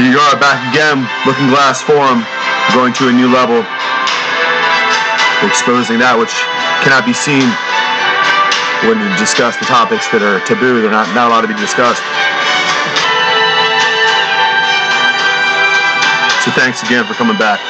Here you are back again, Looking Glass Forum, going to a new level, exposing that which cannot be seen when you discuss the topics that are taboo, they're not, not allowed to be discussed. So thanks again for coming back.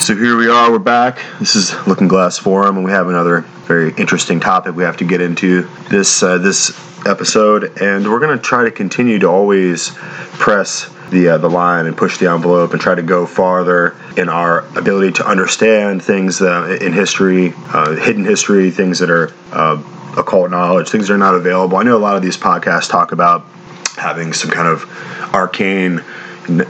So here we are, we're back. This is Looking Glass Forum, and we have another very interesting topic we have to get into this uh, this episode, and we're going to try to continue to always press the uh, the line and push the envelope and try to go farther in our ability to understand things uh, in history, uh, hidden history, things that are uh, occult knowledge, things that are not available. I know a lot of these podcasts talk about having some kind of arcane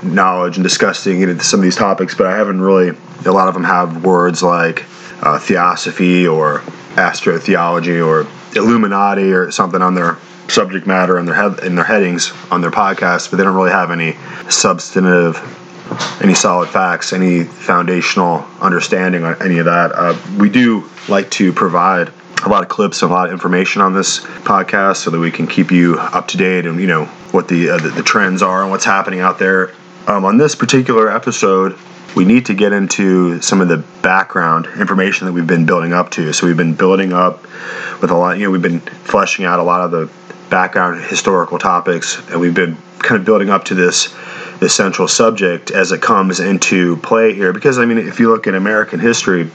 knowledge and discussing some of these topics, but I haven't really. A lot of them have words like uh, theosophy or astrotheology or Illuminati or something on their subject matter and their head in their headings on their podcast, but they don't really have any substantive, any solid facts, any foundational understanding on any of that. Uh, we do like to provide a lot of clips and a lot of information on this podcast so that we can keep you up to date and you know what the uh, the, the, trends are and what's happening out there. Um, on this particular episode, we need to get into some of the background information that we've been building up to. So we've been building up with a lot. You know, we've been fleshing out a lot of the background historical topics, and we've been kind of building up to this this central subject as it comes into play here. Because I mean, if you look at American history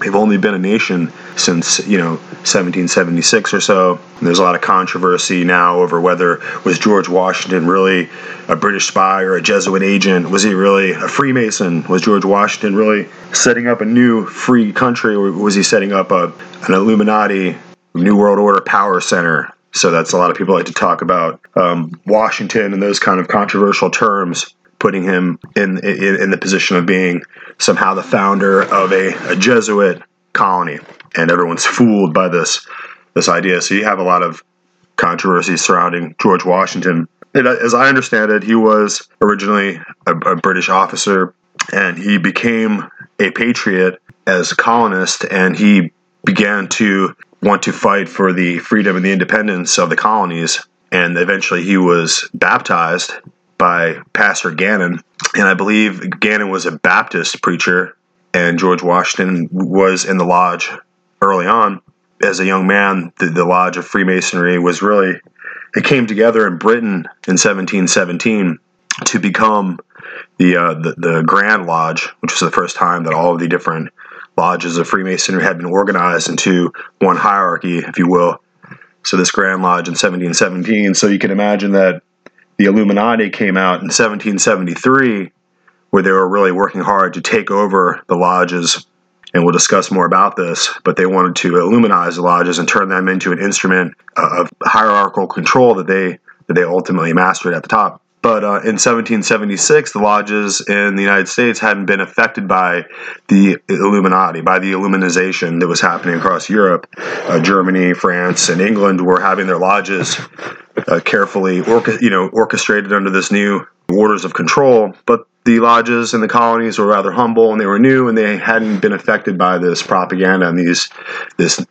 They've only been a nation since you know 1776 or so. And there's a lot of controversy now over whether was George Washington really a British spy or a Jesuit agent? Was he really a Freemason? Was George Washington really setting up a new free country, or was he setting up a an Illuminati New World Order power center? So that's a lot of people like to talk about um, Washington and those kind of controversial terms putting him in, in, in the position of being somehow the founder of a, a Jesuit colony, and everyone's fooled by this this idea. So you have a lot of controversy surrounding George Washington. And as I understand it, he was originally a, a British officer, and he became a patriot as a colonist, and he began to want to fight for the freedom and the independence of the colonies. And eventually, he was baptized by Pastor Gannon, and I believe Gannon was a Baptist preacher, and George Washington was in the lodge early on. As a young man, the, the lodge of Freemasonry was really it came together in Britain in 1717 to become the, uh, the the Grand Lodge, which was the first time that all of the different lodges of Freemasonry had been organized into one hierarchy, if you will. So this Grand Lodge in 1717. So you can imagine that the Illuminati came out in 1773, where they were really working hard to take over the lodges. And we'll discuss more about this, but they wanted to illuminize the lodges and turn them into an instrument uh, of hierarchical control that they that they ultimately mastered at the top. But uh, in 1776, the lodges in the United States hadn't been affected by the Illuminati, by the Illuminization that was happening across Europe. Uh, Germany, France, and England were having their lodges uh, carefully, orca- you know, orchestrated under this new orders of control. But the lodges and the colonies were rather humble, and they were new, and they hadn't been affected by this propaganda and these this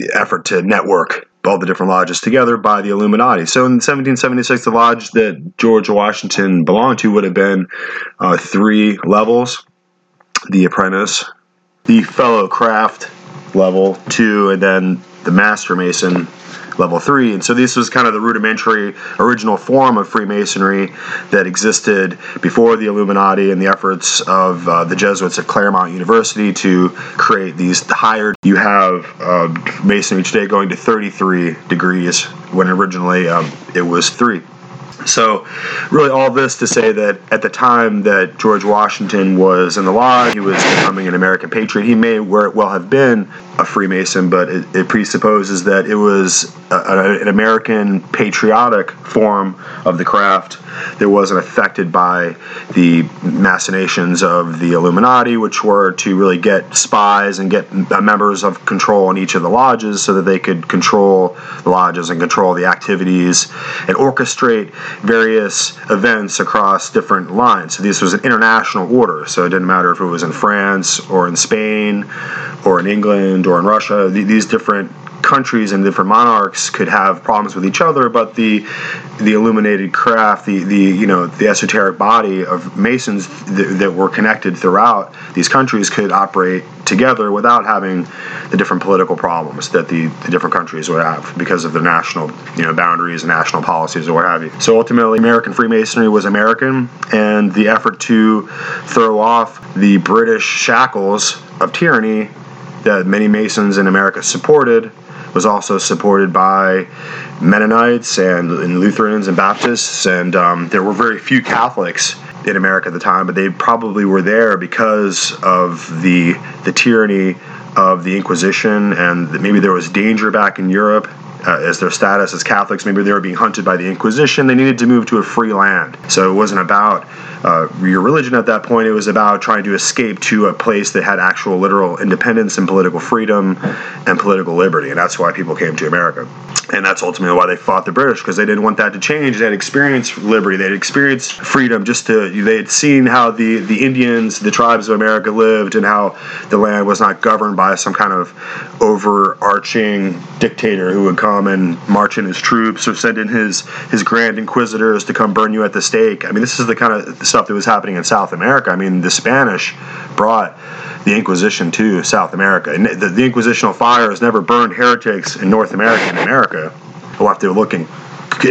uh, effort to network all the different lodges together by the Illuminati. So in 1776, the lodge that George Washington belonged to would have been uh, three levels the apprentice, the fellow craft level two, and then the master mason level three. And so this was kind of the rudimentary original form of Freemasonry that existed before the Illuminati and the efforts of uh, the Jesuits at Claremont University to create these higher. You have uh, Masonry today going to 33 degrees when originally um, it was three. So, really, all this to say that at the time that George Washington was in the lodge, he was becoming an American patriot. He may well have been a Freemason, but it, it presupposes that it was a, a, an American patriotic form of the craft that wasn't affected by the machinations of the Illuminati, which were to really get spies and get uh, members of control in each of the lodges so that they could control the lodges and control the activities and orchestrate various events across different lines. So this was an international order, so it didn't matter if it was in France or in Spain or in England or in Russia. These different countries and different monarchs could have problems with each other, but the the illuminated craft, the the you know the esoteric body of Masons th- that were connected throughout these countries could operate together without having the different political problems that the, the different countries would have because of their national you know boundaries and national policies or what have you. So ultimately, American Freemasonry was American, and the effort to throw off the British shackles of tyranny that many Masons in America supported was also supported by Mennonites and, and Lutherans and Baptists, and um, there were very few Catholics in America at the time, but they probably were there because of the the tyranny of the Inquisition, and maybe there was danger back in Europe uh, as their status as Catholics. Maybe they were being hunted by the Inquisition. They needed to move to a free land. So it wasn't about uh, your religion at that point. It was about trying to escape to a place that had actual literal independence and political freedom and political liberty. And that's why people came to America. And that's ultimately why they fought the British because they didn't want that to change. They had experienced liberty. They had experienced freedom. Just to they had seen how the the Indians, the tribes of America lived, and how the land was not governed by some kind of overarching dictator who would come and march in his troops or send in his his grand inquisitors to come burn you at the stake. I mean, this is the kind of stuff that was happening in South America. I mean, the Spanish brought the Inquisition to South America. And the, the Inquisitional fire has never burned heretics in North America and America. We'll have to look in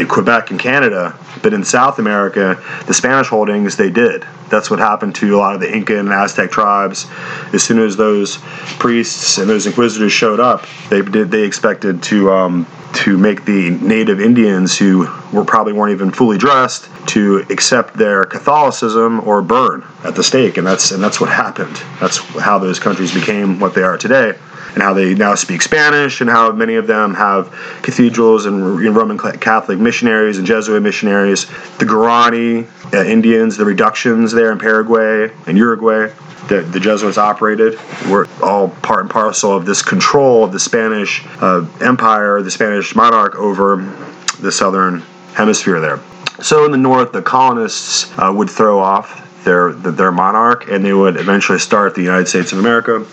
Quebec and Canada, but in South America, the Spanish holdings, they did. That's what happened to a lot of the Inca and Aztec tribes. As soon as those priests and those inquisitors showed up, they did. They expected to um, to make the native Indians, who were probably weren't even fully dressed, to accept their Catholicism or burn at the stake, and that's and that's what happened. That's how those countries became what they are today and how they now speak Spanish, and how many of them have cathedrals and Roman Catholic missionaries and Jesuit missionaries. The Guarani uh, Indians, the reductions there in Paraguay and Uruguay that the Jesuits operated were all part and parcel of this control of the Spanish uh, Empire, the Spanish monarch over the southern hemisphere there. So in the north, the colonists uh, would throw off their their monarch, and they would eventually start the United States of America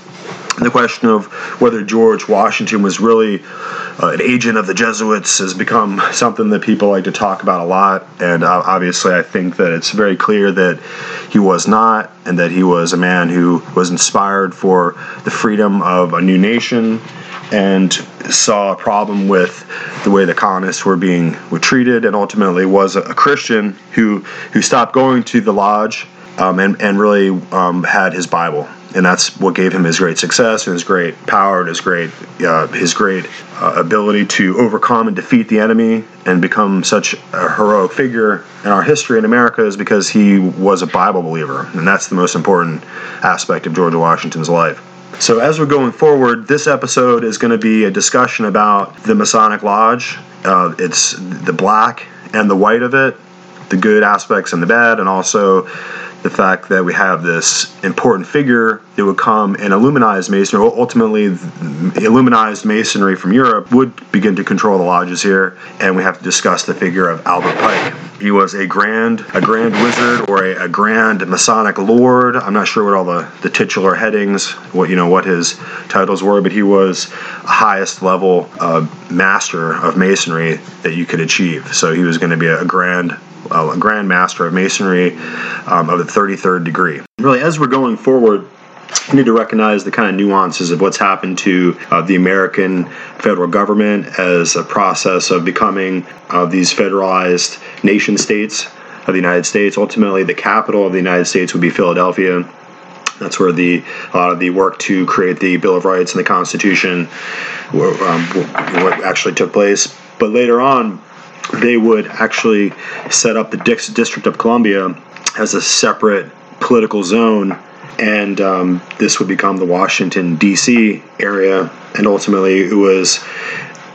the question of whether George Washington was really uh, an agent of the Jesuits has become something that people like to talk about a lot. And uh, obviously, I think that it's very clear that he was not, and that he was a man who was inspired for the freedom of a new nation and saw a problem with the way the colonists were being were treated, and ultimately was a, Christian who who stopped going to the lodge um, and and really um, had his Bible and that's what gave him his great success and his great power and his great uh, his great uh, ability to overcome and defeat the enemy and become such a heroic figure in our history in America is because he was a Bible believer, and that's the most important aspect of George Washington's life. So, as we're going forward, this episode is going to be a discussion about the Masonic Lodge. Uh, it's the black and the white of it, the good aspects and the bad, and also the fact that we have this important figure that would come and illuminize masonry, ultimately illuminized masonry from Europe, would begin to control the lodges here, and we have to discuss the figure of Albert Pike. He was a grand, a grand wizard or a, a grand Masonic lord. I'm not sure what all the, the titular headings, what you know, what his titles were, but he was highest level uh, master of masonry that you could achieve. So he was going to be a grand a Grand Master of Masonry um, of the 33rd degree. Really, as we're going forward, we need to recognize the kind of nuances of what's happened to uh, the American federal government as a process of becoming uh, these federalized nation states of the United States. Ultimately, the capital of the United States would be Philadelphia. That's where the a lot of the work to create the Bill of Rights and the Constitution were, um, what actually took place. But later on, they would actually set up the District of Columbia as a separate political zone, and um, this would become the Washington D.C. area, and ultimately it was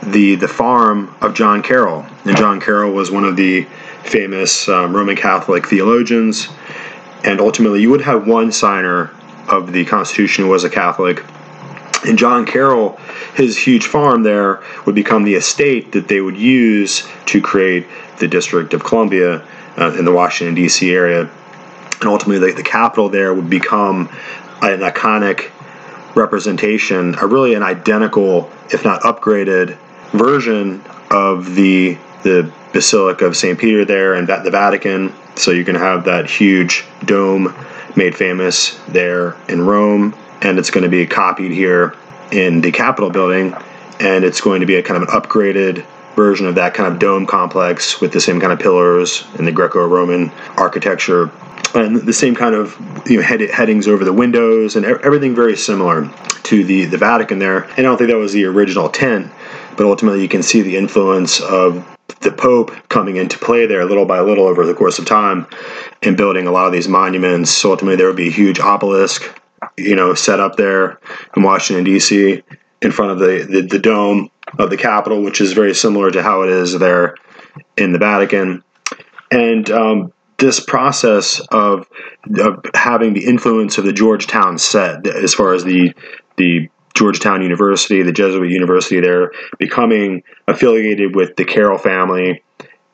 the the farm of John Carroll, and John Carroll was one of the famous um, Roman Catholic theologians, and ultimately you would have one signer of the Constitution who was a Catholic and John Carroll, his huge farm there would become the estate that they would use to create the District of Columbia uh, in the Washington, D.C. area. And ultimately, the, the capital there would become an iconic representation, a really an identical, if not upgraded, version of the the Basilica of St. Peter there and the Vatican. So you can have that huge dome made famous there in Rome, and it's going to be copied here in the Capitol building, and it's going to be a kind of an upgraded version of that kind of dome complex with the same kind of pillars and the Greco-Roman architecture and the same kind of you know, head, headings over the windows and everything very similar to the, the Vatican there. And I don't think that was the original intent, but ultimately you can see the influence of the Pope coming into play there little by little over the course of time and building a lot of these monuments. So ultimately there would be a huge obelisk, you know, set up there in Washington, D.C. in front of the, the, the dome of the Capitol, which is very similar to how it is there in the Vatican. And um, this process of, of having the influence of the Georgetown set, as far as the the Georgetown University, the Jesuit university there, becoming affiliated with the Carroll family,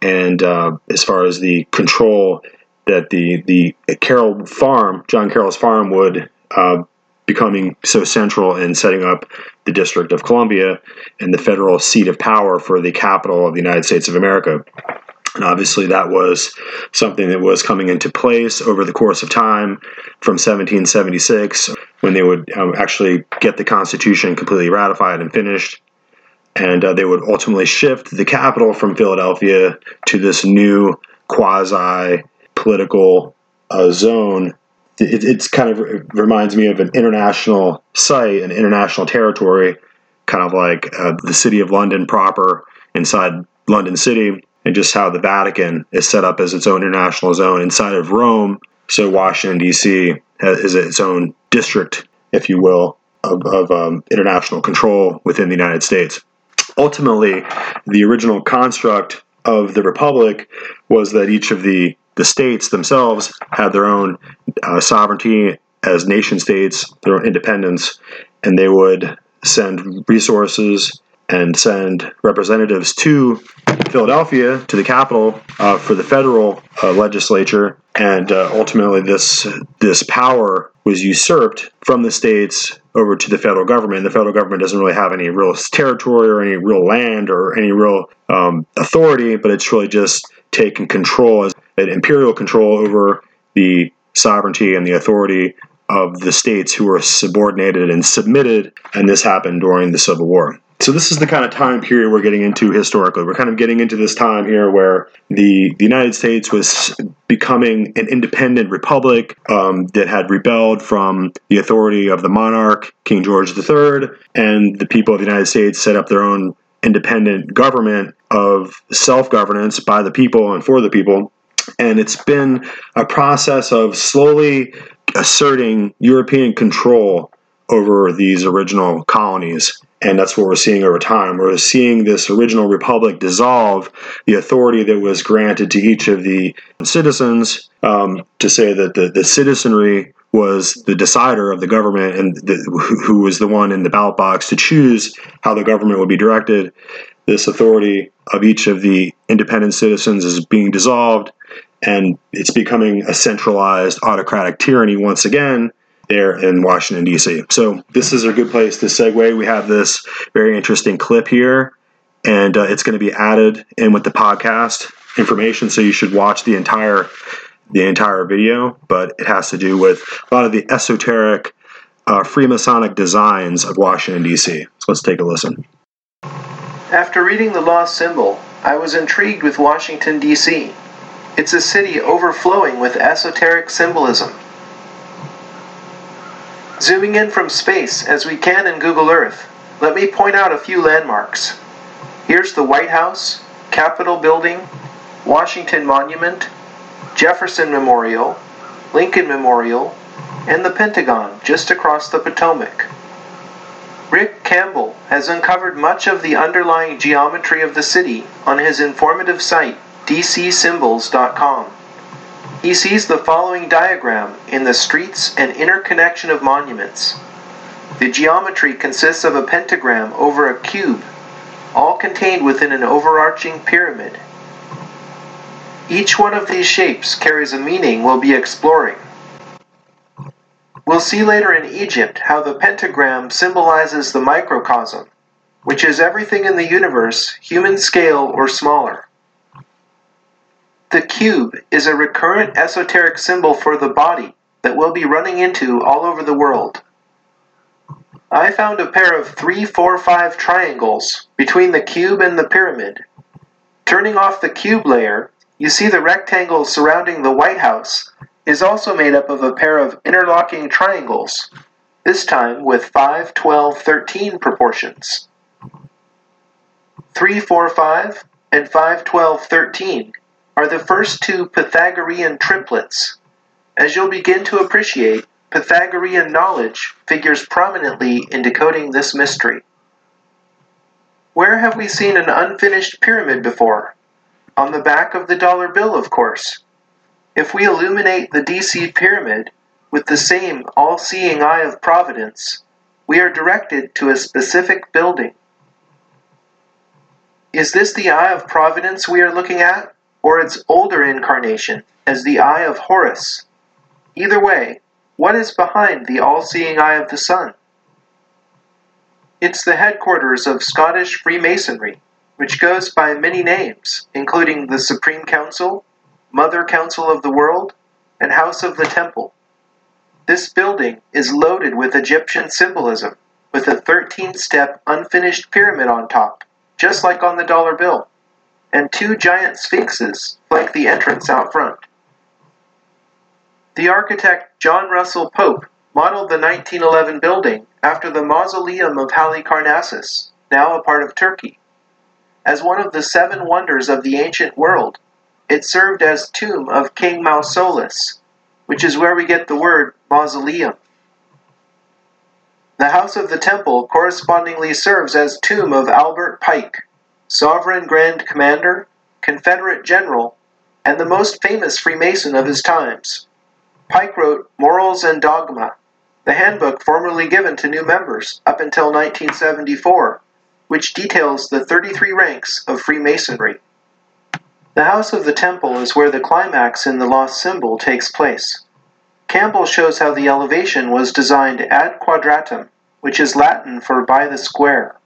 and uh, as far as the control that the the Carroll farm, John Carroll's farm, would uh, becoming so central in setting up the District of Columbia and the federal seat of power for the capital of the United States of America. And obviously, that was something that was coming into place over the course of time from 1776 when they would um, actually get the Constitution completely ratified and finished. And uh, they would ultimately shift the capital from Philadelphia to this new quasi political uh, zone. It, it's kind of it reminds me of an international site, an international territory, kind of like uh, the city of London proper inside London City and just how the Vatican is set up as its own international zone inside of Rome. So Washington D.C. is its own district, if you will, of, of um, international control within the United States. Ultimately, the original construct of the republic was that each of the the states themselves had their own uh, sovereignty as nation states, their own independence, and they would send resources and send representatives to Philadelphia, to the capital, uh, for the federal uh, legislature, and uh, ultimately this this power was usurped from the states over to the federal government. The federal government doesn't really have any real territory or any real land or any real um, authority, but it's really just taken control as imperial control over the sovereignty and the authority of the states who were subordinated and submitted, and this happened during the Civil War. So this is the kind of time period we're getting into historically. We're kind of getting into this time here where the, the United States was becoming an independent republic um, that had rebelled from the authority of the monarch, King George III, and the people of the United States set up their own independent government of self governance by the people and for the people. And it's been a process of slowly asserting European control over these original colonies and that's what we're seeing over time. We're seeing this original republic dissolve the authority that was granted to each of the citizens um, to say that the, the citizenry was the decider of the government and the, who was the one in the ballot box to choose how the government would be directed. This authority of each of the independent citizens is being dissolved, and it's becoming a centralized autocratic tyranny once again there in Washington, D.C. So, this is a good place to segue. We have this very interesting clip here, and uh, it's going to be added in with the podcast information. So, you should watch the entire the entire video, but it has to do with a lot of the esoteric uh, Freemasonic designs of Washington, D.C. So, let's take a listen. After reading the lost symbol, I was intrigued with Washington, D.C. It's a city overflowing with esoteric symbolism. Zooming in from space as we can in Google Earth, let me point out a few landmarks. Here's the White House, Capitol Building, Washington Monument, Jefferson Memorial, Lincoln Memorial, and the Pentagon just across the Potomac. Rick Campbell has uncovered much of the underlying geometry of the city on his informative site, dcsymbols.com. He sees the following diagram in the streets and interconnection of monuments. The geometry consists of a pentagram over a cube, all contained within an overarching pyramid. Each one of these shapes carries a meaning we'll be exploring. We'll see later in Egypt how the pentagram symbolizes the microcosm, which is everything in the universe, human scale or smaller. The cube is a recurrent esoteric symbol for the body that we'll be running into all over the world. I found a pair of 3, 4, 5 triangles between the cube and the pyramid. Turning off the cube layer, you see the rectangle surrounding the White House is also made up of a pair of interlocking triangles, this time with 5, 12, 13 proportions. 3, 4, 5 and 5, 12, 13 are the first two Pythagorean triplets. As you'll begin to appreciate, Pythagorean knowledge figures prominently in decoding this mystery. Where have we seen an unfinished pyramid before? On the back of the dollar bill, of course. If we illuminate the DC pyramid with the same all seeing eye of providence, we are directed to a specific building. Is this the eye of providence we are looking at, or its older incarnation as the eye of Horus? Either way, what is behind the all seeing eye of the sun? It's the headquarters of Scottish Freemasonry, which goes by many names, including the Supreme Council, Mother Council of the World, and House of the Temple. This building is loaded with Egyptian symbolism, with a 13 step unfinished pyramid on top, just like on the dollar bill, and two giant sphinxes flank the entrance out front. The architect John Russell Pope modeled the 1911 building after the mausoleum of Halicarnassus, now a part of Turkey. As one of the seven wonders of the ancient world, it served as tomb of King Mausolus, which is where we get the word mausoleum. The House of the Temple correspondingly serves as tomb of Albert Pike, sovereign grand commander, Confederate general, and the most famous Freemason of his times. Pike wrote Morals and Dogma, the handbook formerly given to new members up until 1974, which details the 33 ranks of Freemasonry. The House of the Temple is where the climax in the lost symbol takes place. Campbell shows how the elevation was designed ad quadratum, which is Latin for by the square.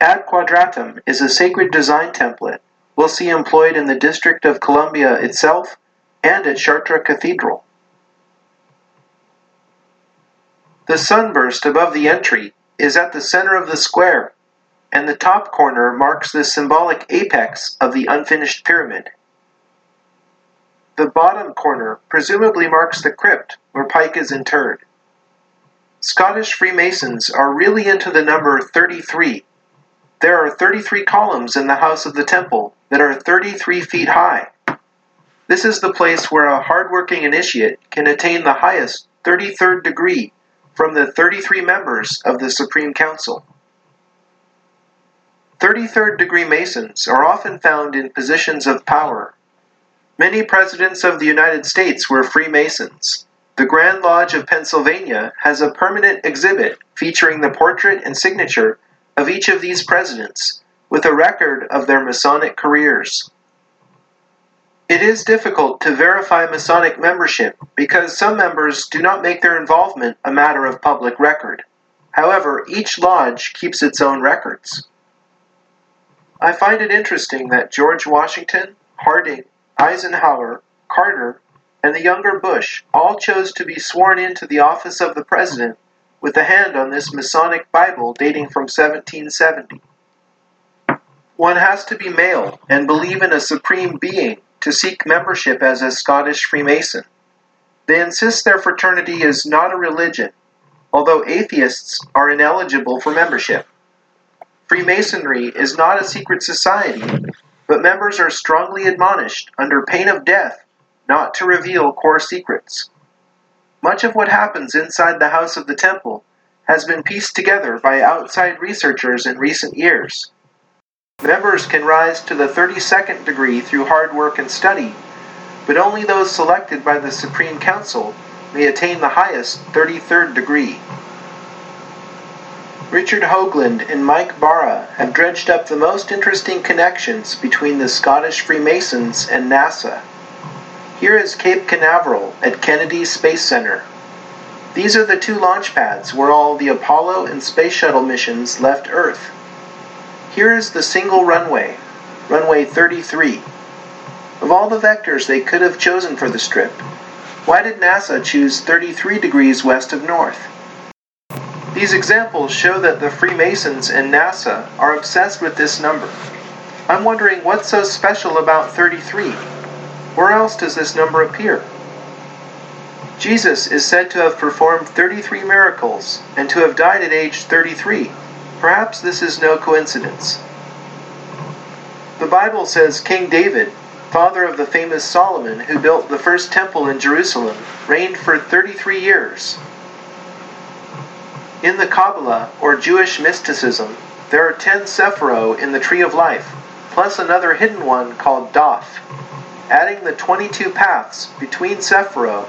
Ad quadratum is a sacred design template we'll see employed in the District of Columbia itself and at Chartres Cathedral. The sunburst above the entry is at the center of the square and the top corner marks the symbolic apex of the unfinished pyramid. The bottom corner presumably marks the crypt where Pike is interred. Scottish Freemasons are really into the number 33. There are 33 columns in the House of the Temple that are 33 feet high. This is the place where a hardworking initiate can attain the highest 33rd degree from the 33 members of the Supreme Council. 33rd degree Masons are often found in positions of power. Many presidents of the United States were Freemasons. The Grand Lodge of Pennsylvania has a permanent exhibit featuring the portrait and signature of each of these presidents, with a record of their Masonic careers. It is difficult to verify Masonic membership because some members do not make their involvement a matter of public record. However, each lodge keeps its own records. I find it interesting that George Washington, Harding, Eisenhower, Carter, and the younger Bush all chose to be sworn into the office of the president with a hand on this Masonic Bible dating from 1770. One has to be male and believe in a supreme being to seek membership as a Scottish Freemason. They insist their fraternity is not a religion, although atheists are ineligible for membership. Freemasonry is not a secret society, but members are strongly admonished, under pain of death, not to reveal core secrets. Much of what happens inside the House of the Temple has been pieced together by outside researchers in recent years. Members can rise to the 32nd degree through hard work and study, but only those selected by the Supreme Council may attain the highest 33rd degree. Richard Hoagland and Mike Bara have dredged up the most interesting connections between the Scottish Freemasons and NASA. Here is Cape Canaveral at Kennedy Space Center. These are the two launch pads where all the Apollo and Space Shuttle missions left Earth. Here is the single runway, runway 33. Of all the vectors they could have chosen for the strip, why did NASA choose 33 degrees west of north? These examples show that the Freemasons and NASA are obsessed with this number. I'm wondering what's so special about 33? Where else does this number appear? Jesus is said to have performed 33 miracles and to have died at age 33. Perhaps this is no coincidence. The Bible says King David, father of the famous Solomon who built the first temple in Jerusalem, reigned for 33 years. In the Kabbalah, or Jewish mysticism, there are 10 Sephiro in the Tree of Life, plus another hidden one called Daath. Adding the 22 paths between Sephiro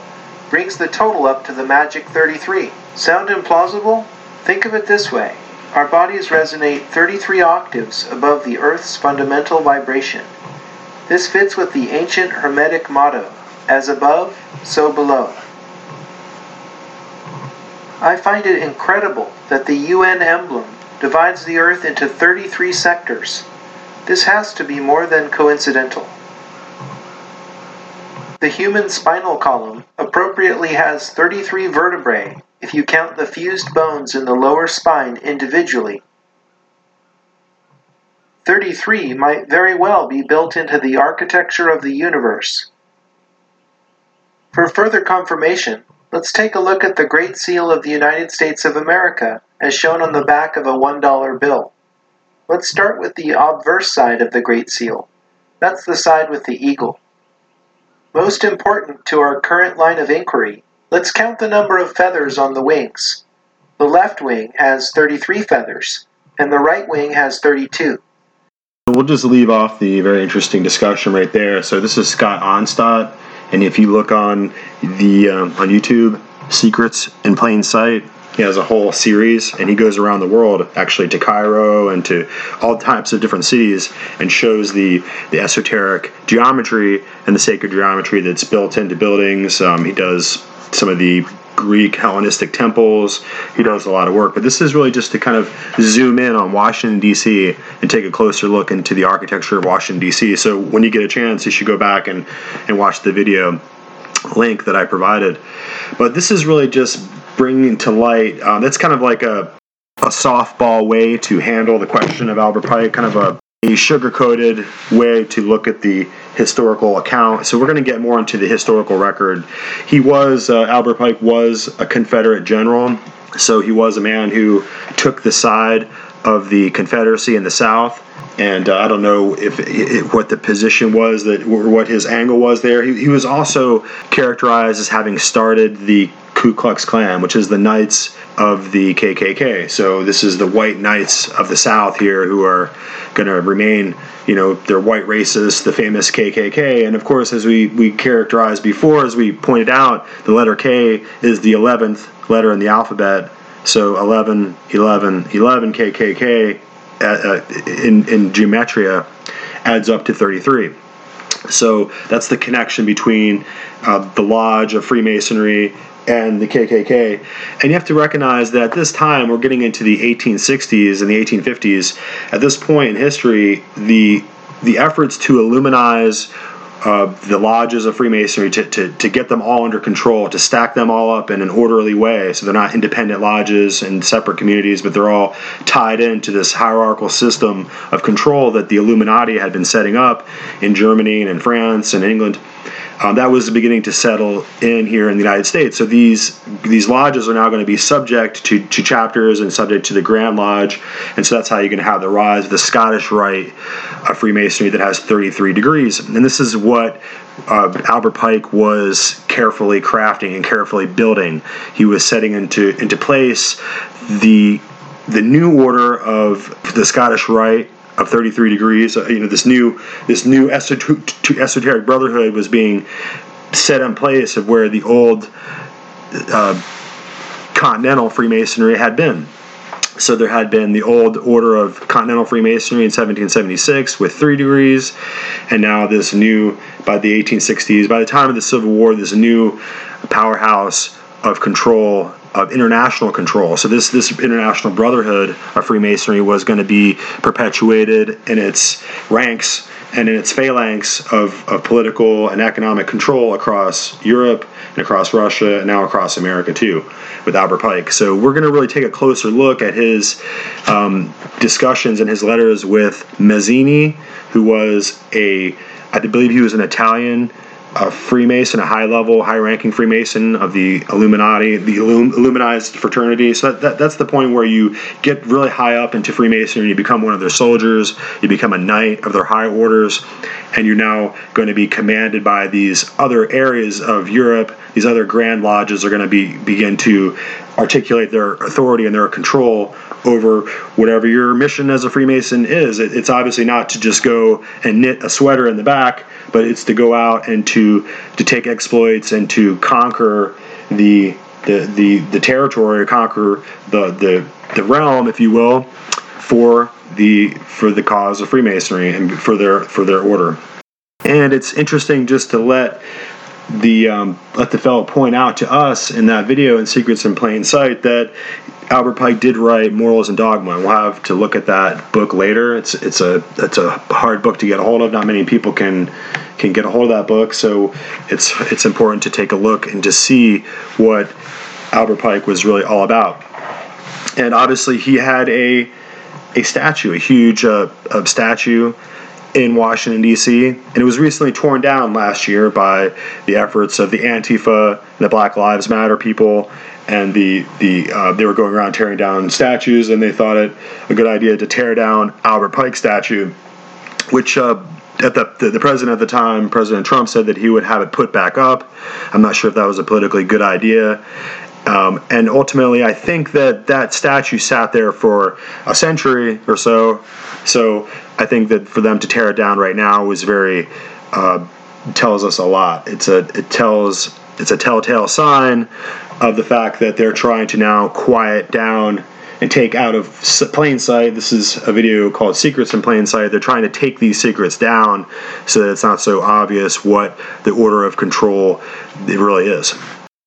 brings the total up to the magic 33. Sound implausible? Think of it this way. Our bodies resonate 33 octaves above the Earth's fundamental vibration. This fits with the ancient Hermetic motto, as above, so below. I find it incredible that the UN emblem divides the Earth into 33 sectors. This has to be more than coincidental. The human spinal column appropriately has 33 vertebrae if you count the fused bones in the lower spine individually. 33 might very well be built into the architecture of the universe. For further confirmation, let's take a look at the Great Seal of the United States of America as shown on the back of a $1 bill. Let's start with the obverse side of the Great Seal. That's the side with the eagle. Most important to our current line of inquiry, let's count the number of feathers on the wings. The left wing has 33 feathers, and the right wing has 32. We'll just leave off the very interesting discussion right there. So this is Scott Onstott, and if you look on the um, on YouTube, Secrets in Plain Sight, he has a whole series and he goes around the world actually to cairo and to all types of different cities and shows the the esoteric geometry and the sacred geometry that's built into buildings. Um, he does some of the greek hellenistic temples. He does a lot of work. But this is really just to kind of zoom in on washington d.c and take a closer look into the architecture of washington d.c so when you get a chance you should go back and and watch the video link that i provided. But this is really just bringing to light. Um, that's kind of like a, a softball way to handle the question of Albert Pike, kind of a, a sugar coated way to look at the historical account. So we're going to get more into the historical record. He was, uh, Albert Pike was a Confederate general. So he was a man who took the side of the Confederacy in the South. And uh, I don't know if, if, what the position was that or what his angle was there. He, he was also characterized as having started the Ku Klux Klan, which is the Knights of the KKK. So this is the white knights of the South here who are going to remain, you know, they're white racists, the famous KKK. And of course, as we, we characterized before, as we pointed out, the letter K is the 11th letter in the alphabet. So 11, 11, 11 KKK uh, in, in gematria adds up to 33. So that's the connection between uh, the Lodge of Freemasonry and the KKK. And you have to recognize that at this time, we're getting into the 1860s and the 1850s. At this point in history, the the efforts to illuminize uh, the lodges of Freemasonry to, to, to get them all under control, to stack them all up in an orderly way so they're not independent lodges and separate communities, but they're all tied into this hierarchical system of control that the Illuminati had been setting up in Germany and in France and England um, that was beginning to settle in here in the United States. So these these lodges are now going to be subject to, to chapters and subject to the Grand Lodge, and so that's how you're going to have the rise of the Scottish Rite of Freemasonry that has 33 degrees. And this is what uh, Albert Pike was carefully crafting and carefully building. He was setting into into place the the new order of the Scottish Rite of 33 degrees. Uh, you know, this new this new esoteric brotherhood was being set in place of where the old uh, continental Freemasonry had been. So there had been the old order of Continental Freemasonry in 1776 with three degrees, and now this new, by the 1860s, by the time of the Civil War, this new powerhouse of control of international control. So this this international brotherhood of Freemasonry was going to be perpetuated in its ranks and in its phalanx of, of political and economic control across Europe and across Russia and now across America too, with Albert Pike. So we're going to really take a closer look at his um, discussions and his letters with Mazzini, who was a, I believe he was an Italian a Freemason, a high level, high ranking Freemason of the Illuminati, the Illum- Illuminized fraternity. So that, that, that's the point where you get really high up into Freemasonry, you become one of their soldiers, you become a knight of their high orders, and you're now going to be commanded by these other areas of Europe. These other grand lodges are going to be begin to articulate their authority and their control over whatever your mission as a Freemason is. It, it's obviously not to just go and knit a sweater in the back, but it's to go out and to to take exploits and to conquer the the the, the territory, conquer the, the the realm, if you will, for the for the cause of Freemasonry and for their for their order. And it's interesting just to let the um, let the fellow point out to us in that video in Secrets in Plain Sight that Albert Pike did write Morals and Dogma. We'll have to look at that book later. It's it's a it's a hard book to get a hold of. Not many people can can get a hold of that book, so it's it's important to take a look and to see what Albert Pike was really all about. And obviously, he had a a statue, a huge uh, statue in Washington, D.C., and it was recently torn down last year by the efforts of the Antifa, and the Black Lives Matter people, and the the uh, they were going around tearing down statues, and they thought it a good idea to tear down Albert Pike statue, which. Uh, at the, the, the president at the time, President Trump, said that he would have it put back up. I'm not sure if that was a politically good idea. Um, and ultimately, I think that that statue sat there for a century or so. So I think that for them to tear it down right now was very uh, tells us a lot. It's a it tells it's a telltale sign of the fact that they're trying to now quiet down and take out of plain sight. This is a video called Secrets in Plain Sight. They're trying to take these secrets down so that it's not so obvious what the order of control it really is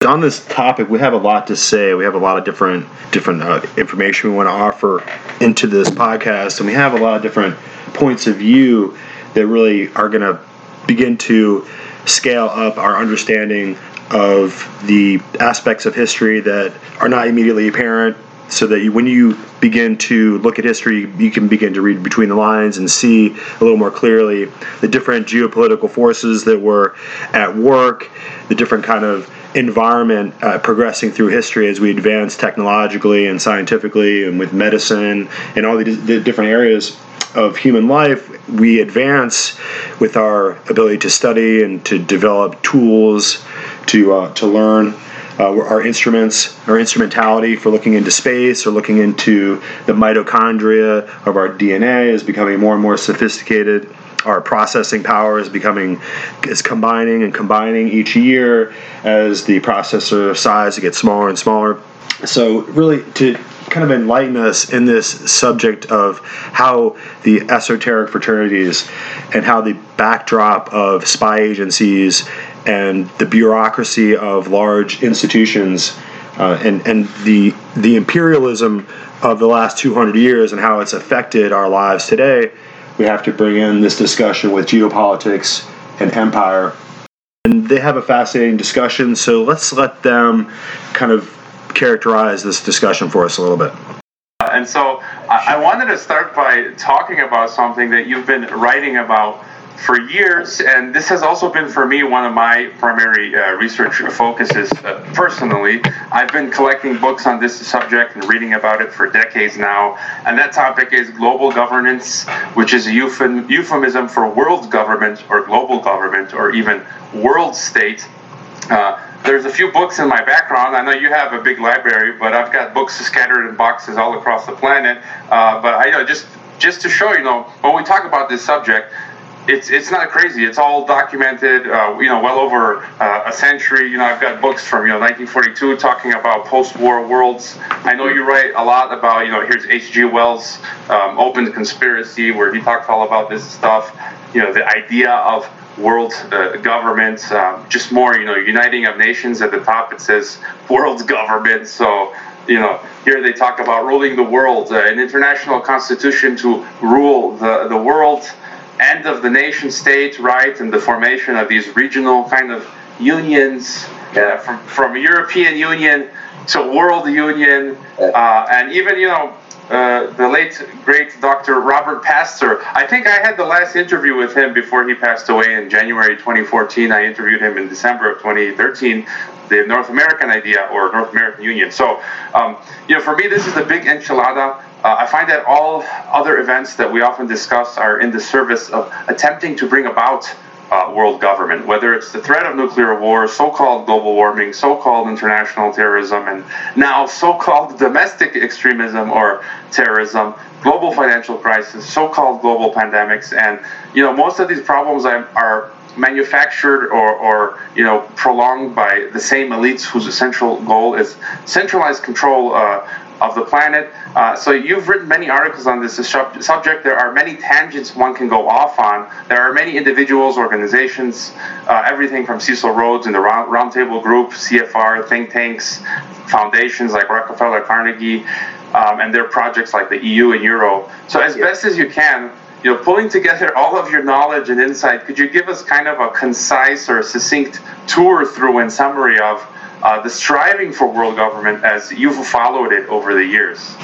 on this topic, we have a lot to say. We have a lot of different different uh, information we want to offer into this podcast, and we have a lot of different points of view that really are going to begin to scale up our understanding of the aspects of history that are not immediately apparent so that you, when you begin to look at history, you can begin to read between the lines and see a little more clearly the different geopolitical forces that were at work, the different kind of environment uh, progressing through history as we advance technologically and scientifically and with medicine and all the, the different areas of human life, we advance with our ability to study and to develop tools to uh, to learn. Uh, our instruments, our instrumentality for looking into space or looking into the mitochondria of our DNA is becoming more and more sophisticated our processing power is becoming is combining and combining each year as the processor size gets smaller and smaller. So really to kind of enlighten us in this subject of how the esoteric fraternities and how the backdrop of spy agencies and the bureaucracy of large institutions uh, and and the the imperialism of the last 200 years and how it's affected our lives today we have to bring in this discussion with geopolitics and empire. And they have a fascinating discussion, so let's let them kind of characterize this discussion for us a little bit. And so I wanted to start by talking about something that you've been writing about for years, and this has also been for me one of my primary uh, research focuses uh, personally. I've been collecting books on this subject and reading about it for decades now, and that topic is global governance, which is a euphemism for world government or global government or even world state. Uh, there's a few books in my background. I know you have a big library, but I've got books scattered in boxes all across the planet. Uh, but I you know just just to show you know when we talk about this subject it's it's not crazy. It's all documented. Uh, you know, well over uh, a century. You know, I've got books from you know 1942 talking about post-war worlds. I know you write a lot about you know here's H.G. Wells' um, Open Conspiracy, where he talks all about this stuff. you know the idea of world uh, government, um, just more you know uniting of nations. At the top it says world government. So you know here they talk about ruling the world, uh, an international constitution to rule the the world, end of the nation state, right, and the formation of these regional kind of unions uh, from from European Union to World Union, uh, and even you know uh, the late great Dr. Robert Pastor. I think I had the last interview with him before he passed away in January 2014. I interviewed him in December of 2013. The North American idea or North American Union. So, um, you know, for me, this is the big enchilada. Uh, I find that all other events that we often discuss are in the service of attempting to bring about uh, world government, whether it's the threat of nuclear war, so called global warming, so called international terrorism, and now so called domestic extremism or terrorism, global financial crisis, so called global pandemics. And, you know, most of these problems are manufactured or, or you know prolonged by the same elites whose essential goal is centralized control uh, of the planet. Uh, so you've written many articles on this subject. There are many tangents one can go off on. There are many individuals, organizations, uh, everything from Cecil Rhodes and the Round, Roundtable Group, CFR, think tanks, foundations like Rockefeller, Carnegie, um, and their projects like the EU and Euro. So as yeah. best as you can, you know, pulling together all of your knowledge and insight, could you give us kind of a concise or succinct tour through and summary of uh, the striving for world government as you've followed it over the years.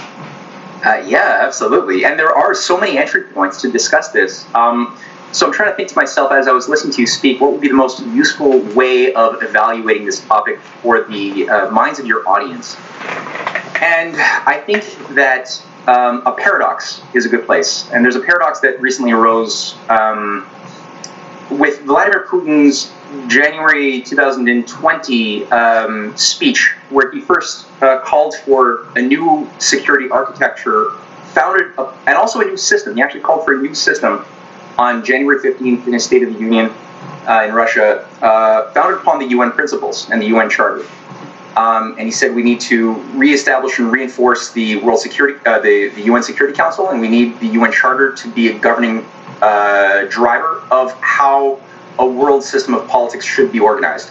Uh, yeah, absolutely. And there are so many entry points to discuss this. Um, so I'm trying to think to myself as I was listening to you speak, what would be the most useful way of evaluating this topic for the uh, minds of your audience? And I think that um, a paradox is a good place. And there's a paradox that recently arose um, with Vladimir Putin's January 2020 um, speech, where he first uh, called for a new security architecture, founded, a, and also a new system. He actually called for a new system on January 15th in his State of the Union uh, in Russia, uh, founded upon the UN principles and the UN Charter. Um, and he said we need to reestablish and reinforce the World Security, uh, the, the UN Security Council, and we need the UN Charter to be a governing uh, driver of how a world system of politics should be organized.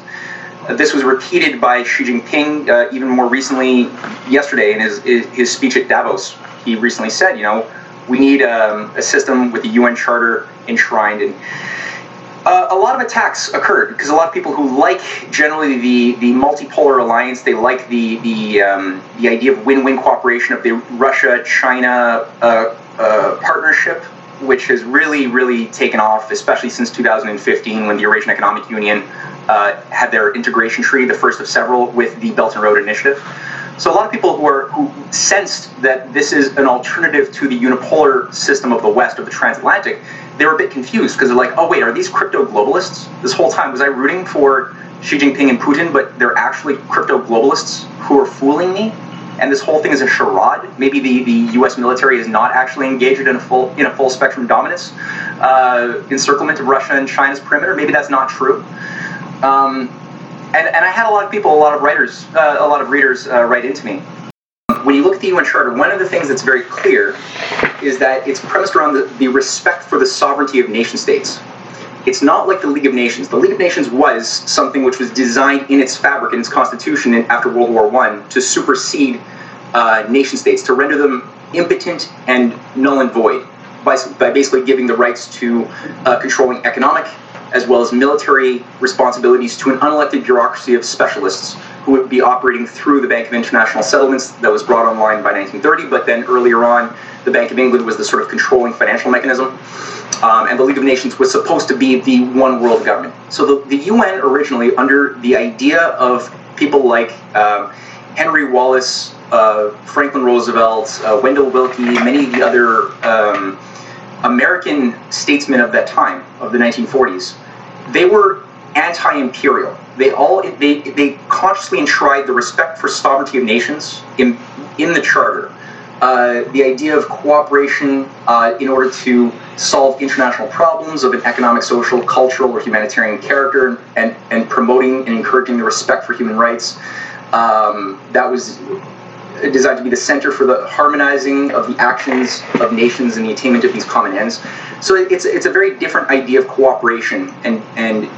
This was repeated by Xi Jinping uh, even more recently yesterday in his, his speech at Davos. He recently said, you know, we need um, a system with the UN Charter enshrined. And uh, a lot of attacks occurred because a lot of people who like generally the, the multipolar alliance, they like the the um, the idea of win-win cooperation of the Russia-China uh, uh, partnership which has really, really taken off, especially since 2015 when the Eurasian Economic Union uh, had their integration treaty, the first of several, with the Belt and Road Initiative. So a lot of people who are who sensed that this is an alternative to the unipolar system of the West of the transatlantic, they were a bit confused because they're like, oh wait, are these crypto globalists? This whole time was I rooting for Xi Jinping and Putin, but they're actually crypto globalists who are fooling me? And this whole thing is a charade. Maybe the, the U.S. military is not actually engaged in a full in a full spectrum dominance uh, encirclement of Russia and China's perimeter. Maybe that's not true. Um, and, and I had a lot of people, a lot of writers, uh, a lot of readers uh, write into me. When you look at the UN Charter, one of the things that's very clear is that it's premised around the, the respect for the sovereignty of nation states. It's not like the League of Nations. The League of Nations was something which was designed in its fabric, in its constitution, after World War One, to supersede uh, nation states, to render them impotent and null and void, by, by basically giving the rights to uh, controlling economic as well as military responsibilities to an unelected bureaucracy of specialists who would be operating through the Bank of International Settlements that was brought online by 1930, but then earlier on, the Bank of England was the sort of controlling financial mechanism. Um, and the League of Nations was supposed to be the one world government. So the, the UN originally, under the idea of people like um, Henry Wallace, uh, Franklin Roosevelt, uh, Wendell Willkie, many of the other um, American statesmen of that time, of the 1940s, they were anti-imperial. They all they they consciously enshrined the respect for sovereignty of nations in in the charter. Uh, the idea of cooperation uh, in order to solve international problems of an economic, social, cultural, or humanitarian character, and, and promoting and encouraging the respect for human rights. Um, that was designed to be the center for the harmonizing of the actions of nations and the attainment of these common ends. So it's it's a very different idea of cooperation, and and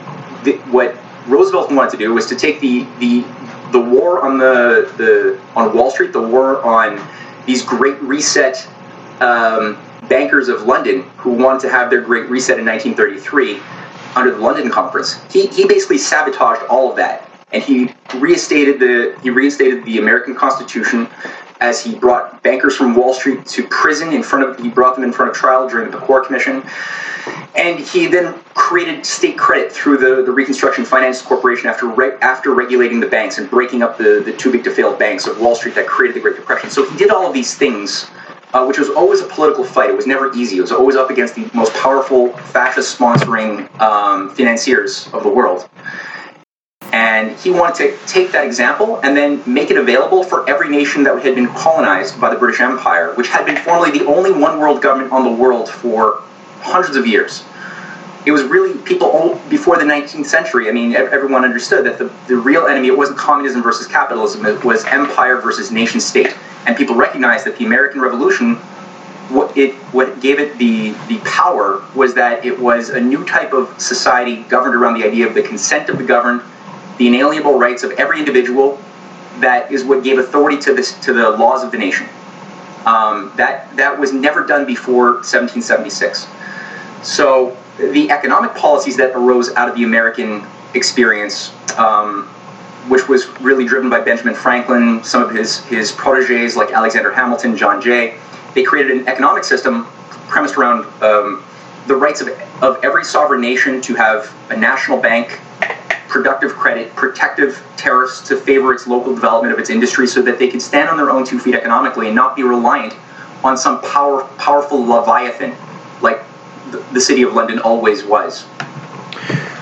the, what Roosevelt wanted to do was to take the the the war on the the on Wall Street, the war on these great reset um, bankers of London who wanted to have their great reset in 1933 under the London Conference. He, he basically sabotaged all of that, and he reinstated the he reinstated the American Constitution as he brought bankers from Wall Street to prison in front of he brought them in front of trial during the Pecora Commission. And he then created state credit through the, the Reconstruction Finance Corporation after re, after regulating the banks and breaking up the, the too big to fail banks of Wall Street that created the Great Depression. So he did all of these things uh, which was always a political fight. It was never easy. It was always up against the most powerful fascist sponsoring um, financiers of the world. And he wanted to take that example and then make it available for every nation that had been colonized by the British Empire, which had been formerly the only one world government on the world for hundreds of years. It was really people before the 19th century. I mean, everyone understood that the, the real enemy, it wasn't communism versus capitalism, it was empire versus nation state and people recognized that the American Revolution, what it what gave it the the power was that it was a new type of society governed around the idea of the consent of the governed, the inalienable rights of every individual. That is what gave authority to this to the laws of the nation. Um, that that was never done before 1776. So the economic policies that arose out of the American experience um, which was really driven by Benjamin Franklin, some of his, his proteges like Alexander Hamilton, John Jay. They created an economic system premised around um, the rights of, of every sovereign nation to have a national bank, productive credit, protective tariffs to favor its local development of its industry so that they can stand on their own two feet economically and not be reliant on some power, powerful leviathan like the, the city of London always was.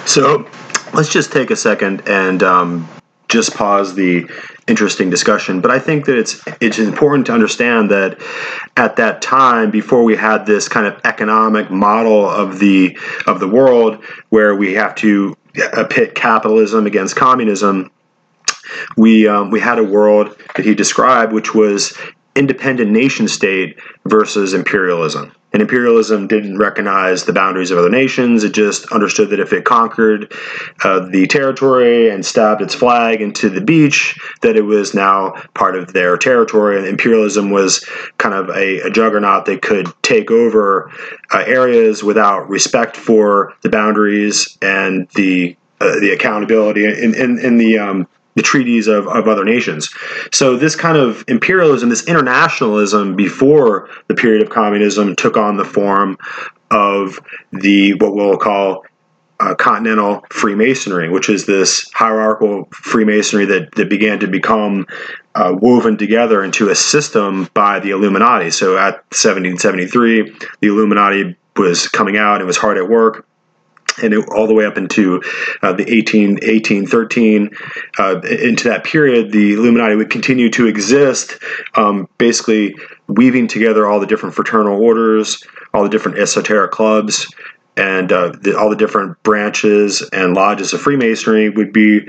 So let's just take a second and um, just pause the interesting discussion. But I think that it's it's important to understand that at that time, before we had this kind of economic model of the of the world, where we have to pit capitalism against communism, we um, we had a world that he described, which was independent nation state versus imperialism. And imperialism didn't recognize the boundaries of other nations. It just understood that if it conquered uh, the territory and stabbed its flag into the beach, that it was now part of their territory. And imperialism was kind of a, a juggernaut that could take over uh, areas without respect for the boundaries and the uh, the accountability in, in, the um, the treaties of, of other nations. So this kind of imperialism, this internationalism before the period of communism took on the form of the what we'll call uh, continental Freemasonry, which is this hierarchical Freemasonry that, that began to become uh, woven together into a system by the Illuminati. So at 1773, the Illuminati was coming out and was hard at work and it, all the way up into uh, the 18, 1813, uh, into that period, the Illuminati would continue to exist, um, basically weaving together all the different fraternal orders, all the different esoteric clubs, and uh, the, all the different branches and lodges of Freemasonry would be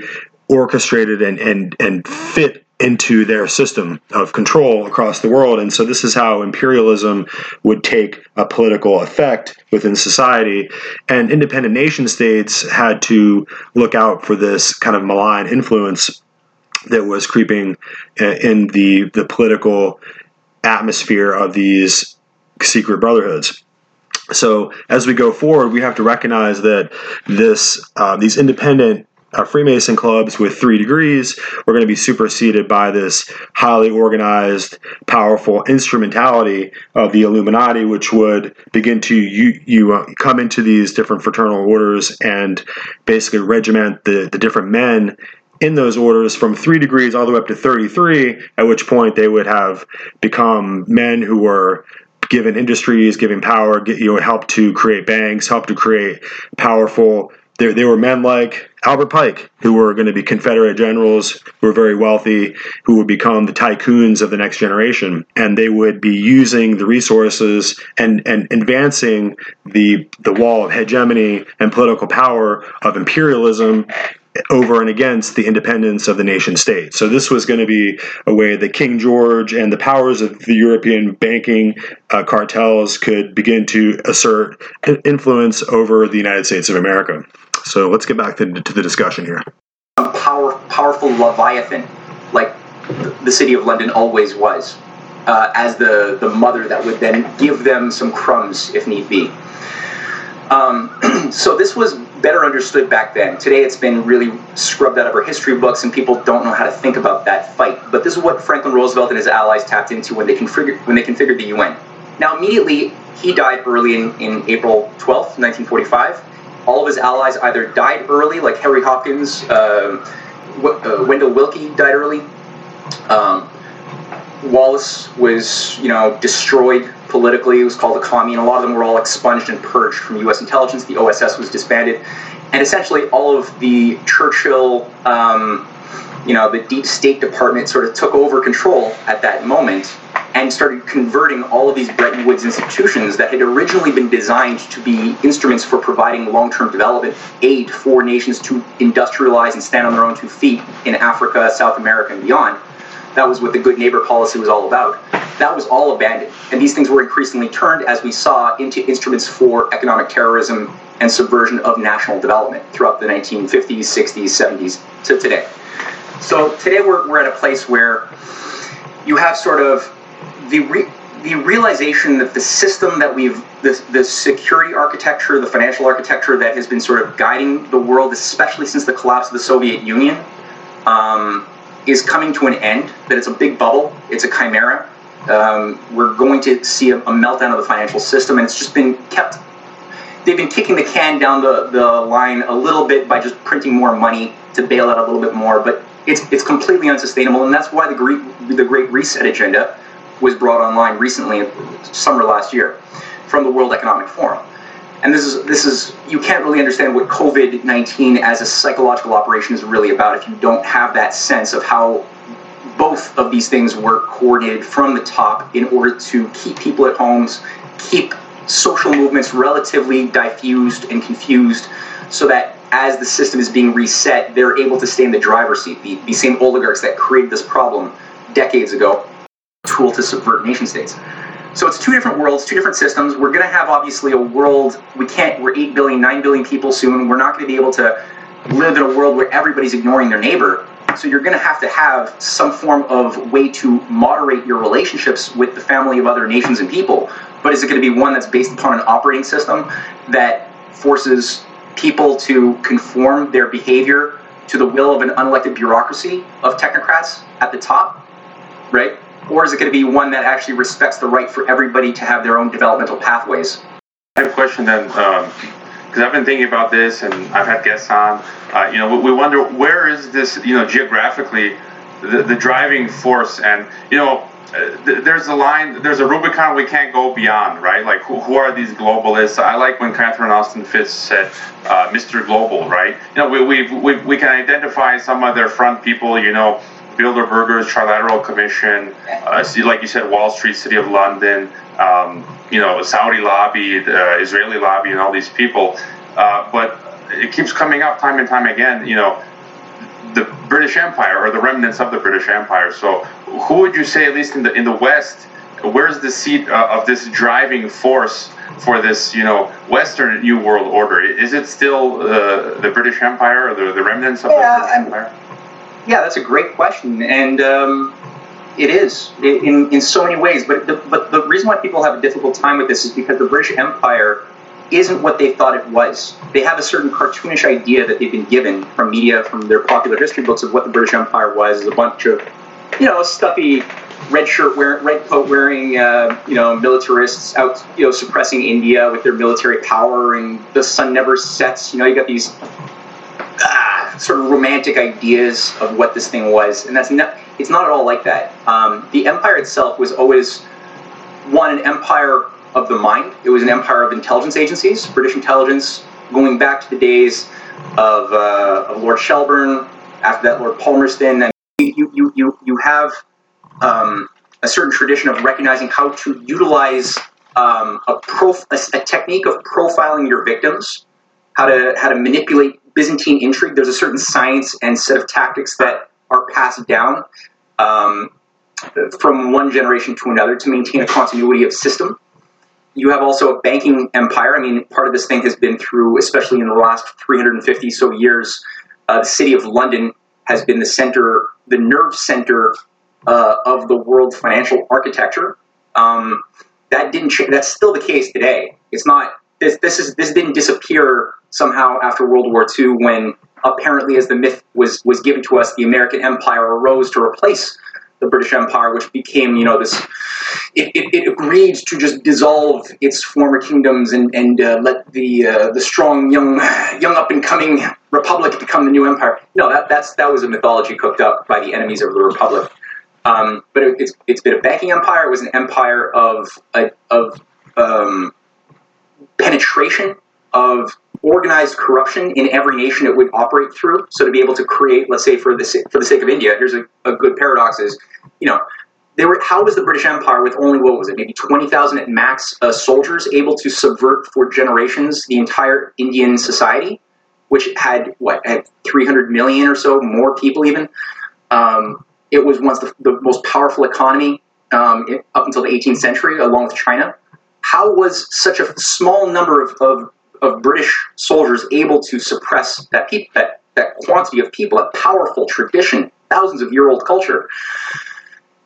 orchestrated and, and, and fit into their system of control across the world. And so this is how imperialism would take a political effect within society. And independent nation states had to look out for this kind of malign influence that was creeping in the, the political atmosphere of these secret brotherhoods. So as we go forward, we have to recognize that this uh, these independent uh, Freemason clubs with three degrees. Were going to be superseded by this highly organized, powerful instrumentality of the Illuminati, which would begin to you, you uh, come into these different fraternal orders and basically regiment the, the different men in those orders from three degrees all the way up to 33, at which point they would have become men who were given industries, given power, you know, help to create banks, help to create powerful there, there were men like Albert Pike, who were going to be Confederate generals, who were very wealthy, who would become the tycoons of the next generation, and they would be using the resources and, and advancing the the wall of hegemony and political power of imperialism over and against the independence of the nation state. So this was going to be a way that King George and the powers of the European banking uh, cartels could begin to assert influence over the United States of America. So let's get back to, to the discussion here. A power, powerful leviathan, like the city of London always was, uh, as the, the mother that would then give them some crumbs if need be. Um, so this was better understood back then. Today it's been really scrubbed out of our history books and people don't know how to think about that fight. But this is what Franklin Roosevelt and his allies tapped into when they configured, when they configured the UN. Now immediately he died early in, in April 12th, 1945. All of his allies either died early, like Harry Hopkins, uh, uh, Wendell Willkie died early. Um, Wallace was, you know, destroyed politically. It was called a commune. A lot of them were all expunged and purged from U.S. intelligence. The OSS was disbanded, and essentially all of the Churchill, um, you know, the deep state department sort of took over control at that moment and started converting all of these Bretton Woods institutions that had originally been designed to be instruments for providing long-term development aid for nations to industrialize and stand on their own two feet in Africa, South America, and beyond that was what the good neighbor policy was all about. That was all abandoned. And these things were increasingly turned, as we saw, into instruments for economic terrorism and subversion of national development throughout the 1950s, 60s, 70s to today. So today we're, we're at a place where you have sort of the re- the realization that the system that we've the, the security architecture the financial architecture that has been sort of guiding the world especially since the collapse of the soviet union um, is coming to an end, that it's a big bubble, it's a chimera. Um, we're going to see a, a, meltdown of the financial system, and it's just been kept. They've been kicking the can down the, the line a little bit by just printing more money to bail out a little bit more, but it's it's completely unsustainable, and that's why the great the Great Reset agenda was brought online recently, summer last year, from the World Economic Forum. And this is this is you can't really understand what COVID nineteen as a psychological operation is really about if you don't have that sense of how both of these things were coordinated from the top in order to keep people at homes, keep social movements relatively diffused and confused, so that as the system is being reset, they're able to stay in the driver's seat. The, the same oligarchs that created this problem decades ago, tool to subvert nation states. So it's two different worlds, two different systems. We're going to have obviously a world we can't. We're eight billion, nine billion people soon. We're not going to be able to live in a world where everybody's ignoring their neighbor. So you're going to have to have some form of way to moderate your relationships with the family of other nations and people. But is it going to be one that's based upon an operating system that forces people to conform their behavior to the will of an unelected bureaucracy of technocrats at the top, right? or is it going to be one that actually respects the right for everybody to have their own developmental pathways? I have a question then, because um, I've been thinking about this and I've had guests on. Uh, you know, we wonder where is this, you know, geographically, the, the driving force, and you know, uh, there's a line, there's a Rubicon we can't go beyond, right? Like, who, who are these globalists? I like when Catherine Austin Fitts said, uh, Mr. Global, right? You know, we, we, we, we can identify some of their front people, you know, Bilderbergers, Trilateral Commission, uh, like you said, Wall Street, City of London, um, you know, Saudi lobby, the Israeli lobby, and all these people. Uh, but it keeps coming up time and time again, you know, the British Empire or the remnants of the British Empire. So, who would you say, at least in the in the West, where's the seat uh, of this driving force for this, you know, Western New World Order? Is it still uh, the British Empire or the, the remnants of yeah, the British Empire? Yeah, that's a great question, and um, it is in in so many ways. But the, but the reason why people have a difficult time with this is because the British Empire isn't what they thought it was. They have a certain cartoonish idea that they've been given from media, from their popular history books of what the British Empire was. Is a bunch of, you know, stuffy red shirt wearing, red coat wearing, uh, you know, militarists out, you know, suppressing India with their military power, and the sun never sets. You know, you got these sort of romantic ideas of what this thing was, and that's not. It's not at all like that. Um, the empire itself was always one an empire of the mind. It was an empire of intelligence agencies, British intelligence, going back to the days of, uh, of Lord Shelburne. After that, Lord Palmerston, and you you you you have um, a certain tradition of recognizing how to utilize um, a, prof- a, a technique of profiling your victims how to how to manipulate Byzantine intrigue. There's a certain science and set of tactics that are passed down um, from one generation to another to maintain a continuity of system. You have also a banking empire. I mean, part of this thing has been through, especially in the last 350 so years, uh, the city of London has been the center, the nerve center uh, of the world financial architecture. Um, that didn't. Ch- that's still the case today. It's not. This, this is this didn't disappear somehow after World War II when apparently, as the myth was was given to us, the American Empire arose to replace the British Empire, which became, you know, this. It, it, it agreed to just dissolve its former kingdoms and and uh, let the uh, the strong young young up and coming republic become the new empire. No, that that's that was a mythology cooked up by the enemies of the republic. Um, but it, it's it's been a banking empire. It was an empire of of um, penetration of organized corruption in every nation it would operate through. So to be able to create, let's say, for the for the sake of India, here's a, a good paradox: is you know, they were how was the British Empire with only what was it, maybe twenty thousand at max uh, soldiers able to subvert for generations the entire Indian society, which had what had three hundred million or so more people even. Um, it was once the, the most powerful economy um, up until the 18th century, along with China. How was such a small number of, of of British soldiers able to suppress that, pe- that, that quantity of people, a powerful tradition, thousands of year old culture.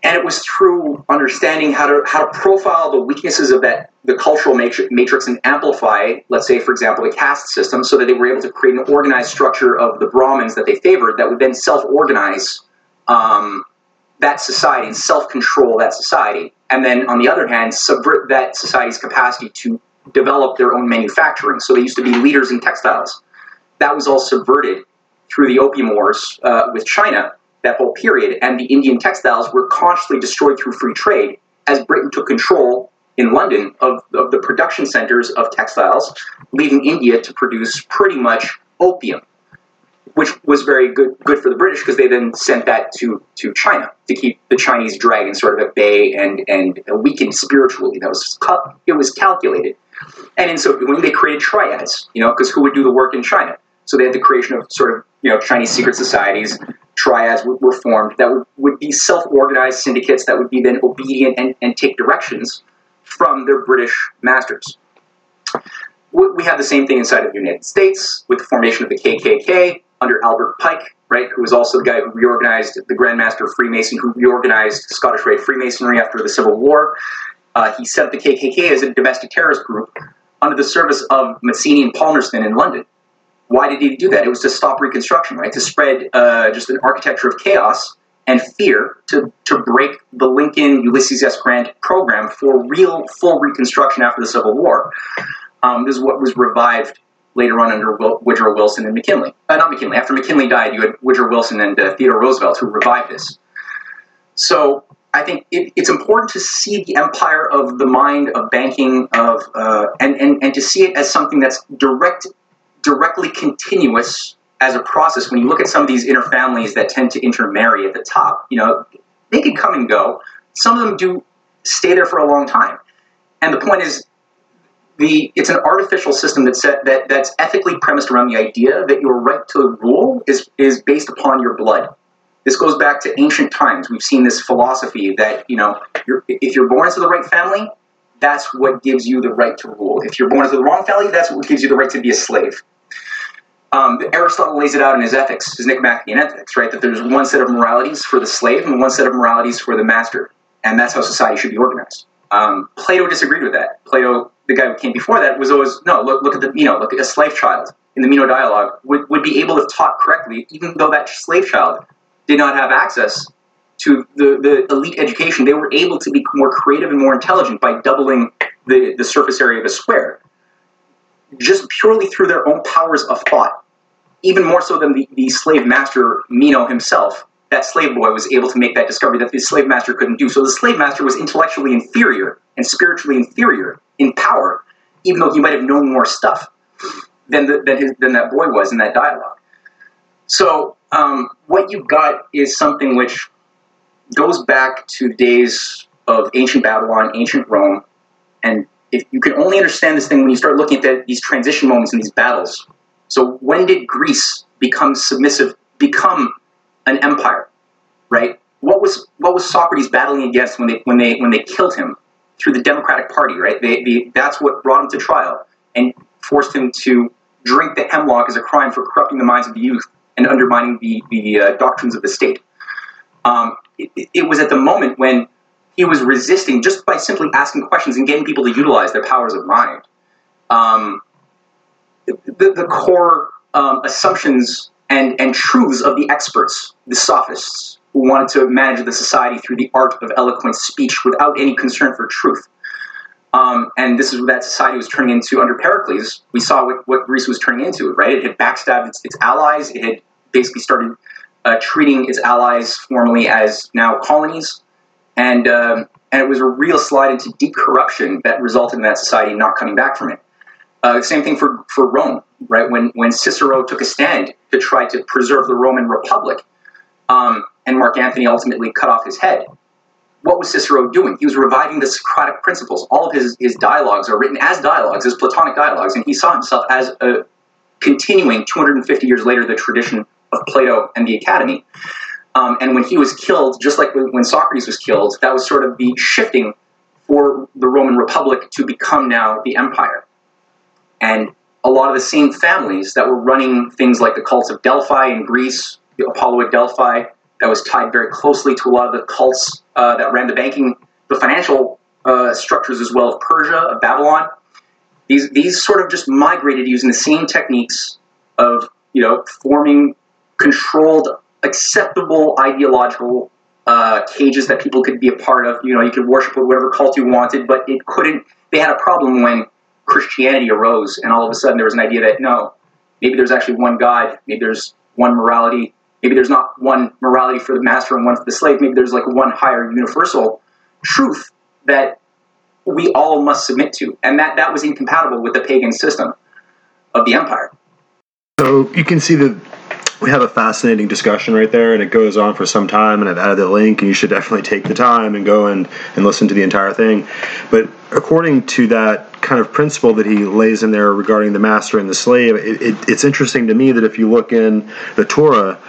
And it was through understanding how to how to profile the weaknesses of that the cultural matrix and amplify, let's say, for example, the caste system, so that they were able to create an organized structure of the Brahmins that they favored that would then self-organize um, that society and self-control that society, and then on the other hand, subvert that society's capacity to develop their own manufacturing. So they used to be leaders in textiles. That was all subverted through the Opium Wars uh, with China, that whole period, and the Indian textiles were consciously destroyed through free trade as Britain took control in London of, of the production centers of textiles, leaving India to produce pretty much opium, which was very good good for the British because they then sent that to, to China to keep the Chinese dragon sort of at bay and, and weakened spiritually. That was it was calculated. And in so doing, they created triads, you know, because who would do the work in China? So they had the creation of sort of, you know, Chinese secret societies. Triads were, were formed that would, would be self-organized syndicates that would be then obedient and, and take directions from their British masters. We have the same thing inside of the United States with the formation of the KKK under Albert Pike, right, who was also the guy who reorganized the Grand Master Freemason, who reorganized Scottish Rite Freemasonry after the Civil War. Uh, he set up the KKK as a domestic terrorist group under the service of Mazzini and Palmerston in London. Why did he do that? It was to stop Reconstruction, right? To spread uh, just an architecture of chaos and fear to, to break the Lincoln Ulysses S. Grant program for real full Reconstruction after the Civil War. Um, this is what was revived later on under Woodrow Wilson and McKinley. Uh, not McKinley. After McKinley died, you had Woodrow Wilson and uh, Theodore Roosevelt who revived this. So I think it, it's important to see the empire of the mind of banking of uh, and, and and to see it as something that's direct, directly continuous as a process. When you look at some of these inner families that tend to intermarry at the top, you know, they can come and go. Some of them do stay there for a long time, and the point is. The, it's an artificial system that's set, that that's ethically premised around the idea that your right to rule is is based upon your blood this goes back to ancient times. We've seen this philosophy that, you know, you're, if you're born into the right family, that's what gives you the right to rule. If you're born into the wrong family, that's what gives you the right to be a slave. Um, Aristotle lays it out in his Ethics, his Nicomachean Ethics, right? That there's one set of moralities for the slave and one set of moralities for the master, and that's how society should be organized. Um, Plato disagreed with that. Plato, the guy who came before that, was always no. Look, look at the you know, look at a slave child in the Meno dialogue would, would be able to talk correctly, even though that slave child did not have access to the, the elite education, they were able to be more creative and more intelligent by doubling the, the surface area of a square, just purely through their own powers of thought. Even more so than the, the slave master Meno himself, that slave boy was able to make that discovery that the slave master couldn't do. So the slave master was intellectually inferior and spiritually inferior in power, even though he might have known more stuff than, the, than, his, than that boy was in that dialogue. So um, what you've got is something which goes back to days of ancient Babylon, ancient Rome, and if you can only understand this thing when you start looking at the, these transition moments and these battles, So when did Greece become submissive, become an empire, right? What was what was Socrates battling against when they when they when they killed him through the Democratic Party, right? They, they, that's what brought him to trial and forced him to drink the hemlock as a crime for corrupting the minds of the youth and undermining the the uh, doctrines of the state. Um, it, it was at the moment when he was resisting just by simply asking questions and getting people to utilize their powers of mind. Um, the, the core um, assumptions and, and truths of the experts, the sophists, who wanted to manage the society through the art of eloquent speech without any concern for truth. Um, and this is what that society was turning into under Pericles. We saw what, what Greece was turning into, right? It had backstabbed its, its allies. It had basically started uh, treating its allies formally as now colonies. And, um, and it was a real slide into deep corruption that resulted in that society not coming back from it. Uh, same thing for, for Rome, right? When, when Cicero took a stand to try to preserve the Roman Republic, um, and Mark Antony ultimately cut off his head. What was Cicero doing? He was reviving the Socratic principles. All of his, his dialogues are written as dialogues, as Platonic dialogues, and he saw himself as a continuing 250 years later the tradition Plato and the Academy. Um, and when he was killed, just like when Socrates was killed, that was sort of the shifting for the Roman Republic to become now the empire. And a lot of the same families that were running things like the cults of Delphi in Greece, the Apollo at Delphi, that was tied very closely to a lot of the cults uh, that ran the banking, the financial uh, structures as well of Persia, of Babylon. These, these sort of just migrated using the same techniques of you know forming controlled, acceptable ideological uh, cages that people could be a part of. You know, you could worship whatever cult you wanted, but it couldn't. They had a problem when Christianity arose, and all of a sudden there was an idea that no, maybe there's actually one God, maybe there's one morality, maybe there's not one morality for the master and one for the slave, maybe there's like one higher universal truth that we all must submit to, and that that was incompatible with the pagan system of the empire. So you can see that we have a fascinating discussion right there, and it goes on for some time. And I've added the link, and you should definitely take the time and go and, and listen to the entire thing. But according to that kind of principle that he lays in there regarding the master and the slave, it, it, it's interesting to me that if you look in the Torah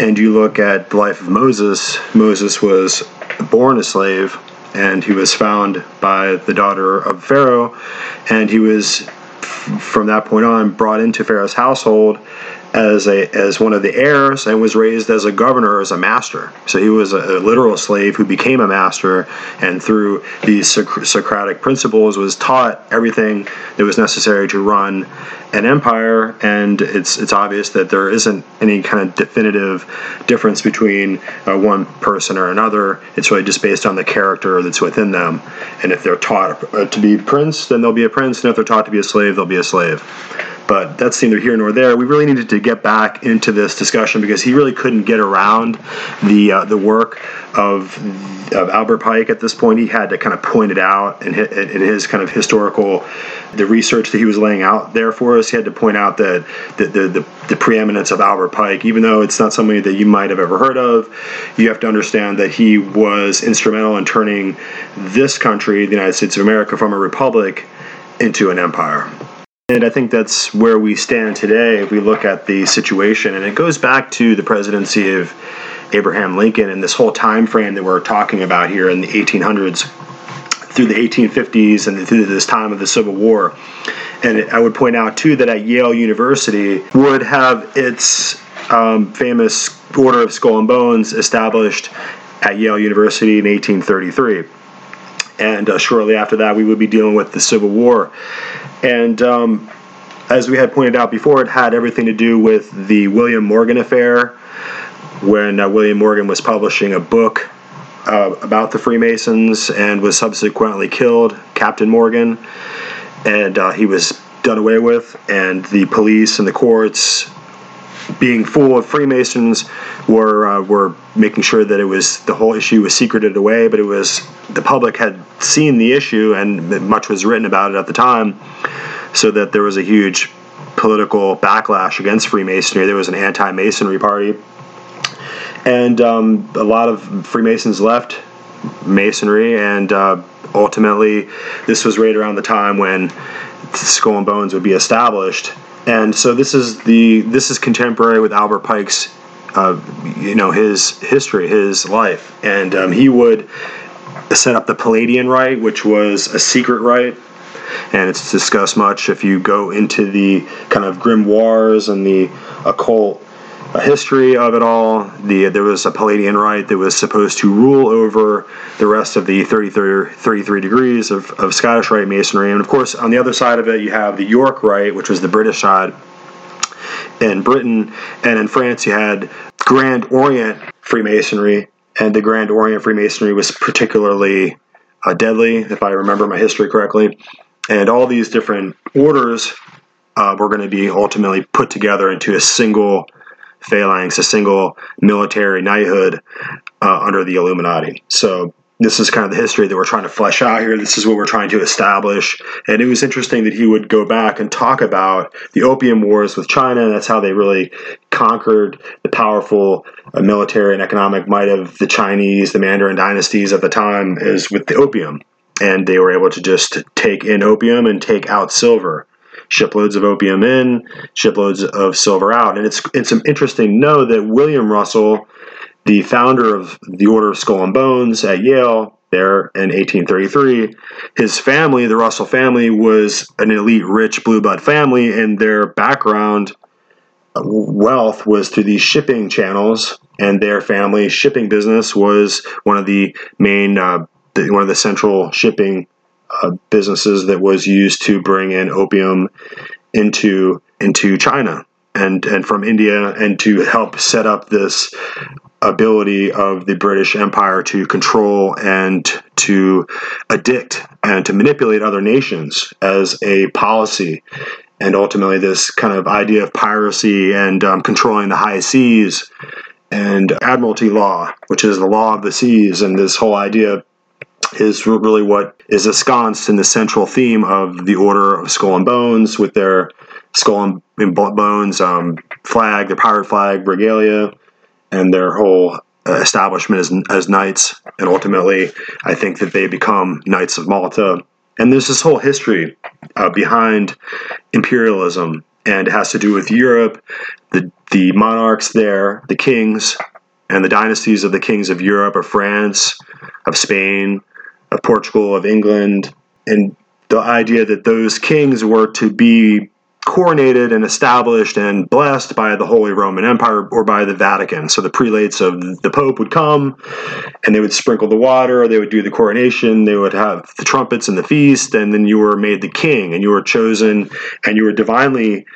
and you look at the life of Moses, Moses was born a slave and he was found by the daughter of Pharaoh, and he was from that point on brought into Pharaoh's household as a as one of the heirs and was raised as a governor as a master. So he was a, a literal slave who became a master, and through these Socratic principles was taught everything that was necessary to run an empire. And it's it's obvious that there isn't any kind of definitive difference between uh, one person or another. It's really just based on the character that's within them. And if they're taught uh, to be prince, then they'll be a prince, and if they're taught to be a slave, they'll be a slave but that's neither here nor there. We really needed to get back into this discussion because he really couldn't get around the uh, the work of of Albert Pike at this point. He had to kind of point it out in his, in his kind of historical the research that he was laying out there for us. He had to point out that the, the, the, the preeminence of Albert Pike, even though it's not somebody that you might have ever heard of, you have to understand that he was instrumental in turning this country, the United States of America, from a republic into an empire. And I think that's where we stand today if we look at the situation. And it goes back to the presidency of Abraham Lincoln and this whole time frame that we're talking about here in the 1800s through the 1850s and through this time of the Civil War. And I would point out, too, that at Yale University would have its um, famous Order of Skull and Bones established at Yale University in 1833. And uh, shortly after that, we would be dealing with the Civil War. And um, as we had pointed out before, it had everything to do with the William Morgan affair, when uh, William Morgan was publishing a book uh, about the Freemasons and was subsequently killed, Captain Morgan, and uh, he was done away with, and the police and the courts, being full of Freemasons, were uh, were making sure that it was the whole issue was secreted away, but it was the public had seen the issue and much was written about it at the time, so that there was a huge political backlash against Freemasonry. There was an anti-Masonry party, and um, a lot of Freemasons left Masonry, and uh, ultimately, this was right around the time when Skull and Bones would be established and so this is the this is contemporary with Albert Pike's, uh, you know, his history, his life, and um, he would set up the Palladian Rite, which was a secret rite, and it's discussed much if you go into the kind of grimoires and the occult a history of it all. The there was a Palladian rite that was supposed to rule over the rest of the 33, 33 degrees of, of Scottish Rite Masonry, and of course on the other side of it you have the York Rite, which was the British side. In Britain and in France, you had Grand Orient Freemasonry, and the Grand Orient Freemasonry was particularly uh, deadly, if I remember my history correctly. And all these different orders uh, were going to be ultimately put together into a single phalanx, a single military knighthood uh, under the Illuminati. So this is kind of the history that we're trying to flesh out here. This is what we're trying to establish. And it was interesting that he would go back and talk about the Opium Wars with China. That's how they really conquered the powerful uh, military and economic might of the Chinese, the Mandarin dynasties at the time, is with the opium. And they were able to just take in opium and take out silver shiploads of opium in, shiploads of silver out. And it's it's some interesting to know that William Russell, the founder of the Order of Skull and Bones at Yale, there in 1833, his family, the Russell family, was an elite, rich blue blood family, and their background uh, wealth was through these shipping channels, and their family shipping business was one of the main, uh, one of the central shipping uh, businesses that was used to bring in opium into into China and and from India and to help set up this ability of the British Empire to control and to addict and to manipulate other nations as a policy. And ultimately, this kind of idea of piracy and um, controlling the high seas and admiralty law, which is the law of the seas, and this whole idea is really what is ensconced in the central theme of the Order of Skull and Bones with their skull and bones um, flag, their pirate flag, regalia, and their whole uh, establishment as, as knights. And ultimately, I think that they become Knights of Malta. And there's this whole history uh, behind imperialism, and it has to do with Europe, the, the monarchs there, the kings, and the dynasties of the kings of Europe, of France, of Spain, of Portugal, of England, and the idea that those kings were to be coronated and established and blessed by the Holy Roman Empire or by the Vatican. So the prelates of the Pope would come and they would sprinkle the water, they would do the coronation, they would have the trumpets and the feast, and then you were made the king and you were chosen and you were divinely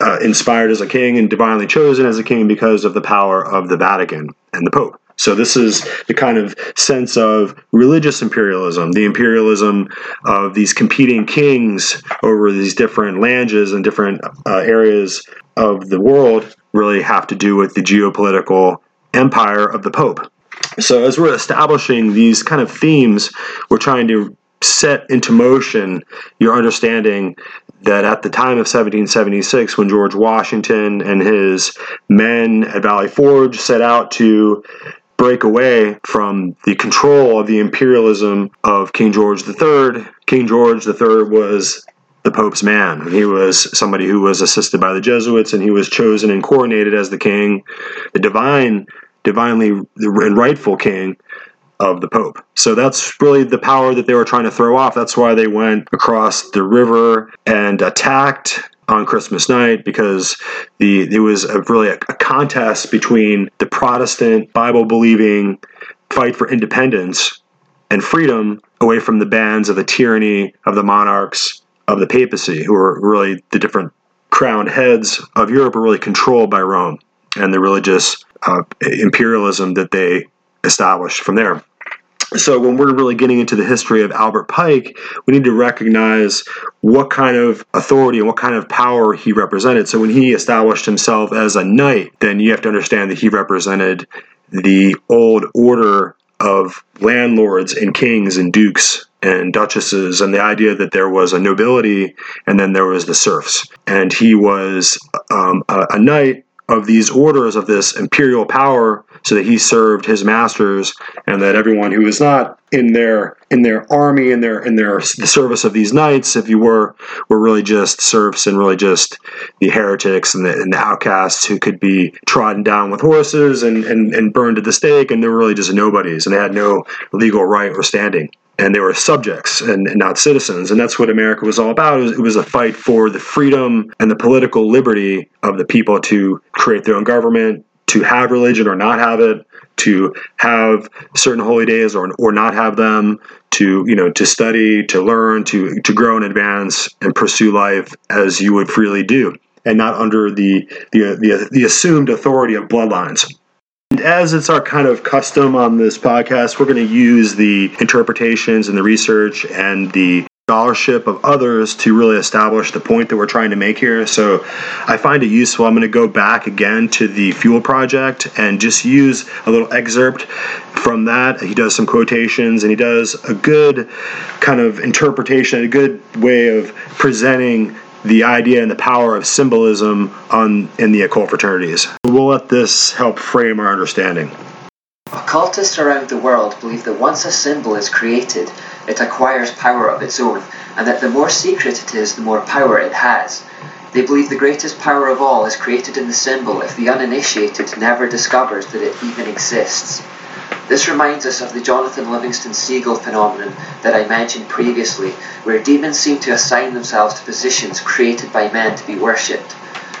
uh, inspired as a king and divinely chosen as a king because of the power of the Vatican and the Pope. So this is the kind of sense of religious imperialism, the imperialism of these competing kings over these different lands and different uh, areas of the world really have to do with the geopolitical empire of the Pope. So as we're establishing these kind of themes, we're trying to set into motion your understanding that at the time of 1776, when George Washington and his men at Valley Forge set out to break away from the control of the imperialism of King George III. King George III was the Pope's man. He was somebody who was assisted by the Jesuits, and he was chosen and coronated as the king, the divine, divinely and rightful king of the Pope. So that's really the power that they were trying to throw off. That's why they went across the river and attacked on Christmas night because the it was a, really a, a contest between the Protestant Bible believing fight for independence and freedom away from the bands of the tyranny of the monarchs of the papacy, who were really the different crowned heads of Europe, were really controlled by Rome and the religious uh, imperialism that they established from there so when we're really getting into the history of Albert Pike, we need to recognize what kind of authority and what kind of power he represented. So when he established himself as a knight, then you have to understand that he represented the old order of landlords and kings and dukes and duchesses and the idea that there was a nobility and then there was the serfs. And he was um, a, a knight of these orders of this imperial power so that he served his masters, and that everyone who was not in their in their army in their in their the service of these knights, if you were, were really just serfs and really just the heretics and the, and the outcasts who could be trodden down with horses and, and, and burned at the stake, and they were really just nobodies, and they had no legal right or standing and they were subjects and, and, not citizens. And that's what America was all about. It was, it was, a fight for the freedom and the political liberty of the people to create their own government, to have religion or not have it, to have certain holy days or, or not have them, to you know to study, to learn, to to grow and advance and pursue life as you would freely do, and not under the the, the, the assumed authority of bloodlines. And as it's our kind of custom on this podcast, we're going to use the interpretations and the research and the scholarship of others to really establish the point that we're trying to make here. So I find it useful. I'm going to go back again to the Fuel Project and just use a little excerpt from that. He does some quotations and he does a good kind of interpretation, a good way of presenting the idea and the power of symbolism on in the occult fraternities. We'll let this help frame our understanding. Occultists around the world believe that once a symbol is created, it acquires power of its own, and that the more secret it is, the more power it has. They believe the greatest power of all is created in the symbol if the uninitiated never discovers that it even exists. This reminds us of the Jonathan Livingston Seagull phenomenon that I mentioned previously, where demons seem to assign themselves to positions created by men to be worshipped.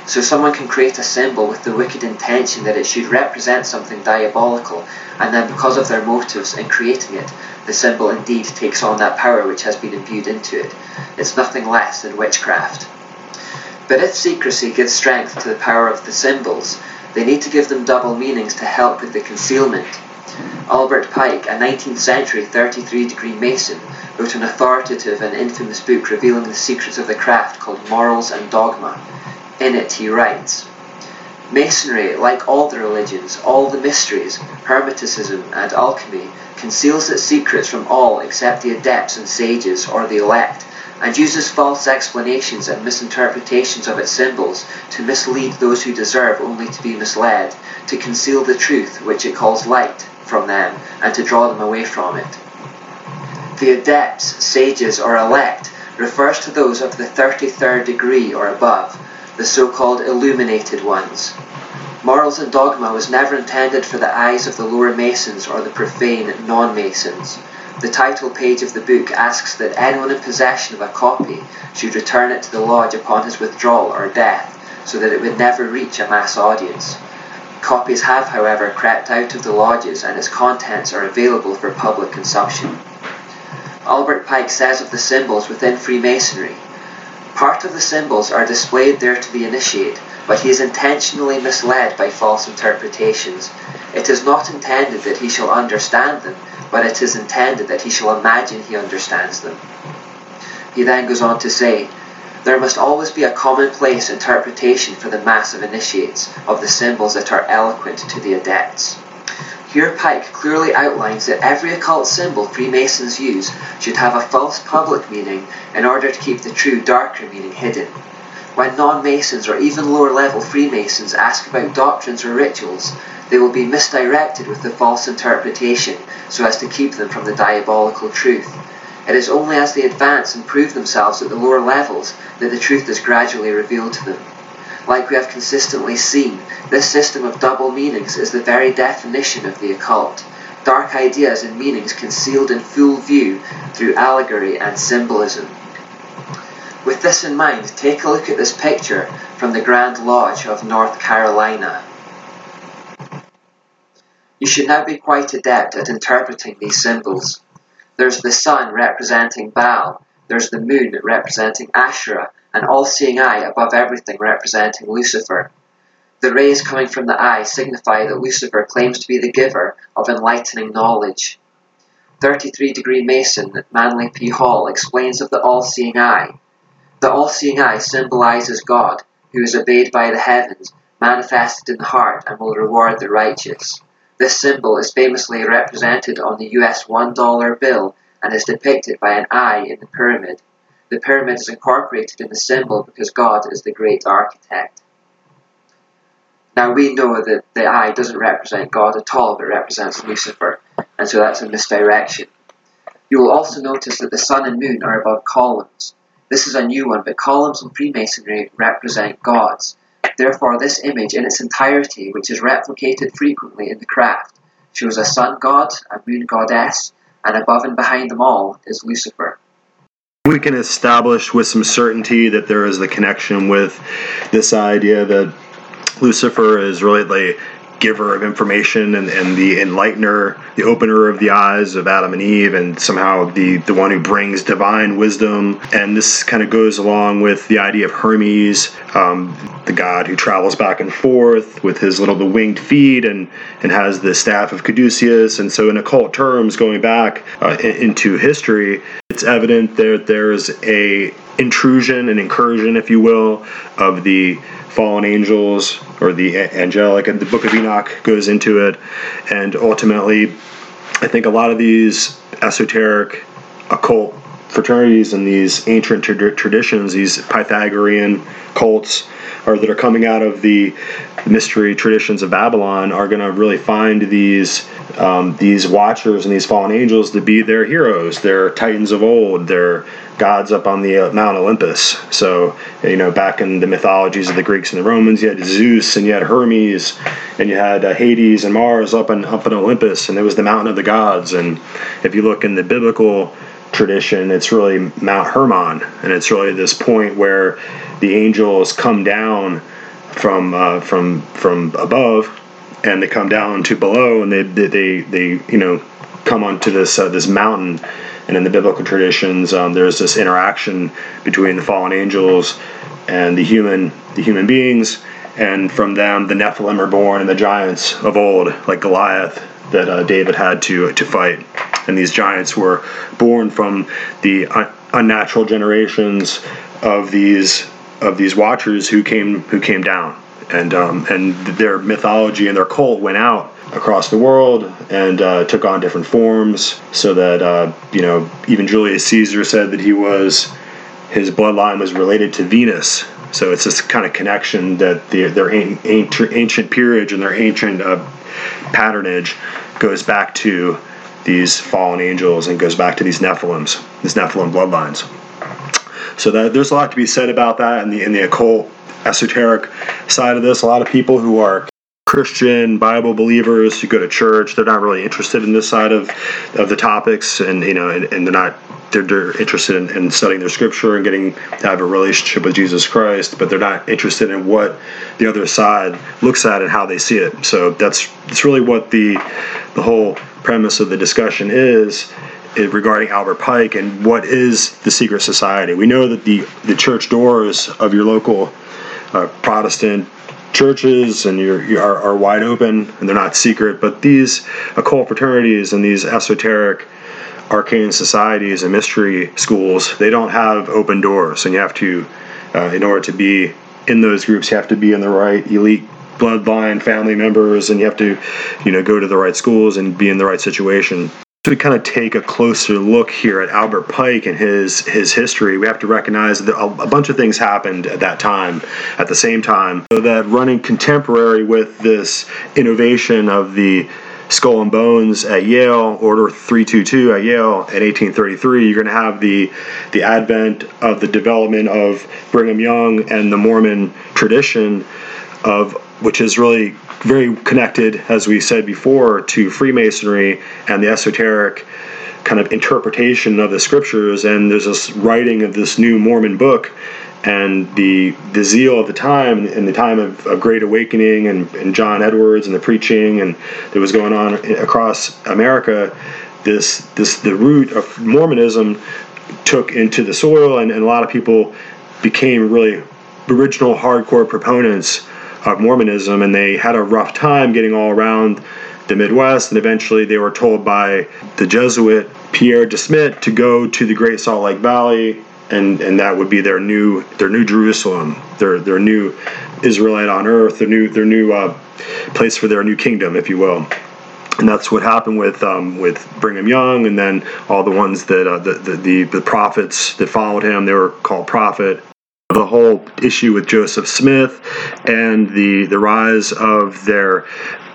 So someone can create a symbol with the wicked intention that it should represent something diabolical, and then because of their motives in creating it, the symbol indeed takes on that power which has been imbued into it. It's nothing less than witchcraft. But if secrecy gives strength to the power of the symbols, they need to give them double meanings to help with the concealment. Albert Pike, a 19th century 33 degree Mason, wrote an authoritative and infamous book revealing the secrets of the craft called Morals and Dogma. In it he writes, Masonry, like all the religions, all the mysteries, Hermeticism and alchemy, conceals its secrets from all except the adepts and sages or the elect, and uses false explanations and misinterpretations of its symbols to mislead those who deserve only to be misled, to conceal the truth which it calls light from them and to draw them away from it. The adepts, sages, or elect refers to those of the 33rd degree or above, the so-called illuminated ones. Morals and Dogma was never intended for the eyes of the lower Masons or the profane non-Masons. The title page of the book asks that anyone in possession of a copy should return it to the lodge upon his withdrawal or death, so that it would never reach a mass audience. Copies have, however, crept out of the lodges and its contents are available for public consumption. Albert Pike says of the symbols within Freemasonry, Part of the symbols are displayed there to the initiate, but he is intentionally misled by false interpretations. It is not intended that he shall understand them, but it is intended that he shall imagine he understands them. He then goes on to say, there must always be a commonplace interpretation for the mass of initiates of the symbols that are eloquent to the adepts. Here Pike clearly outlines that every occult symbol Freemasons use should have a false public meaning in order to keep the true darker meaning hidden. When non-Masons or even lower level Freemasons ask about doctrines or rituals, they will be misdirected with the false interpretation so as to keep them from the diabolical truth. It is only as they advance and prove themselves at the lower levels that the truth is gradually revealed to them. Like we have consistently seen, this system of double meanings is the very definition of the occult. Dark ideas and meanings concealed in full view through allegory and symbolism. With this in mind, take a look at this picture from the Grand Lodge of North Carolina. You should now be quite adept at interpreting these symbols. There's the sun representing Baal, there's the moon representing Asherah, and all-seeing eye above everything representing Lucifer. The rays coming from the eye signify that Lucifer claims to be the giver of enlightening knowledge. 33 degree Mason Manly P. Hall explains of the all-seeing eye. The all-seeing eye symbolizes God, who is obeyed by the heavens, manifested in the heart, and will reward the righteous. This symbol is famously represented on the US $1 bill and is depicted by an eye in the pyramid. The pyramid is incorporated in the symbol because God is the great architect. Now we know that the eye doesn't represent God at all, but represents Lucifer, and so that's a misdirection. You will also notice that the sun and moon are above columns. This is a new one, but columns in Freemasonry represent gods. Therefore, this image in its entirety, which is replicated frequently in the craft, shows a sun god, a moon goddess, and above and behind them all is Lucifer. We can establish with some certainty that there is the connection with this idea that Lucifer is really giver of information and, and the enlightener, the opener of the eyes of Adam and Eve, and somehow the, the one who brings divine wisdom. And this kind of goes along with the idea of Hermes, um, the god who travels back and forth with his little the winged feet and, and has the staff of Caduceus. And so, in occult terms, going back uh, into history, it's evident that there's a intrusion and incursion, if you will, of the fallen angels or the angelic, and the Book of Enoch goes into it. And ultimately, I think a lot of these esoteric, occult fraternities and these ancient tra- traditions, these Pythagorean cults, or that are coming out of the mystery traditions of Babylon, are going to really find these um, these watchers and these fallen angels to be their heroes, their titans of old, their gods up on the uh, Mount Olympus. So, you know, back in the mythologies of the Greeks and the Romans, you had Zeus and you had Hermes and you had uh, Hades and Mars up in, up in Olympus, and it was the mountain of the gods. And if you look in the biblical tradition, it's really Mount Hermon, and it's really this point where the angels come down from uh, from from above, and they come down to below, and they they they, they you know come onto this uh, this mountain and in the biblical traditions, um, there's this interaction between the fallen angels and the human, the human beings, and from them the Nephilim are born and the giants of old, like Goliath, that uh, David had to to fight. And these giants were born from the un- unnatural generations of these of these watchers who came who came down, and um, and their mythology and their cult went out across the world and uh, took on different forms so that uh, you know even Julius Caesar said that he was his bloodline was related to Venus so it's this kind of connection that the, their ancient, ancient peerage and their ancient uh, patternage goes back to these fallen angels and goes back to these Nephilims, these Nephilim bloodlines. So that, there's a lot to be said about that in the in the occult esoteric side of this. A lot of people who are Christian Bible believers who go to church. They're not really interested in this side of, of the topics, and you know, and, and they're not they're, they're interested in, in, studying their scripture and getting to have a relationship with Jesus Christ, but they're not interested in what the other side looks at and how they see it. So that's that's really what the the whole premise of the discussion is regarding Albert Pike and what is the secret society. We know that the the church doors of your local uh, Protestant churches and you're, are, are wide open and they're not secret. But these occult fraternities and these esoteric arcane societies and mystery schools, they don't have open doors. And you have to, uh, in order to be in those groups, you have to be in the right elite bloodline family members and you have to you know go to the right schools and be in the right situation to kind of take a closer look here at Albert Pike and his his history, we have to recognize that a, bunch of things happened at that time, at the same time. So that running contemporary with this innovation of the Skull and Bones at Yale, Order 322 at Yale in 1833, you're going to have the the advent of the development of Brigham Young and the Mormon tradition of which is really very connected, as we said before, to Freemasonry and the esoteric kind of interpretation of the scriptures. And there's this writing of this new Mormon book, and the the zeal of the time, in the time of, of Great Awakening, and, and John Edwards and the preaching, and that was going on across America. This this the root of Mormonism took into the soil, and, and a lot of people became really original hardcore proponents of Mormonism, and they had a rough time getting all around the Midwest, and eventually they were told by the Jesuit Pierre de Smet to go to the Great Salt Lake Valley, and, and that would be their new their new Jerusalem, their their new Israelite on earth, their new their new uh, place for their new kingdom, if you will. And that's what happened with um, with Brigham Young, and then all the ones that uh, the, the, the the prophets that followed him, they were called prophet the whole issue with Joseph Smith and the the rise of their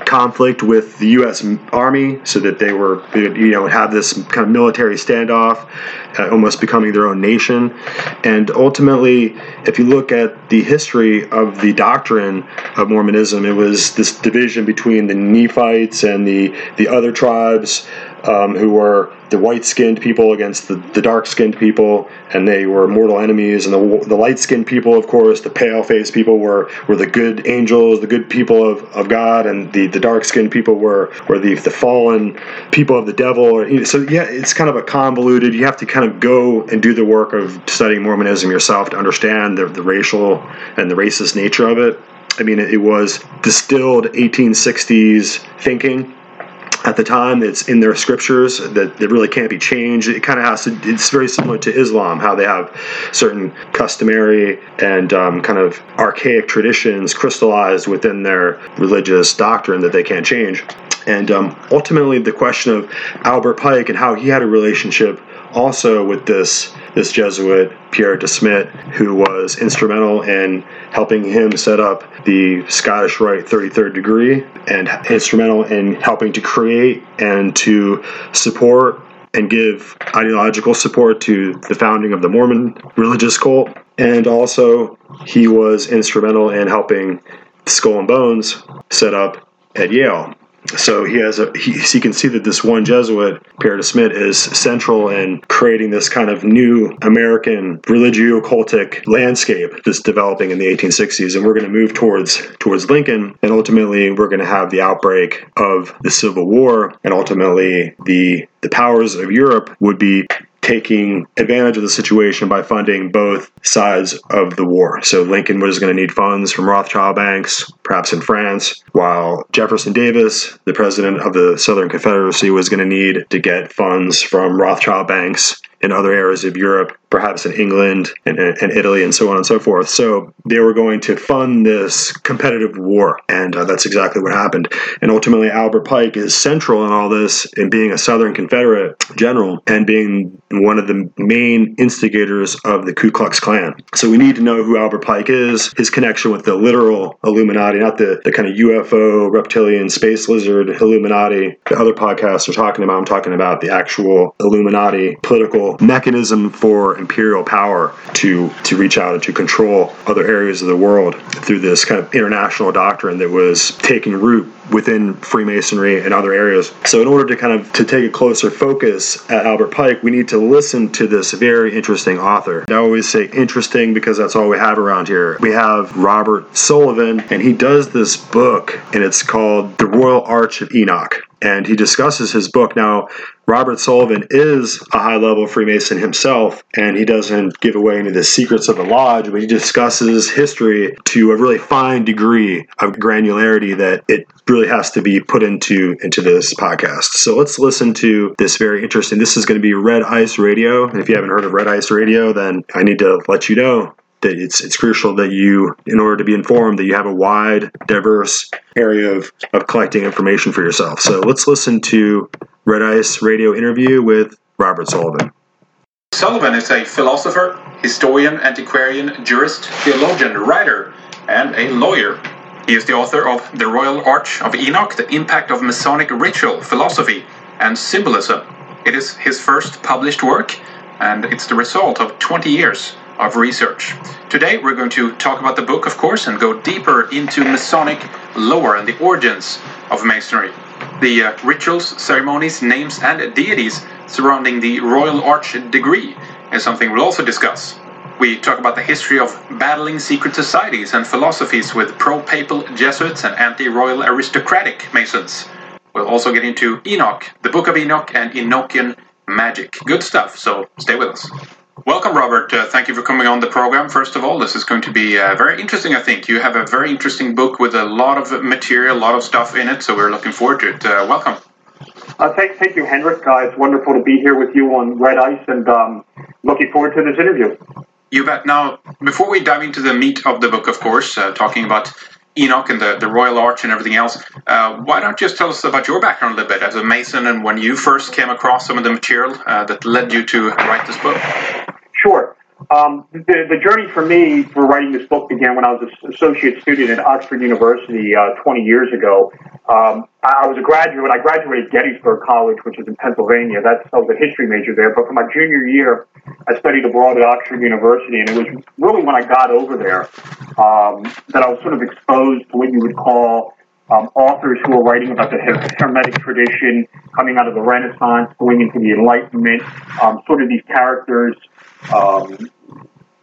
conflict with the U.S. Army, so that they were, you know, have this kind of military standoff, uh, almost becoming their own nation. And ultimately, if you look at the history of the doctrine of Mormonism, it was this division between the Nephites and the the other tribes um, who were the white skinned people against the, the dark skinned people, and they were mortal enemies. And the, the light skinned people, of course, the pale faced people were, were the good angels, the good people of, of God, and the, the dark skinned people were, were the, the fallen people of the devil. So, yeah, it's kind of a convoluted, you have to kind of go and do the work of studying Mormonism yourself to understand the, the racial and the racist nature of it. I mean, it was distilled 1860s thinking at the time it's in their scriptures that, that really can't be changed. It kind of has to it's very similar to islam how they have certain customary and um, kind of archaic traditions crystallized within their religious doctrine that they can't change. And um, ultimately the question of albert pike and how he had a relationship also with this this Jesuit Pierre de Smet, who was instrumental in helping him set up the Scottish Rite 33rd degree, and instrumental in helping to create and to support and give ideological support to the founding of the Mormon religious cult. And also, he was instrumental in helping Skull and Bones set up at Yale so he has a he, he, can see that this one Jesuit Pierre de Smet is central in creating this kind of new American religio-cultic landscape that's developing in the 1860s, and we're going to move towards towards Lincoln, and ultimately we're going to have the outbreak of the Civil War, and ultimately the the powers of Europe would be taking advantage of the situation by funding both sides of the war. So Lincoln was going to need funds from Rothschild banks, perhaps in France, while Jefferson Davis, the president of the Southern Confederacy, was going to need to get funds from Rothschild banks in other areas of Europe, perhaps in England and, and, Italy, and so on and so forth. So they were going to fund this competitive war, and uh, that's exactly what happened. And ultimately, Albert Pike is central in all this in being a Southern Confederate general and being one of the main instigators of the Ku Klux Klan. So we need to know who Albert Pike is, his connection with the literal Illuminati, not the, the kind of UFO, reptilian, space lizard Illuminati the other podcasts are talking about. I'm talking about the actual Illuminati political mechanism for imperial power to to reach out and to control other areas of the world through this kind of international doctrine that was taking root within Freemasonry and other areas. So in order to kind of to take a closer focus at Albert Pike, we need to listen to this very interesting author. I always say interesting because that's all we have around here. We have Robert Sullivan and he does this book and it's called The Royal Arch of Enoch and he discusses his book. Now, Robert Sullivan is a high level Freemason himself, and he doesn't give away any of the secrets of the lodge, but he discusses history to a really fine degree of granularity that it really has to be put into into this podcast. So let's listen to this very interesting. This is going to be Red Ice Radio, and if you haven't heard of Red Ice Radio, then I need to let you know that it's it's crucial that you, in order to be informed, that you have a wide, diverse area of, of collecting information for yourself. So let's listen to Red Ice Radio interview with Robert Sullivan. Sullivan is a philosopher, historian, antiquarian, jurist, theologian, writer, and a lawyer. He is the author of The Royal Arch of Enoch, The Impact of Masonic Ritual, Philosophy, and Symbolism. It is his first published work, and it's the result of 20 years of research. Today we're going to talk about the book, of course, and go deeper into Masonic lore and the origins of Masonry, the uh, rituals, ceremonies, names, and deities surrounding the Royal Arch degree is something we'll also discuss. We talk about the history of battling secret societies and philosophies with pro papal Jesuits and anti royal aristocratic Masons. We'll also get into Enoch, the Book of Enoch, and Enochian magic. Good stuff, so stay with us. Welcome, Robert. Uh, thank you for coming on the program. First of all, this is going to be uh, very interesting, I think. You have a very interesting book with a lot of material, a lot of stuff in it, so we're looking forward to it. Uh, welcome. Uh, thank, thank you, Henrik. Uh, it's wonderful to be here with you on Red Ice and um, looking forward to this interview. You bet. Now, before we dive into the meat of the book, of course, uh, talking about Enoch and the, the Royal Arch and everything else. Uh, why don't you just tell us about your background a little bit as a Mason and when you first came across some of the material uh, that led you to write this book? Sure. Um, the, the journey for me for writing this book began when I was an associate student at Oxford University uh, 20 years ago. Um, I, was a graduate. I graduated Gettysburg College, which is in Pennsylvania. That's I was a history major there. But for my junior year, I studied abroad at Oxford University, and it was really when I got over there um, that I was sort of exposed to what you would call um, authors who were writing about the Hermetic tradition, coming out of the Renaissance, going into the Enlightenment, um, sort of these characters, um,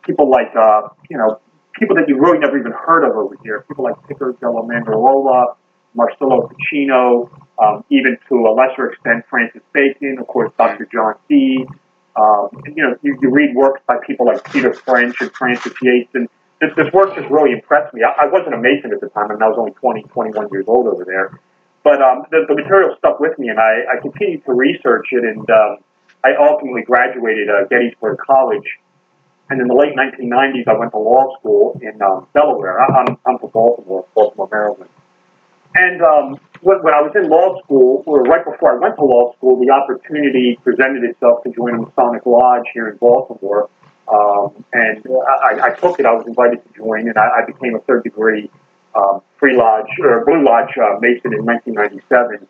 people like, uh, you know, people that you really never even heard of over here, people like Pico della Mirandola, Marcello Ficino, um, even to a lesser extent Francis Bacon, of course, Dr. John Dee. Um, and, you know, you, you read works by people like Peter French and Frances Yates, and this, this work just really impressed me. I, I wasn't a Mason at the time, and I was only 20, 21 years old over there. But um, the, the material stuck with me, and I, I continued to research it, and um, I ultimately graduated uh, Gettysburg College. And in the late 1990s, I went to law school in um, Delaware. I, I'm, I'm from Baltimore, Baltimore, Maryland. And um, when, when I was in law school, or right before I went to law school, the opportunity presented itself to join a Masonic Lodge here in Baltimore. Um, and I, I took it. I was invited to join, and I, I became a third degree um, Free Lodge or Blue Lodge uh, Mason in 1997.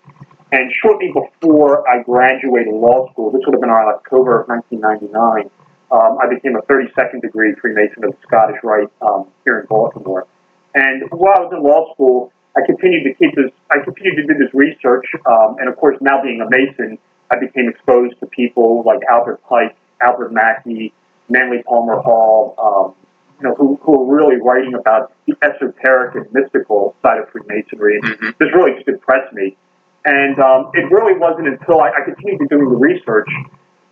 And shortly before I graduated law school, this would have been around October of 1999, um, I became a 32nd degree Freemason of the Scottish Rite um, here in Baltimore. And while I was in law school, I continued to keep this. I continued to do this research, um, and of course, now being a Mason, I became exposed to people like Albert Pike, Albert Mackey, Manly Palmer Hall, um, you know, who, who are really writing about the esoteric and mystical side of Freemasonry. And mm-hmm. this really just impressed me. And um, it really wasn't until I, I continued to doing the research,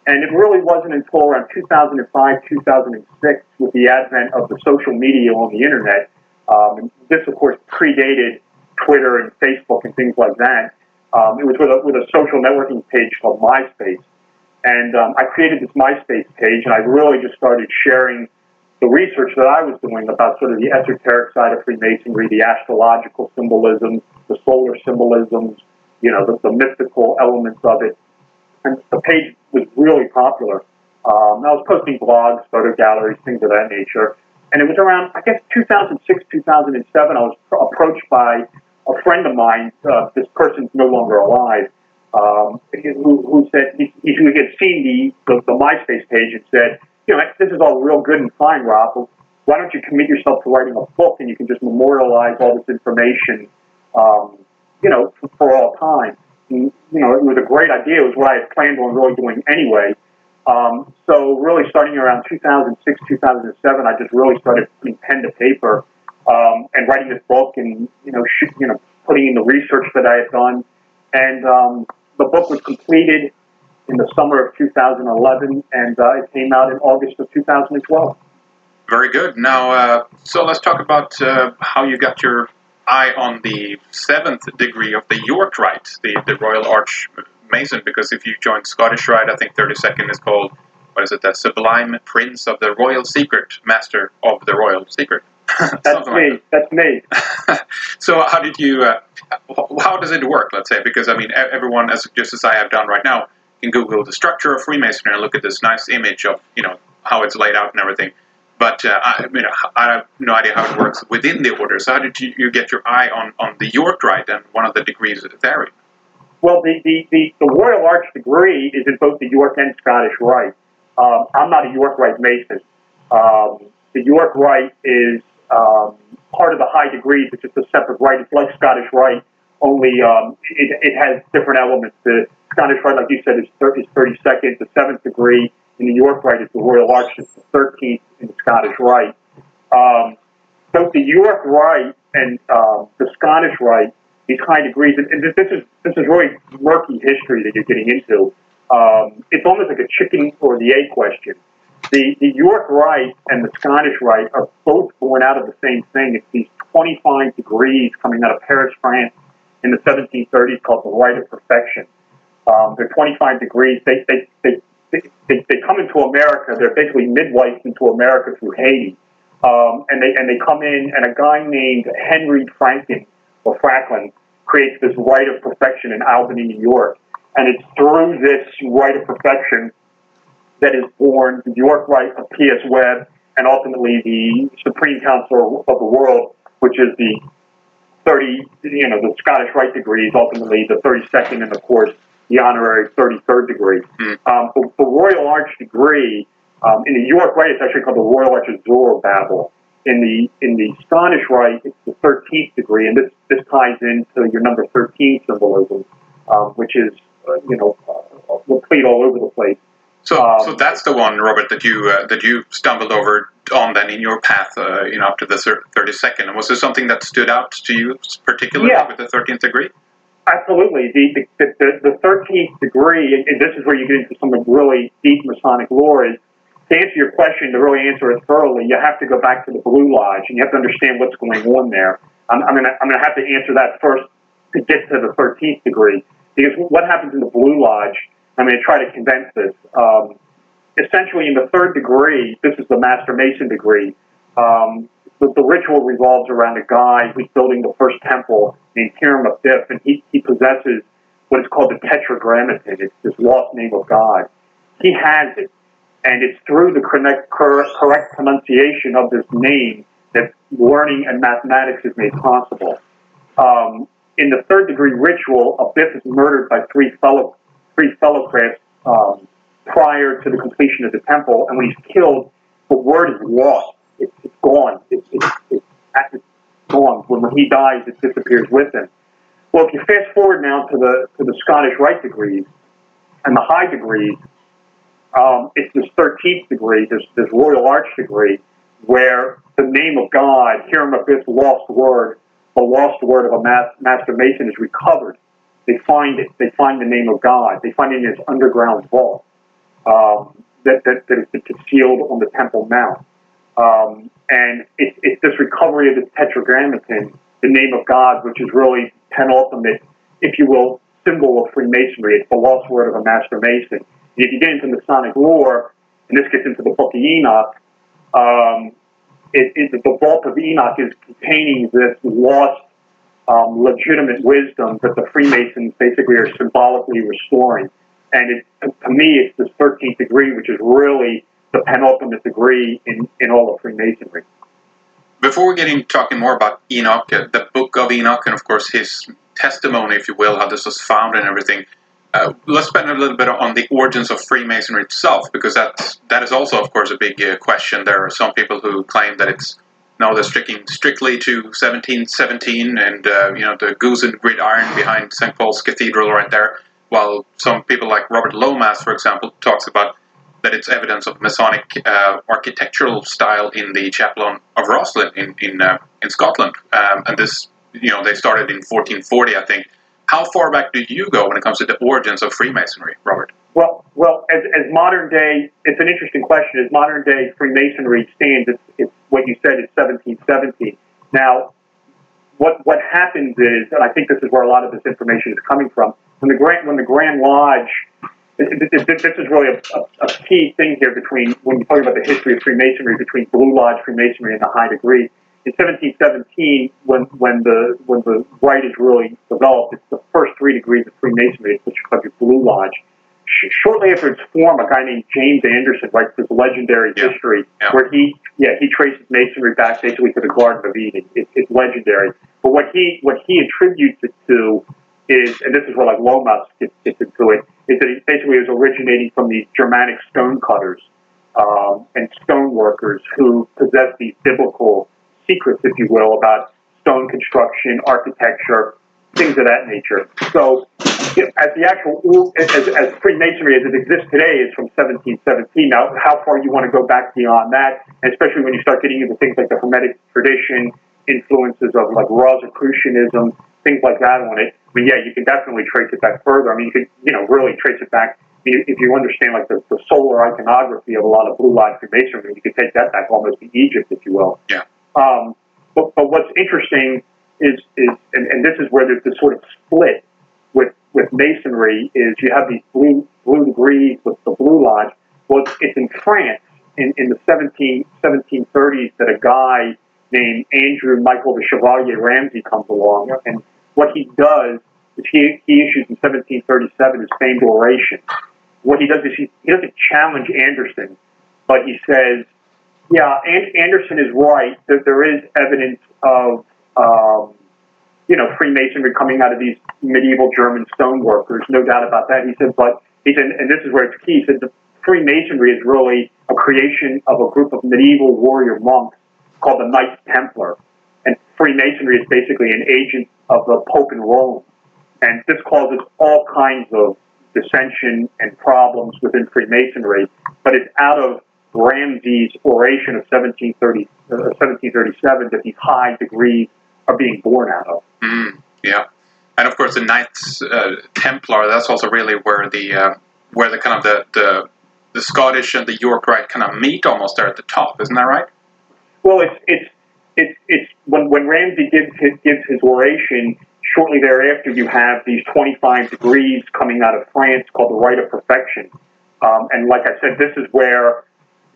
and it really wasn't until around 2005, 2006, with the advent of the social media on the internet. Um, this, of course, predated Twitter and Facebook and things like that. Um, it was with a, with a social networking page called MySpace. And um, I created this MySpace page, and I really just started sharing the research that I was doing about sort of the esoteric side of Freemasonry, the astrological symbolism, the solar symbolisms, you know, the, the mystical elements of it. And the page was really popular. Um, I was posting blogs, photo galleries, things of that nature. And it was around, I guess, 2006, 2007, I was approached by a friend of mine. Uh, this person's no longer alive um, who, who said he, he had seen the, the, the MySpace page and said, you know, this is all real good and fine, Rob, but why don't you commit yourself to writing a book and you can just memorialize all this information, um, you know, for, all time. And, you know, it was a great idea. It was what I had planned on really doing anyway. Um, so really starting around 2006, 2007, I just really started putting pen to paper um, and writing this book and, you know, sh- you know, putting in the research that I had done. And, um, the book was completed in the summer of 2011, and uh, it came out in August of 2012. Very good. Now, uh, so let's talk about uh, how you got your eye on the seventh degree of the York Rite, the, the Royal Arch Mason, because if you join Scottish Rite, I think 32nd is called, what is it, the Sublime Prince of the Royal Secret, Master of the Royal Secret. That's me. Like that. That's me. so, how did you? Uh, how does it work? Let's say, because I mean, everyone, as just as I have done right now, can Google the structure of Freemasonry and look at this nice image of you know how it's laid out and everything. But uh, I, know, I have no idea how it works within the order. So, how did you, you get your eye on, on the York Rite and one of the degrees of there? Well, the, the, the, the Royal Arch degree is in both the York and Scottish Rite. Um, I'm not a York Rite Mason. Um, the York Rite is um, part of the high degrees. It's just a separate rite. It's like Scottish Rite, only um, it, it has different elements. The Scottish Rite, like you said, is, 30, is 32nd. The seventh degree in the York Rite is the Royal Arch. It's the 13th in the Scottish Rite. Um, so the York Rite and um, the Scottish Rite, these high degrees, and, and this is this is really murky history that you're getting into. Um, it's almost like a chicken or the egg question. The, the York Rite and the Scottish Rite are both born out of the same thing. It's these 25 degrees coming out of Paris, France in the 1730s called the Rite of Perfection. Um, they're 25 degrees. They, they, they, they, they, come into America. They're basically midwives into America through Haiti. Um, and, they, and they come in, and a guy named Henry Franklin, or Franklin, creates this Rite of Perfection in Albany, New York. And it's through this Rite of Perfection that is born the York Rite of P.S. Webb, and ultimately the Supreme Council of the World, which is the 30, you know, the Scottish Rite degrees, ultimately the 32nd, and the course the honorary 33rd degree. Mm. Um, the, the Royal Arch degree um, in the York Rite, it's actually called the Royal Arch of Zorobabel. In the in the Scottish Rite, it's the 13th degree, and this this ties into your number 13 symbolism, um, which is uh, you know uh, replete all over the place. So, Um, so that's the one, Robert, that you uh, that you stumbled over on then in your path, uh, you know, up to the thirty second. And Was there something that stood out to you particularly Yeah. with the thirteenth degree? Absolutely. The the, the, the 13th degree, and, this is where you get into some really deep Masonic lore, is to answer your question, to really answer it thoroughly, you have to go back to the Blue Lodge and you have to understand what's going on there. I'm, I'm going to I'm gonna have to answer that first to get to the 13th degree. Because what happens in the Blue Lodge, I'm going to try to condense this. Um, essentially, in the third degree, this is the Master Mason degree, um, the, the ritual revolves around a guy who's building the first temple named Hiram Abiff, and he, he possesses what is called the Tetragrammaton. It's this lost name of God. He has it, and it's through the correct, correct, pronunciation of this name that learning and mathematics is made possible. Um, in the third degree ritual, Abiff is murdered by three fellow three fellow crafts um, prior to the completion of the temple, and when he's killed, the word is lost. It's, it's gone. It's, it's, it's, gone. When, when he dies, it disappears with him. Well, if you fast forward now to the to the Scottish Rite degrees and the high degrees, um, it's this 13th degree, this, this Royal Arch degree, where the name of God, Hiram Abiff's lost word, the lost word of a mas- master mason is recovered. They find it. They find the name of God. They find it in this underground vault um, that, that, that has been concealed on the Temple Mount. Um, and it, it's this recovery of this tetragrammaton, the name of God, which is really penultimate, if you will, symbol of Freemasonry. It's the lost word of a master mason. And if you get into Masonic lore, and this gets into the Book of Enoch, um, it, it, the vault of Enoch is containing this lost um, legitimate wisdom that the Freemasons basically are symbolically restoring. And it, to me, it's this 13th degree, which is really the penultimate degree in, in all of Freemasonry. Before we get into talking more about Enoch, uh, the Book of Enoch, and of course his testimony, if you will, how this was found and everything, uh, let's spend a little bit on the origins of Freemasonry itself, because that that is also, of course, a big uh, question. There are some people who claim that it's no, they're sticking strictly to 1717 and uh, you know the goose and gridiron behind St. Paul's Cathedral right there. While some people like Robert Lomas, for example, talks about that it's evidence of Masonic uh, architectural style in the chapel of Roslin in in, uh, in Scotland, um, and this you know they started in 1440, I think. How far back do you go when it comes to the origins of Freemasonry, Robert? Well, well, as, as modern day, it's an interesting question. As modern day Freemasonry stands, it's, it's what you said is 1717. Now, what what happens is, and I think this is where a lot of this information is coming from. When the Grand when the Grand Lodge, this, is really a, a, key thing here between when you talk about the history of Freemasonry between Blue Lodge Freemasonry and the High Degree. In 1717, when when the when the rite is really developed, it's the first three degrees of Freemasonry, which is called your Blue Lodge shortly after its form, a guy named James Anderson writes this legendary Yeah. history Yeah. where he, yeah, he traces masonry back basically to the Garden of Eden. It, it's legendary. But what he what he attributes it to is, and this is where like Lomas gets, gets into it, is that it basically is originating from these Germanic stone cutters um, and stone workers who possess these biblical secrets, if you will, about stone construction, architecture, things of that nature. So, as the actual as, as Freemasonry as it exists today is from 1717. Now, how far you want to go back beyond that, especially when you start getting into things like the Hermetic tradition, influences of like Rosicrucianism, things like that on it. I mean, yeah, you can definitely trace it back further. I mean, you could, you know, really trace it back. If you understand like the, the solar iconography of a lot of Blue Lodge Freemasonry, you could take that back almost to Egypt, if you will. Yeah. Um, but, but what's interesting is, is and, and this is where there's this sort of split with, with Masonry is you have these blue, blue degrees with the Blue Lodge. Well, it's, it's in France in, in the 17, 1730s that a guy named Andrew Michael de Chevalier Ramsay comes along. And what he does is he, he issues in 1737 his famed oration. what he does is he, he doesn't challenge Anderson, but he says, yeah, and Anderson is right that there is evidence of, um, you know, Freemasonry coming out of these medieval German stoneworkers, no doubt about that. He said, but he said, and this is where it's key. He said the Freemasonry is really a creation of a group of medieval warrior monks called the Knights Templar, and Freemasonry is basically an agent of the Pope in Rome, and this causes all kinds of dissension and problems within Freemasonry. But it's out of Ramsay's oration of 1730, uh, 1737 that these high degrees are being born out of. Mm, yeah, and of course the Knights uh, Templar. That's also really where the uh, where the kind of the, the the Scottish and the York Rite kind of meet almost there at the top, isn't that right? Well, it's it's it's it's when when Ramsay gives his gives his oration. Shortly thereafter, you have these 25 degrees coming out of France called the Rite of Perfection. Um, and like I said, this is where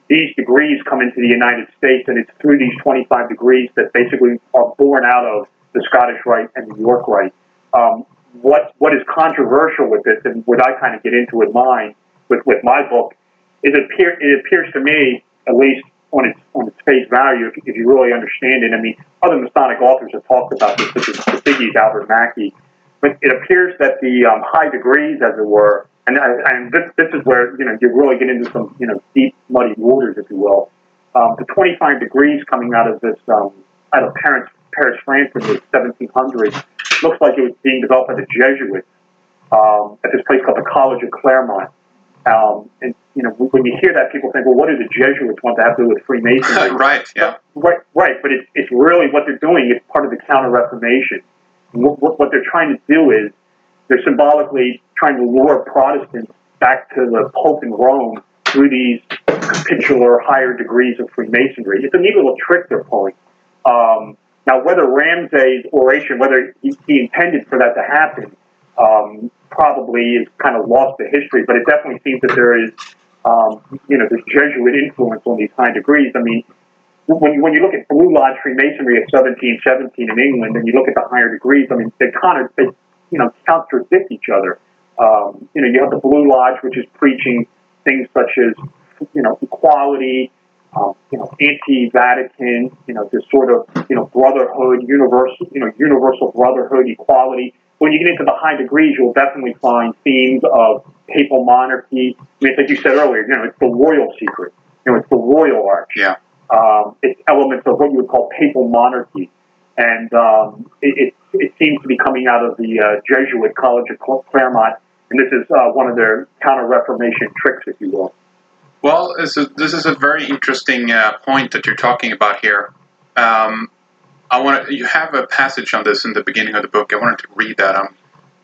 these degrees come into the United States, and it's through these 25 degrees that basically are born out of the Scottish Rite and the York Rite. Um, what what is controversial with this, and what I kind of get into in mine with, with my book, is it, appear, it appears to me, at least on its on its face value, if, if you really understand it. I mean, other Masonic authors have talked about this, such as the Biggies, Albert Mackey, but it appears that the um, high degrees, as it were, and, and this, this is where you know you really get into some you know deep muddy waters, if you will. Um, the 25 degrees coming out of this um, out of Paris, Paris, France in the 1700s looks like it was being developed by the Jesuits um, at this place called the College of Clermont. Um, and you know, when you hear that, people think, well, what do the Jesuits want to have to do with Freemasonry? right. Yeah. Right. Right. But it's it's really what they're doing is part of the Counter Reformation. What, what, what they're trying to do is they're symbolically trying to lure Protestants back to the Pope in Rome through these capitular higher degrees of Freemasonry. It's a neat little trick they're pulling. Um, now, whether Ramsay's oration, whether he, he intended for that to happen, um, probably is kind of lost to history, but it definitely seems that there is, um, you know, this Jesuit influence on these high degrees. I mean, when you, when you look at Blue Lodge Freemasonry of 1717 in England, and you look at the higher degrees, I mean, they kind of, they, you know, contradict each other. Um, you know, you have the Blue Lodge, which is preaching things such as, you know, equality, um, you know, anti-Vatican, you know, this sort of, you know, brotherhood, universal, you know, universal brotherhood, equality. When you get into the high degrees, you'll definitely find themes of papal monarchy. I mean, it's like you said earlier, you know, it's the royal secret. You know, it's the royal arch. Yeah. Um, it's elements of what you would call papal monarchy. And um, it, it, it seems to be coming out of the uh, Jesuit College of Clermont. And this is uh, one of their counter Reformation tricks, if you will. Well, this is, this is a very interesting uh, point that you're talking about here. Um, I want to you have a passage on this in the beginning of the book. I wanted to read that. I'm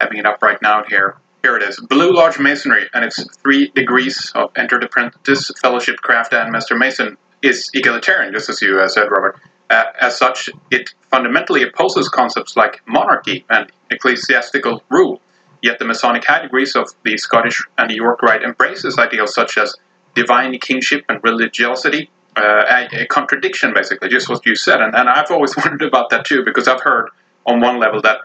having it up right now here. Here it is. Blue Lodge Masonry and its three degrees of entered apprentice, fellowship, craft, and master mason is egalitarian, just as you uh, said, Robert. Uh, as such, it fundamentally opposes concepts like monarchy and ecclesiastical rule. Yet the Masonic high degrees of the Scottish and York Rite embraces ideals such as divine kingship and religiosity, uh, a, a, contradiction, basically, just what you said. And, and I've always wondered about that too, because I've heard on one level that,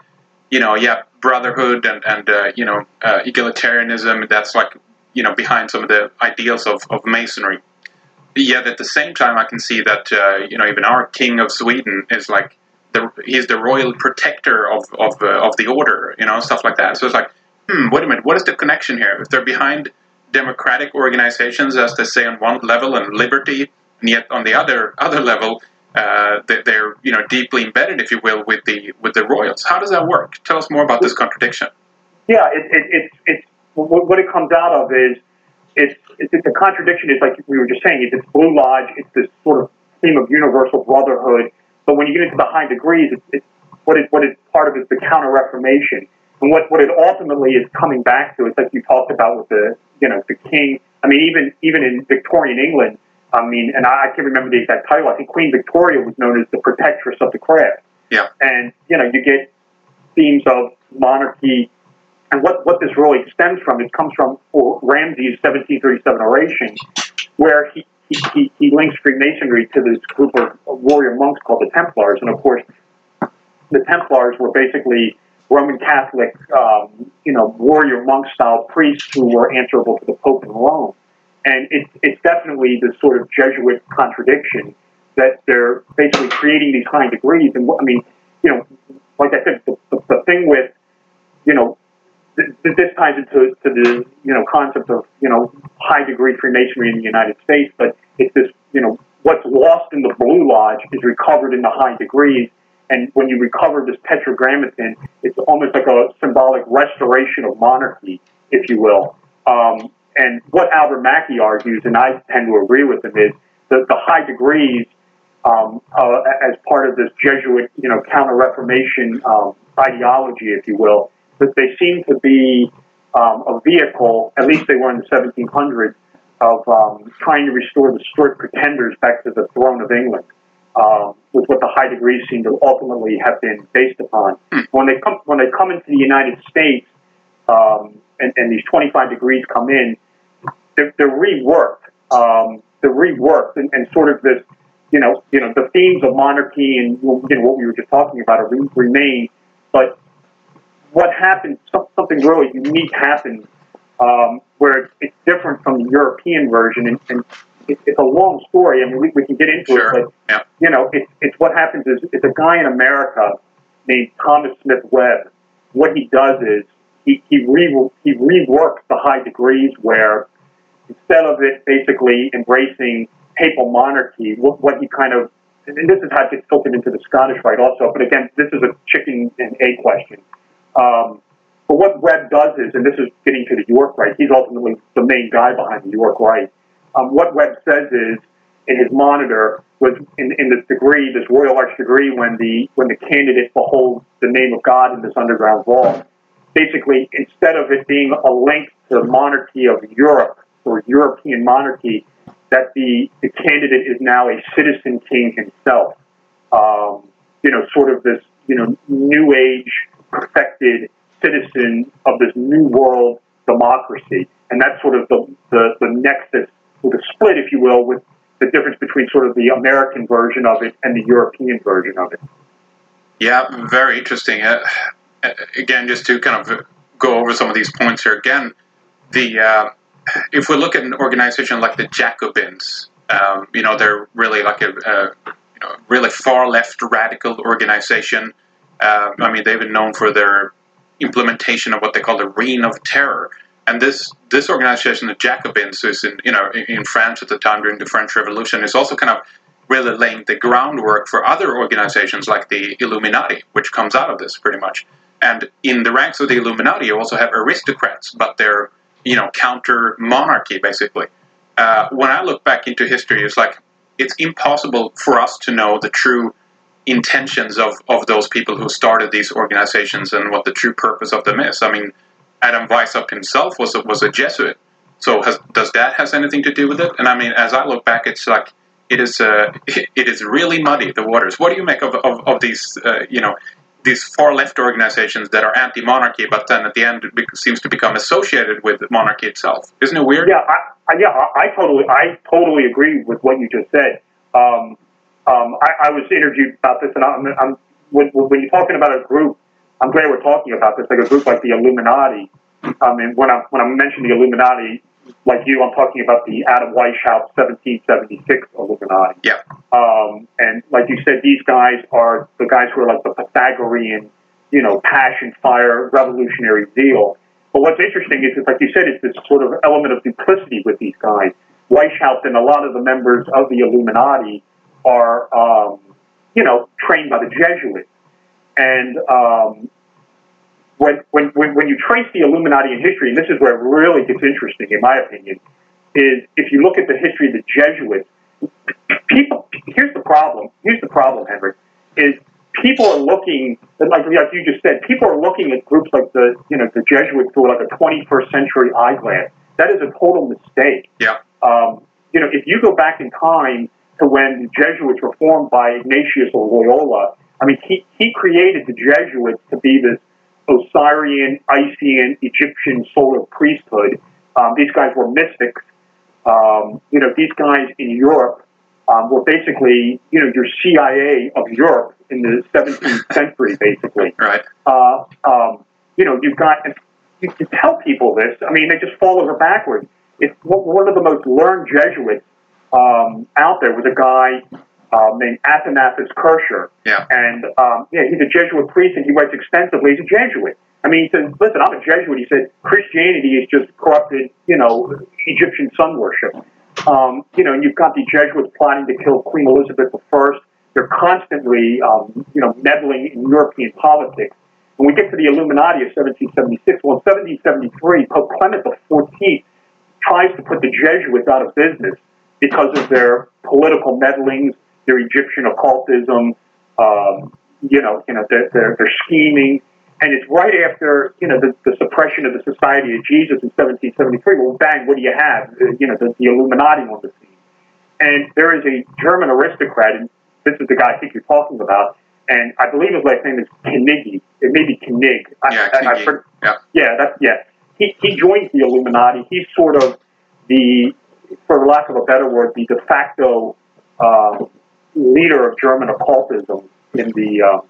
you know, yeah, brotherhood and, and uh, you know, uh, egalitarianism, that's like, you know, behind some of the ideals of, of Masonry. Yet at the same time, I can see that, uh, you know, even our king of Sweden is like, the, he's the royal protector of, of, uh, of the order, you know, stuff like that. So it's like, hmm, wait a minute, what is the connection here? If they're behind democratic organizations, as they say on one level, and liberty, and yet on the other other level, uh, they're you know deeply embedded, if you will, with the with the royals. How does that work? Tell us more about this contradiction. Yeah, it, it, it, what it comes out of is it's, it's the contradiction is like we were just saying. It's, it's Blue Lodge. It's this sort of theme of universal brotherhood. But when you get into the high degrees, it's, it's what is what is part of is the Counter Reformation. And what, what it ultimately is coming back to, is like you talked about with the you know the king. I mean, even even in Victorian England, I mean, and I can't remember the exact title. I think Queen Victoria was known as the protectress of the craft. Yeah. And you know, you get themes of monarchy, and what what this really stems from. It comes from Ramsay's 1737 oration, where he. He, he, he links Freemasonry to this group of warrior monks called the Templars, and of course, the Templars were basically Roman Catholic, um, you know, warrior monk style priests who were answerable to the Pope in Rome. And it, it's definitely the sort of Jesuit contradiction that they're basically creating these high degrees. And I mean, you know, like I said, the, the, the thing with, you know, th- this ties into to the you know concept of you know high degree Freemasonry in the United States, but it's this you know what's lost in the Blue Lodge is recovered in the high degrees, and when you recover this tetragrammaton, it's almost like a symbolic restoration of monarchy, if you will. Um, and what Albert Mackey argues, and I tend to agree with him, is that the high degrees, um, uh, as part of this Jesuit, you know, counter-reformation um, ideology, if you will, that they seem to be um, a vehicle, at least they were in the 1700s, of um, trying to restore the Stuart pretenders back to the throne of England, um, with what the high degrees seem to ultimately have been based upon. When they come when they come into the United States, um, and, and these 25 degrees come in, they're, they're reworked. Um, they're reworked, and, and sort of this, you know, you know, the themes of monarchy and you know what we were just talking about are, remain, but what happens? Something really unique happens um, where it's different from the European version, and, and it, it's a long story. I mean, we, we can get into Sure. it, but Yeah. you know, it, it's what happens is it's a guy in America named Thomas Smith Webb. What he does is he he, re, he reworks the high degrees where instead of it basically embracing papal monarchy, what, what he kind of and this is how it gets filtered into the Scottish Rite also. But again, this is a chicken and egg question. Um, but what Webb does is, and this is getting to the York Rite, he's ultimately the main guy behind the York Rite. Um, what Webb says is, in his monitor, was in, in this degree, this Royal Arch degree, when the when the candidate beholds the name of God in this underground vault, basically instead of it being a link to the monarchy of Europe or European monarchy, that the, the candidate is now a citizen king himself. Um, you know, sort of this, you know, new age perfected citizen of this new world democracy. And that's sort of the, the, the nexus, or the split, if you will, with the difference between sort of the American version of it and the European version of it. Yeah, very interesting. Uh, again, just to kind of go over some of these points here again, the uh, if we look at an organization like the Jacobins, um, you know, they're really like a, a you know, really far left radical organization. Uh, I mean, they've been known for their implementation of what they call the Reign of Terror. And this this organization, the Jacobins, is in you know in France at the time during the French Revolution, is also kind of really laying the groundwork for other organizations like the Illuminati, which comes out of this pretty much. And in the ranks of the Illuminati, you also have aristocrats, but they're you know counter monarchy basically. Uh, when I look back into history, it's like it's impossible for us to know the true intentions of, of those people who started these organizations and what the true purpose of them is. I mean, Adam Weishaupt himself was a, was a Jesuit, so has, does that has anything to do with it? And I mean, as I look back, it's like it is uh, it is really muddy the waters. What do you make of of, of these uh, you know these far left organizations that are anti-monarchy, but then at the end it seems to become associated with the monarchy itself? Isn't it weird? Yeah, I, yeah, I, totally, I totally agree with what you just said. Um, um, I, I was interviewed about this, and I'm, I'm when, when you're talking about a group, I'm glad we're talking about this, like a group like the Illuminati. I mean, when I when I mention the Illuminati, like you, I'm talking about the Adam Weishaupt 1776 Illuminati. Yeah. Um, and like you said, these guys are the guys who are like the Pythagorean, you know, passion, fire, revolutionary zeal. But what's interesting is, it's like you said, it's this sort of element of duplicity with these guys. Weishaupt and a lot of the members of the Illuminati are, um, you know, trained by the Jesuits. And um, when, when, when, when you trace the Illuminati in history, and this is where it really gets interesting, in my opinion, is if you look at the history of the Jesuits, people, here's the problem, here's the problem, Henry, is people are looking, like, like you just said, people are looking at groups like the, you know, the Jesuits through like a 21st century eyeglass. That is a total mistake. Yeah. Um, you know, if you go back in time to when the Jesuits were formed by Ignatius of Loyola, I mean, he, he created the Jesuits to be this Osirian, Isian, Egyptian solar priesthood. Um, these guys were mystics. Um, you know, these guys in Europe um, were basically, you know, your CIA of Europe in the 17th century, basically. Right. Uh, um, you know, you've got, and you tell people this, I mean, they just fall over backwards. It's one of the most learned Jesuits um, out there was a guy uh, named Athanasius Kircher. Yeah. And um, yeah, he's a Jesuit priest, and he writes extensively. He's a Jesuit. I mean, he says, "Listen, I'm a Jesuit." He said, "Christianity is just corrupted, you know, Egyptian sun worship." Um, you know, and you've got the Jesuits plotting to kill Queen Elizabeth I. They're constantly, um, you know, meddling in European politics. When we get to the Illuminati of 1776, well, in 1773, Pope Clement XIV tries to put the Jesuits out of business because of their political meddlings, their Egyptian occultism, um, you know, you know, their, their, their scheming. And it's right after, you know, the, the suppression of the Society of Jesus in 1773. Well, bang, what do you have? Uh, You know, the, the Illuminati on the scene. And there is a German aristocrat, and this is the guy I think you're talking about, and I believe his last name is Knigge. It may be Knig. Yeah, I, I, for- Yeah. yeah, that's yeah. He he joins the Illuminati. He's sort of the, for lack of a better word, the de facto uh, leader of German occultism in the uh,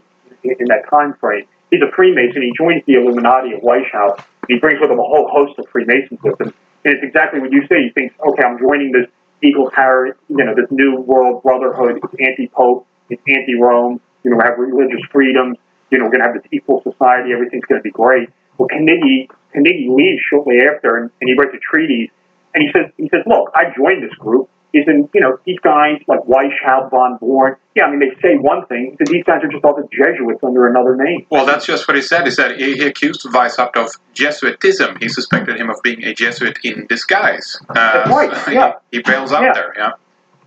in, that time frame. He's a Freemason. He joins the Illuminati at Weishaupt. He brings with him a whole host of Freemasons with him, and it's exactly what you say. He thinks, okay, I'm joining this Eagle Tower, you know, this new world brotherhood. It's anti-pope. It's anti-Rome. You know, we have religious freedom. You know, we're going to have this equal society. Everything's going to be great. Well, Knigge, Knigge leaves shortly after, and, and he writes a treatise. And he says, he says, look, I joined this group. Is in, you know, these guys like Weishaupt, von Born. Yeah, I mean, they say one thing, but these guys are just all the Jesuits under another name. Well, that's just what he said. He said he, he accused Weishaupt of Jesuitism. He suspected him of being a Jesuit in disguise. Uh, That's right, so yeah. He, he bails out Yeah. there, yeah.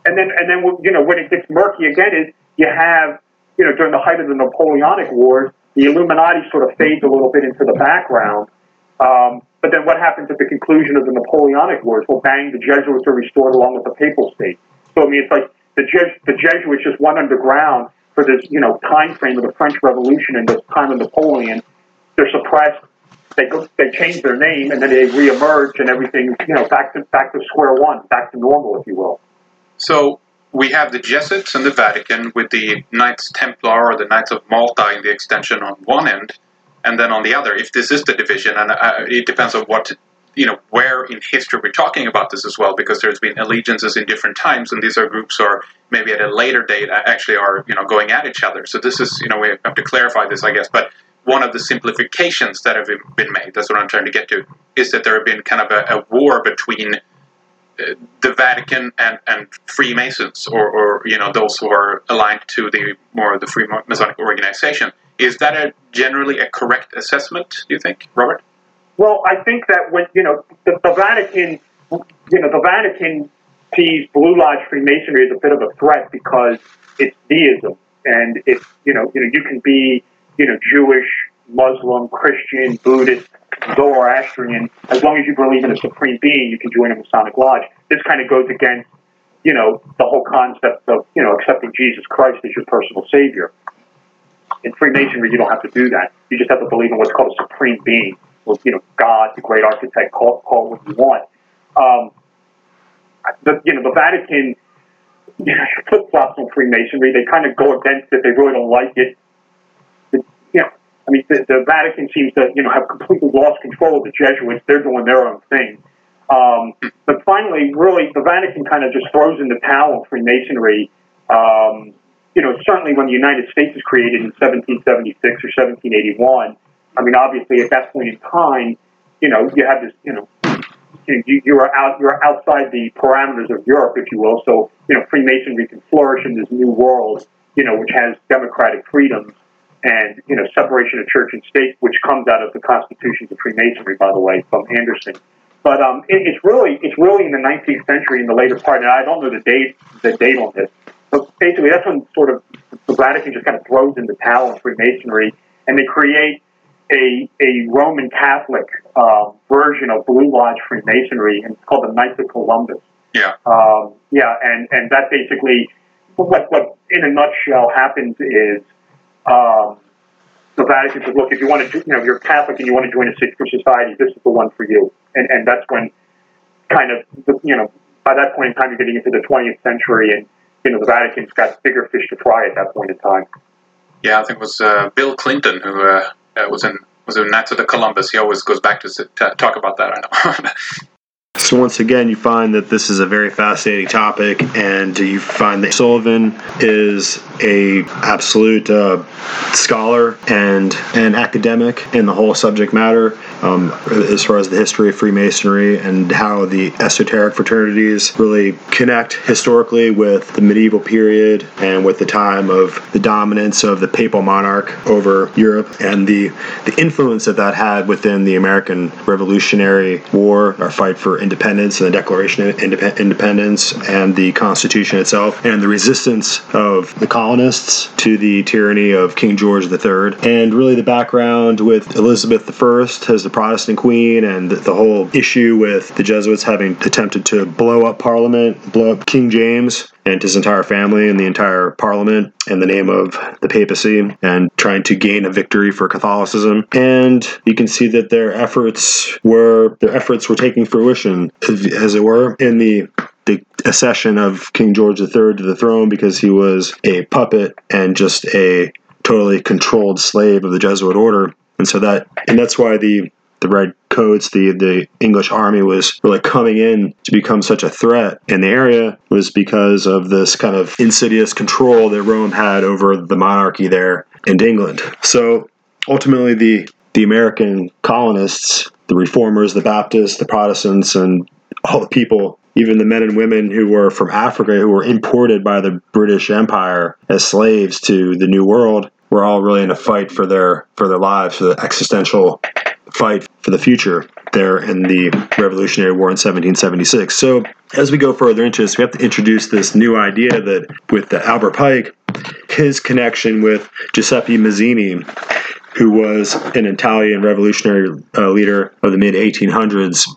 And then, and then, you know, when it gets murky again, is you have, you know, during the height of the Napoleonic Wars, the Illuminati sort of fades a little bit into the background. Um, but then what happens at the conclusion of the Napoleonic Wars? Well, bang, the Jesuits are restored along with the Papal State. So I mean, it's like the Jes- the Jesuits just went underground for this, you know, time frame of the French Revolution and the time of Napoleon. They're suppressed. They go, they change their name and then they reemerge and everything, you know, back to back to square one, back to normal, if you will. So we have the Jesuits and the Vatican with the Knights Templar or the Knights of Malta in the extension on one end, and then on the other, if this is the division, and uh, it depends on what you know where in history we're talking about this as well, because there's been allegiances in different times, and these are groups are maybe at a later date uh, actually are you know going at each other. So this is you know we have to clarify this, I guess, but. One of the simplifications that have been made, that's what I'm trying to get to, is that there have been kind of a, a war between uh, the Vatican and, and Freemasons, or, or you know those who are aligned to the more of the Freemasonic organization. Is that a generally a correct assessment? Do you think, Robert? Well, I think that when you know the, the Vatican, you know the Vatican sees Blue Lodge Freemasonry as a bit of a threat because it's deism, and it's you know you know you can be you know Jewish, Muslim, Christian, Buddhist, Zoroastrian, as long as you believe in a supreme being, you can join a Masonic lodge. This kind of goes against you know the whole concept of you know accepting Jesus Christ as your personal savior. In Freemasonry, you don't have to do that. You just have to believe in what's called a supreme being, or you know, God, the great architect. Call, call it what you want. Um, the, you know, the Vatican flip flops on Freemasonry. They kind of go against it. They really don't like it. You know, I mean, the, the Vatican seems to you know have completely lost control of the Jesuits. They're doing their own thing. Um, but finally, really, the Vatican kind of just throws in the towel on Freemasonry. Um, you know, certainly when the United States was created in 1776 or 1781, I mean, obviously at that point in time, you know, you had this, you know, you, you are out, you're outside the parameters of Europe, if you will. So, you know, Freemasonry can flourish in this new world, you know, which has democratic freedoms and, you know, separation of church and state, which comes out of the constitutions of Freemasonry, by the way, from Anderson. But um, it, it's really, it's really in the 19th century, in the later part, and I don't know the date, the date on this. But basically, that's when sort of the Vatican just kind of throws in the towel on Freemasonry, and they create a, a Roman Catholic uh, version of Blue Lodge Freemasonry, and it's called the Knights of Columbus. Yeah. Um, yeah, and, and that basically, what, what in a nutshell happens is um, the Vatican says, look, if you want to, you know, you're Catholic and you want to join a secret society, this is the one for you. And, and that's when kind of, you know, by that point in time, you're getting into the 20th century and you know the Vatican's got bigger fish to fry at that point in time. Yeah, I think it was uh, Bill Clinton who uh, uh was in was in Knights of the Columbus. He always goes back to, to talk about that. I know. So once again, you find that this is a very fascinating topic, and you find that Sullivan is a absolute uh, scholar and an academic in the whole subject matter, um, as far as the history of Freemasonry and how the esoteric fraternities really connect historically with the medieval period and with the time of the dominance of the papal monarch over Europe and the the influence that that had within the American Revolutionary War, our fight for independence and the Declaration of Independence and the Constitution itself, and the resistance of the colonists to the tyranny of King George III, and really the background with Elizabeth I as the Protestant queen and the whole issue with the Jesuits having attempted to blow up Parliament, blow up King James, and his entire family and the entire parliament in the name of the papacy and trying to gain a victory for Catholicism. And you can see that their efforts were their efforts were taking fruition, as it were, in the the accession of King George III to the throne because he was a puppet and just a totally controlled slave of the Jesuit order. And so that and that's why the the red coats, the the English army was really coming in to become such a threat in the area was because of this kind of insidious control that Rome had over the monarchy there in England. So ultimately, the the American colonists, the reformers, the Baptists, the Protestants, and all the people even the men and women who were from Africa who were imported by the British Empire as slaves to the New World were all really in a fight for their for their lives, for the existential fight for the future there in the Revolutionary War in 1776. So, as we go further into this, we have to introduce this new idea that with Albert Pike, his connection with Giuseppe Mazzini, who was an Italian revolutionary uh, leader of the mid 1800s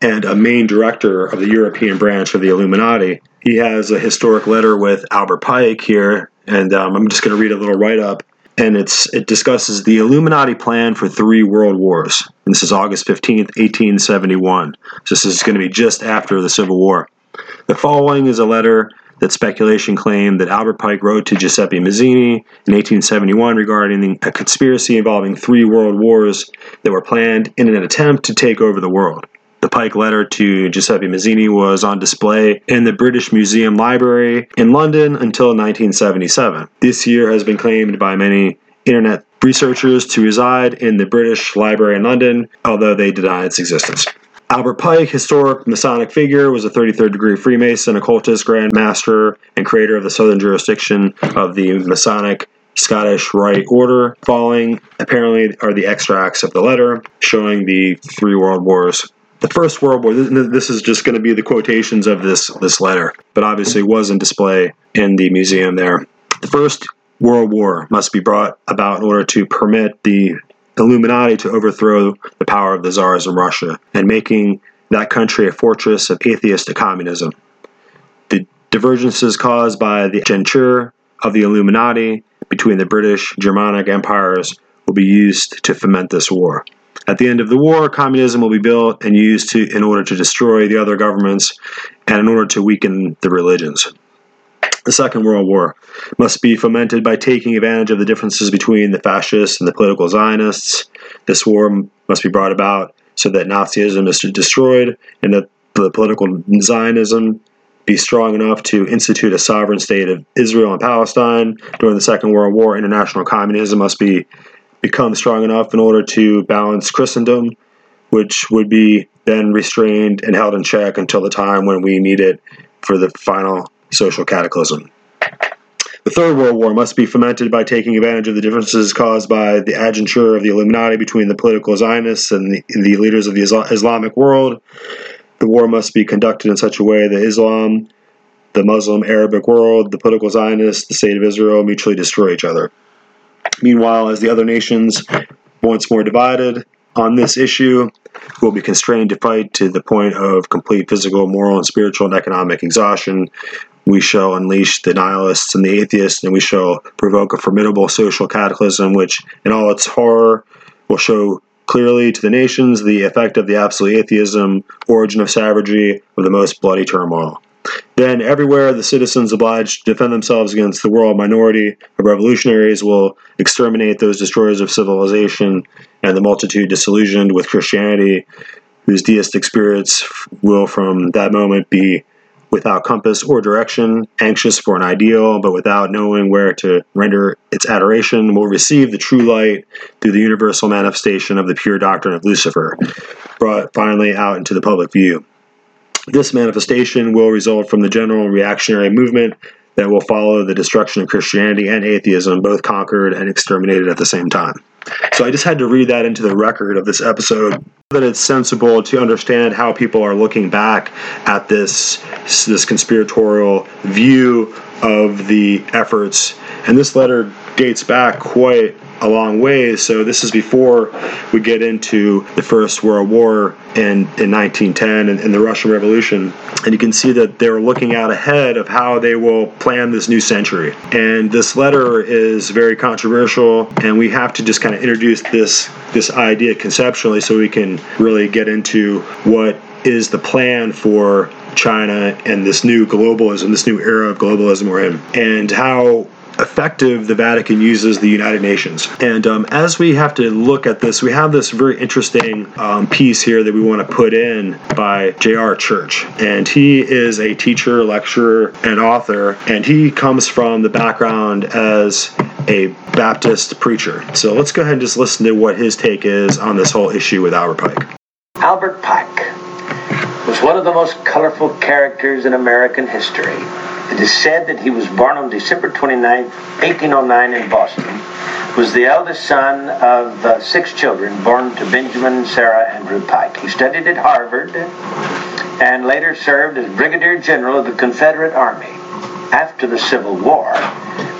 and a main director of the European branch of the Illuminati. He has a historic letter with Albert Pike here, and um, I'm just going to read a little write up and it's it discusses the Illuminati plan for three world wars. And this is August 15th, 1871. So this is going to be just after the Civil War. The following is a letter that speculation claimed that Albert Pike wrote to Giuseppe Mazzini in 1871 regarding a conspiracy involving three world wars that were planned in an attempt to take over the world. The Pike letter to Giuseppe Mazzini was on display in the British Museum Library in London until 1977. This year has been claimed by many internet researchers to reside in the British Library in London, although they deny its existence. Albert Pike, historic Masonic figure, was a 33rd degree Freemason, occultist, Grand Master, and creator of the Southern jurisdiction of the Masonic Scottish Rite Order. Following, apparently, are the extracts of the letter showing the three world wars the First World War. This is just going to be the quotations of this this letter, but obviously was in display in the museum there. The First World War must be brought about in order to permit the Illuminati to overthrow the power of the czars in Russia and making that country a fortress of atheistic communism. The divergences caused by the adjuncture of the Illuminati between the British Germanic empires will be used to foment this war. At the end of the war, communism will be built and used to, in order to destroy the other governments and in order to weaken the religions. The Second World War must be fomented by taking advantage of the differences between the fascists and the political Zionists. This war must be brought about so that Nazism is destroyed and that the political Zionism be strong enough to institute a sovereign state of Israel and Palestine. During the Second World War, international communism must be become strong enough in order to balance Christendom, which would be then restrained and held in check until the time when we need it for the final social cataclysm. The Third World War must be fomented by taking advantage of the differences caused by the adjuncture of the Illuminati between the political Zionists and the, the leaders of the Islamic world. The war must be conducted in such a way that Islam, the Muslim Arabic world, the political Zionists, the state of Israel mutually destroy each other. Meanwhile, as the other nations, once more divided on this issue, will be constrained to fight to the point of complete physical, moral, and spiritual and economic exhaustion. We shall unleash the nihilists and the atheists, and we shall provoke a formidable social cataclysm, which, in all its horror, will show clearly to the nations the effect of the absolute atheism, origin of savagery, of the most bloody turmoil. Then, everywhere the citizens obliged to defend themselves against the world minority of revolutionaries will exterminate those destroyers of civilization and the multitude disillusioned with Christianity, whose deistic spirits will from that moment be without compass or direction, anxious for an ideal, but without knowing where to render its adoration, will receive the true light through the universal manifestation of the pure doctrine of Lucifer, brought finally out into the public view. This manifestation will result from the general reactionary movement that will follow the destruction of Christianity and atheism, both conquered and exterminated at the same time. So I just had to read that into the record of this episode that it's sensible to understand how people are looking back at this this conspiratorial view of the efforts. And this letter dates back quite a long ways. So this is before we get into the First World War in, in 1910 and, and the Russian Revolution. And you can see that they're looking out ahead of how they will plan this new century. And this letter is very controversial, and we have to just kind of introduce this this idea conceptually so we can really get into what is the plan for China and this new globalism, this new era of globalism we're in, and how effective the Vatican uses the United Nations. And um, as we have to look at this, we have this very interesting um, piece here that we want to put in by J.R. Church. And he is a teacher, lecturer, and author, and he comes from the background as a Baptist preacher. So let's go ahead and just listen to what his take is on this whole issue with Albert Pike. Albert Pike was one of the most colorful characters in American history. It is said that he was born on December 29, 1809 in Boston, was the eldest son of uh, six children born to Benjamin and Sarah Andrew Pike. He studied at Harvard and later served as Brigadier General of the Confederate Army. After the Civil War,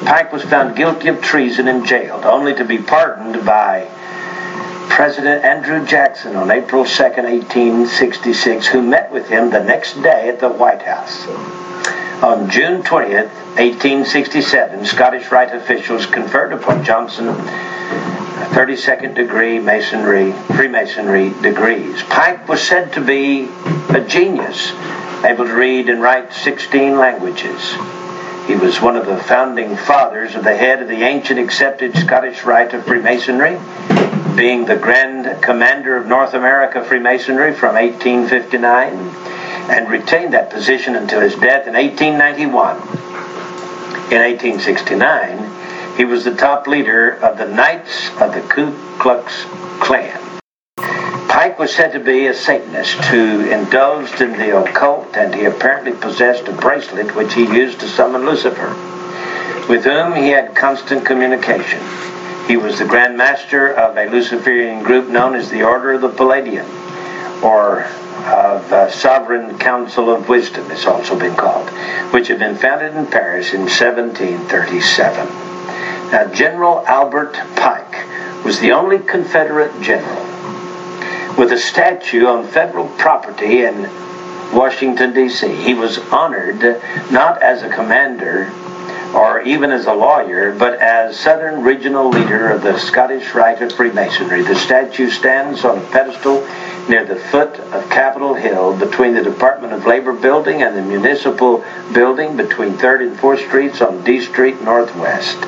Pike was found guilty of treason and jailed, only to be pardoned by President Andrew Jackson on April 2, 1866, who met with him the next day at the White House. On June 20th, 1867, Scottish Rite officials conferred upon Johnson 32nd degree Masonry, Freemasonry degrees. Pike was said to be a genius, able to read and write 16 languages. He was one of the founding fathers of the head of the ancient accepted Scottish Rite of Freemasonry, being the Grand Commander of North America Freemasonry from 1859 and retained that position until his death in 1891. In 1869, he was the top leader of the Knights of the Ku Klux Klan. Pike was said to be a Satanist who indulged in the occult, and he apparently possessed a bracelet which he used to summon Lucifer, with whom he had constant communication. He was the Grand Master of a Luciferian group known as the Order of the Palladian, or of uh, Sovereign Council of Wisdom, it's also been called, which had been founded in Paris in 1737. Now, General Albert Pike was the only Confederate general with a statue on federal property in Washington, D.C. He was honored not as a commander or even as a lawyer, but as Southern Regional Leader of the Scottish Rite of Freemasonry. The statue stands on a pedestal near the foot of Capitol Hill between the Department of Labor building and the Municipal building between 3rd and 4th Streets on D Street Northwest.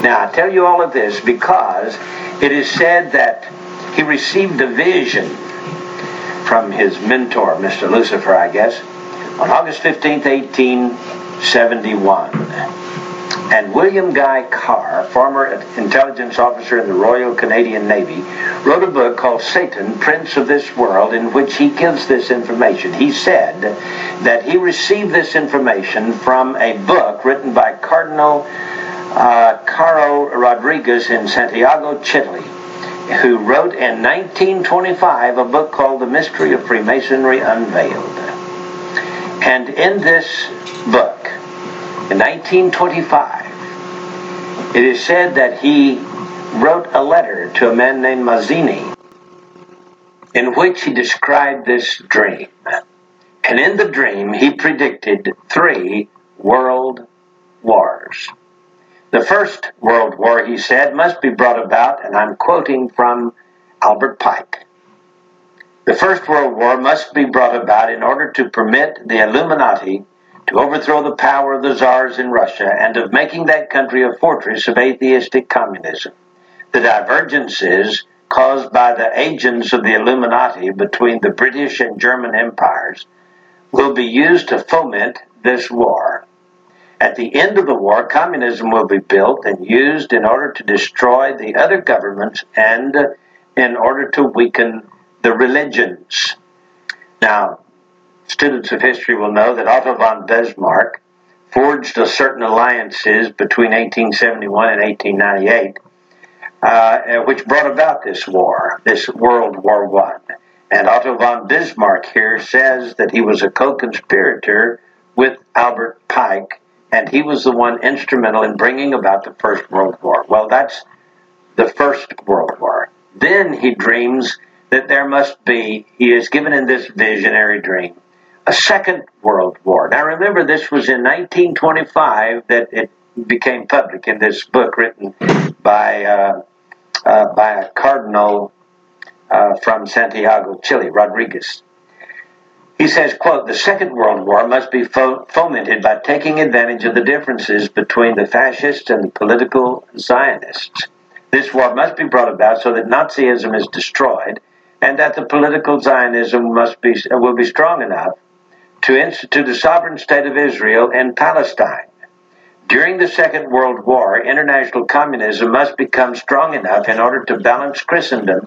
Now, I tell you all of this because it is said that he received a vision from his mentor, Mr. Lucifer, I guess, on August 15th, 1871 and William Guy Carr, former intelligence officer in the Royal Canadian Navy, wrote a book called Satan, Prince of This World, in which he gives this information. He said that he received this information from a book written by Cardinal uh, Caro Rodriguez in Santiago, Chile, who wrote in 1925 a book called The Mystery of Freemasonry Unveiled. And in this book, in 1925, it is said that he wrote a letter to a man named Mazzini in which he described this dream. And in the dream, he predicted three world wars. The First World War, he said, must be brought about, and I'm quoting from Albert Pike. The First World War must be brought about in order to permit the Illuminati to overthrow the power of the czars in Russia and of making that country a fortress of atheistic communism. The divergences caused by the agents of the Illuminati between the British and German empires will be used to foment this war. At the end of the war, communism will be built and used in order to destroy the other governments and in order to weaken the religions. Now, students of history will know that Otto von Bismarck forged a certain alliances between 1871 and 1898, uh, which brought about this war, this World War One. And Otto von Bismarck here says that he was a co-conspirator with Albert Pike, and he was the one instrumental in bringing about the First World War. Well, that's the First World War. Then he dreams that there must be, he is given in this visionary dream, a second world war. Now remember, this was in 1925 that it became public in this book written by, uh, uh, by a cardinal uh, from Santiago, Chile, Rodriguez. He says, quote, the Second World War must be fo- fomented by taking advantage of the differences between the fascists and the political Zionists. This war must be brought about so that Nazism is destroyed and that the political Zionism must be, will be strong enough to institute a sovereign state of Israel in Palestine. During the Second World War, international communism must become strong enough in order to balance Christendom,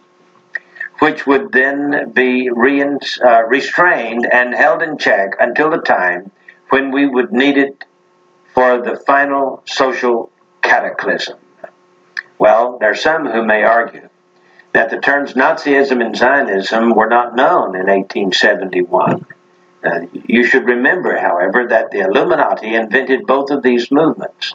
which would then be uh, restrained and held in check until the time when we would need it for the final social cataclysm. Well, there are some who may argue that the terms Nazism and Zionism were not known in 1871. Uh, you should remember, however, that the Illuminati invented both of these movements.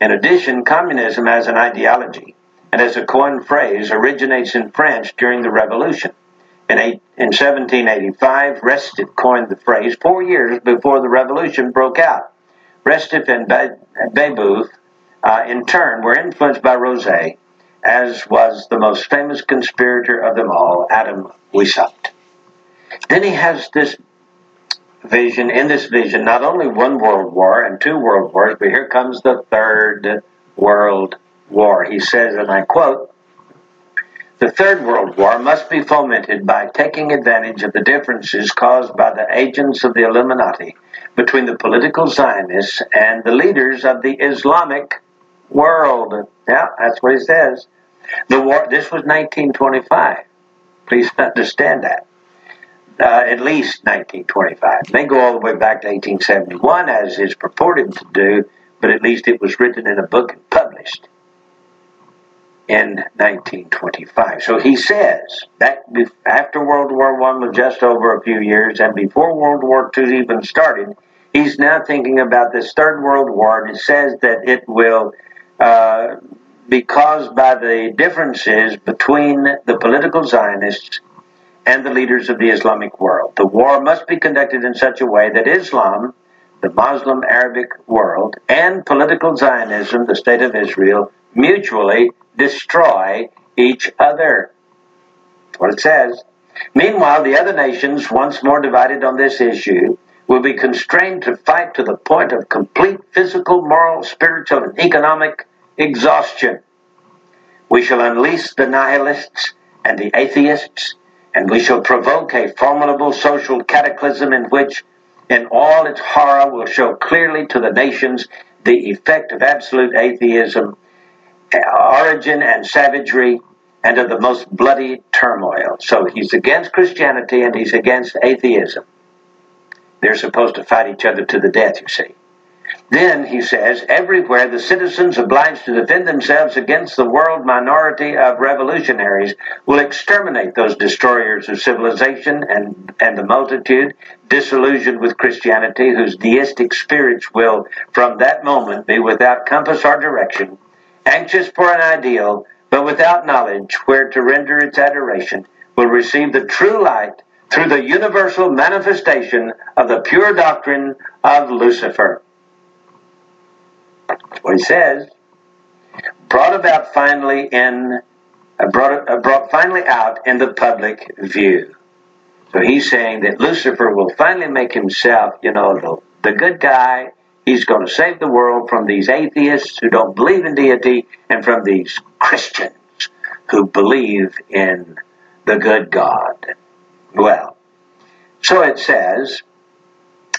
In addition, communism as an ideology and as a coined phrase originates in France during the Revolution. In, eight, in 1785, Restif coined the phrase four years before the Revolution broke out. Restif and Babeuf, uh, in turn, were influenced by Rousseau, as was the most famous conspirator of them all, Adam Weishaupt. Then he has this vision, in this vision, not only one world war and two world wars, but here comes the third world war. He says, and I quote, the Third World War must be fomented by taking advantage of the differences caused by the agents of the Illuminati between the political Zionists and the leaders of the Islamic world. Yeah, that's what he says. The war. This was 1925. Please understand that. Uh, at least 1925. They go all the way back to 1871, as is purported to do, but at least it was written in a book and published in 1925. So he says that after World War One was just over a few years, and before World War II even started, he's now thinking about this Third World War, and it says that it will uh, be caused by the differences between the political Zionists and the leaders of the Islamic world. The war must be conducted in such a way that Islam, the Muslim Arabic world, and political Zionism, the state of Israel, mutually destroy each other. What it says. Meanwhile, the other nations, once more divided on this issue, will be constrained to fight to the point of complete physical, moral, spiritual, and economic exhaustion. We shall unleash the nihilists and the atheists, and we shall provoke a formidable social cataclysm in which, in all its horror, will show clearly to the nations the effect of absolute atheism origin and savagery and of the most bloody turmoil. So he's against Christianity and he's against atheism. They're supposed to fight each other to the death, you see. Then, he says, everywhere the citizens obliged to defend themselves against the world minority of revolutionaries will exterminate those destroyers of civilization and, and the multitude disillusioned with Christianity, whose deistic spirits will, from that moment, be without compass or direction, anxious for an ideal, but without knowledge where to render its adoration, will receive the true light through the universal manifestation of the pure doctrine of Lucifer. What he says. Brought about finally in, uh, brought, uh, brought finally out in the public view. So he's saying that Lucifer will finally make himself, you know, the the good guy. He's going to save the world from these atheists who don't believe in deity and from these Christians who believe in the good God. Well, so it says,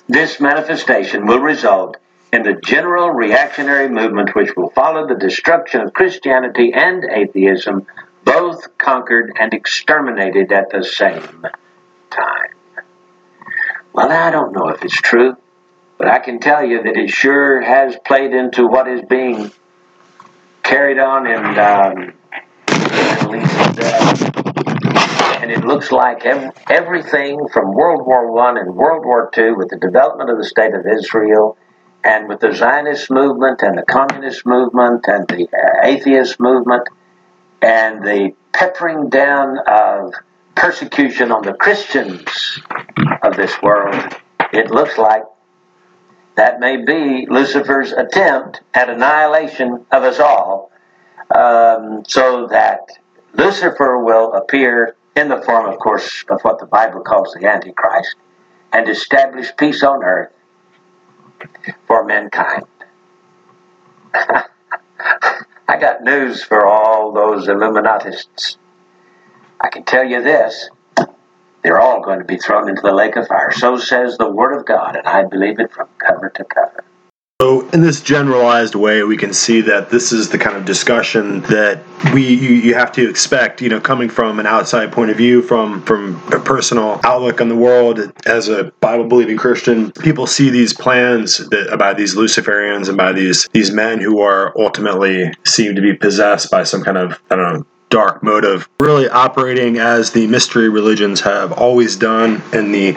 this manifestation will result in the general reactionary movement which will follow the destruction of Christianity and atheism, both conquered and exterminated at the same time. Well, I don't know if it's true, but I can tell you that it sure has played into what is being carried on in um, and it looks like ev- everything from World War One and World War Two, with the development of the state of Israel, and with the Zionist movement and the communist movement and the atheist movement, and the peppering down of persecution on the Christians of this world, it looks like that may be Lucifer's attempt at annihilation of us all, um, so that Lucifer will appear in the form, of course, of what the Bible calls the Antichrist and establish peace on earth for mankind. I got news for all those Illuminatists. I can tell you this they're all going to be thrown into the lake of fire. So says the Word of God, and I believe it from cover to cover. So, in this generalized way, we can see that this is the kind of discussion that we you, you have to expect. You know, coming from an outside point of view, from from a personal outlook on the world as a Bible believing Christian, people see these plans that about these Luciferians and by these these men who are ultimately seem to be possessed by some kind of I don't know dark motive really operating as the mystery religions have always done and the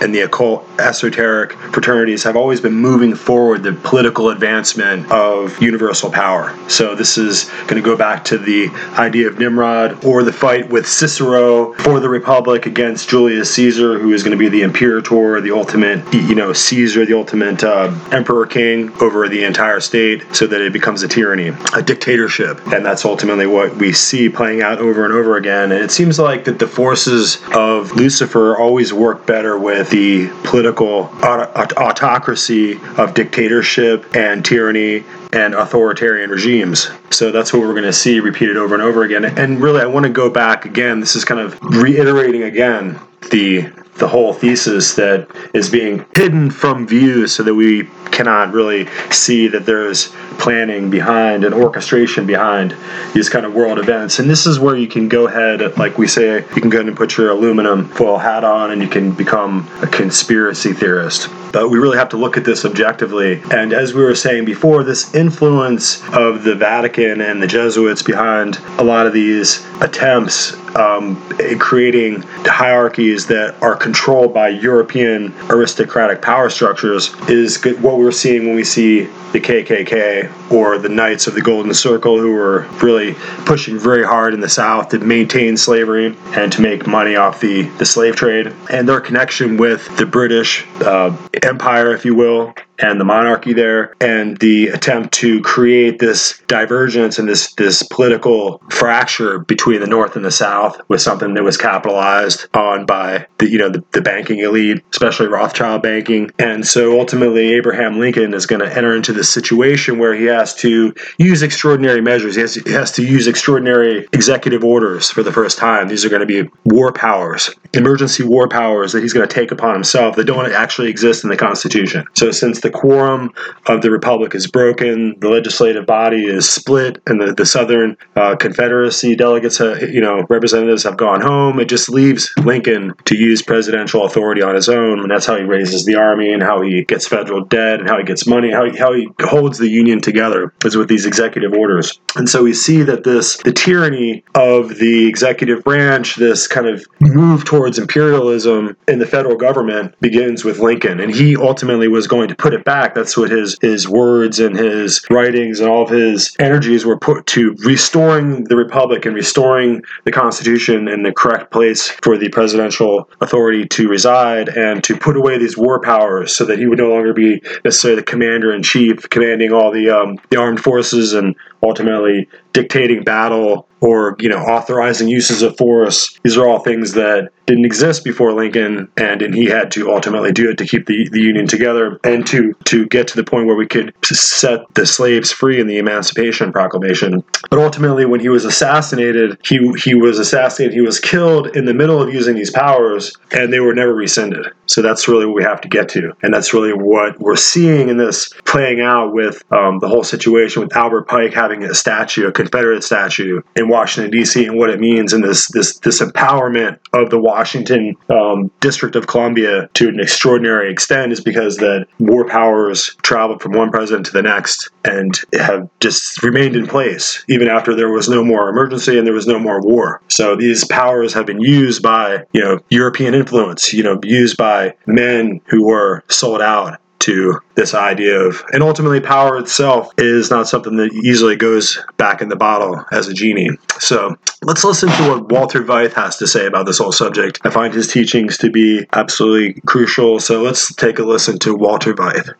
and the occult esoteric fraternities have always been moving forward the political advancement of universal power. So this is going to go back to the idea of nimrod or the fight with cicero for the republic against julius caesar who is going to be the imperator the ultimate you know caesar the ultimate uh, emperor king over the entire state so that it becomes a tyranny a dictatorship. And that's ultimately what we see playing out over and over again. And it seems like that the forces of Lucifer always work better with the political aut- autocracy of dictatorship and tyranny and authoritarian regimes. So that's what we're going to see repeated over and over again. And really, I want to go back again. This is kind of reiterating again the the whole thesis that is being hidden from view so that we cannot really see that there's planning behind and orchestration behind these kind of world events. And this is where you can go ahead, like we say, you can go ahead and put your aluminum foil hat on and you can become a conspiracy theorist. But we really have to look at this objectively. And as we were saying before, this influence of the Vatican and the Jesuits behind a lot of these attempts um, creating hierarchies that are controlled by European aristocratic power structures is what we're seeing when we see the KKK or the Knights of the Golden Circle, who were really pushing very hard in the South to maintain slavery and to make money off the, the slave trade, and their connection with the British uh, Empire, if you will, and the monarchy there, and the attempt to create this divergence and this this political fracture between the North and the South was something that was capitalized on by the you know the, the banking elite, especially Rothschild banking, and so ultimately Abraham Lincoln is going to enter into this situation where he has to use extraordinary measures. He has, he has to use extraordinary executive orders for the first time. These are going to be war powers, emergency war powers that he's going to take upon himself that don't actually exist in the Constitution. So since the the quorum of the republic is broken. The legislative body is split, and the, the Southern uh, Confederacy delegates, uh, you know, representatives have gone home. It just leaves Lincoln to use presidential authority on his own, and that's how he raises the army and how he gets federal debt and how he gets money, how he, how he holds the Union together is with these executive orders. And so we see that this the tyranny of the executive branch, this kind of move towards imperialism in the federal government begins with Lincoln, and he ultimately was going to put it back. That's what his his words and his writings and all of his energies were put to restoring the republic and restoring the Constitution in the correct place for the presidential authority to reside and to put away these war powers so that he would no longer be necessarily the commander in chief commanding all the um, the armed forces and ultimately dictating battle or you know authorizing uses of force. These are all things that didn't exist before Lincoln, and and he had to ultimately do it to keep the, the Union together and to to get to the point where we could set the slaves free in the Emancipation Proclamation. But ultimately, when he was assassinated, he he was assassinated. He was killed in the middle of using these powers, and they were never rescinded. So that's really what we have to get to, and that's really what we're seeing in this playing out with um, the whole situation with Albert Pike having a statue, a Confederate statue in Washington D.C. and what it means in this this this empowerment of the Washington um, District of Columbia to an extraordinary extent is because that war powers traveled from one president to the next and have just remained in place even after there was no more emergency and there was no more war. So these powers have been used by you know European influence, you know, used by men who were sold out to this idea of, and ultimately, power itself is not something that easily goes back in the bottle as a genie. So let's listen to what Walter Veith has to say about this whole subject. I find his teachings to be absolutely crucial. So let's take a listen to Walter Veith.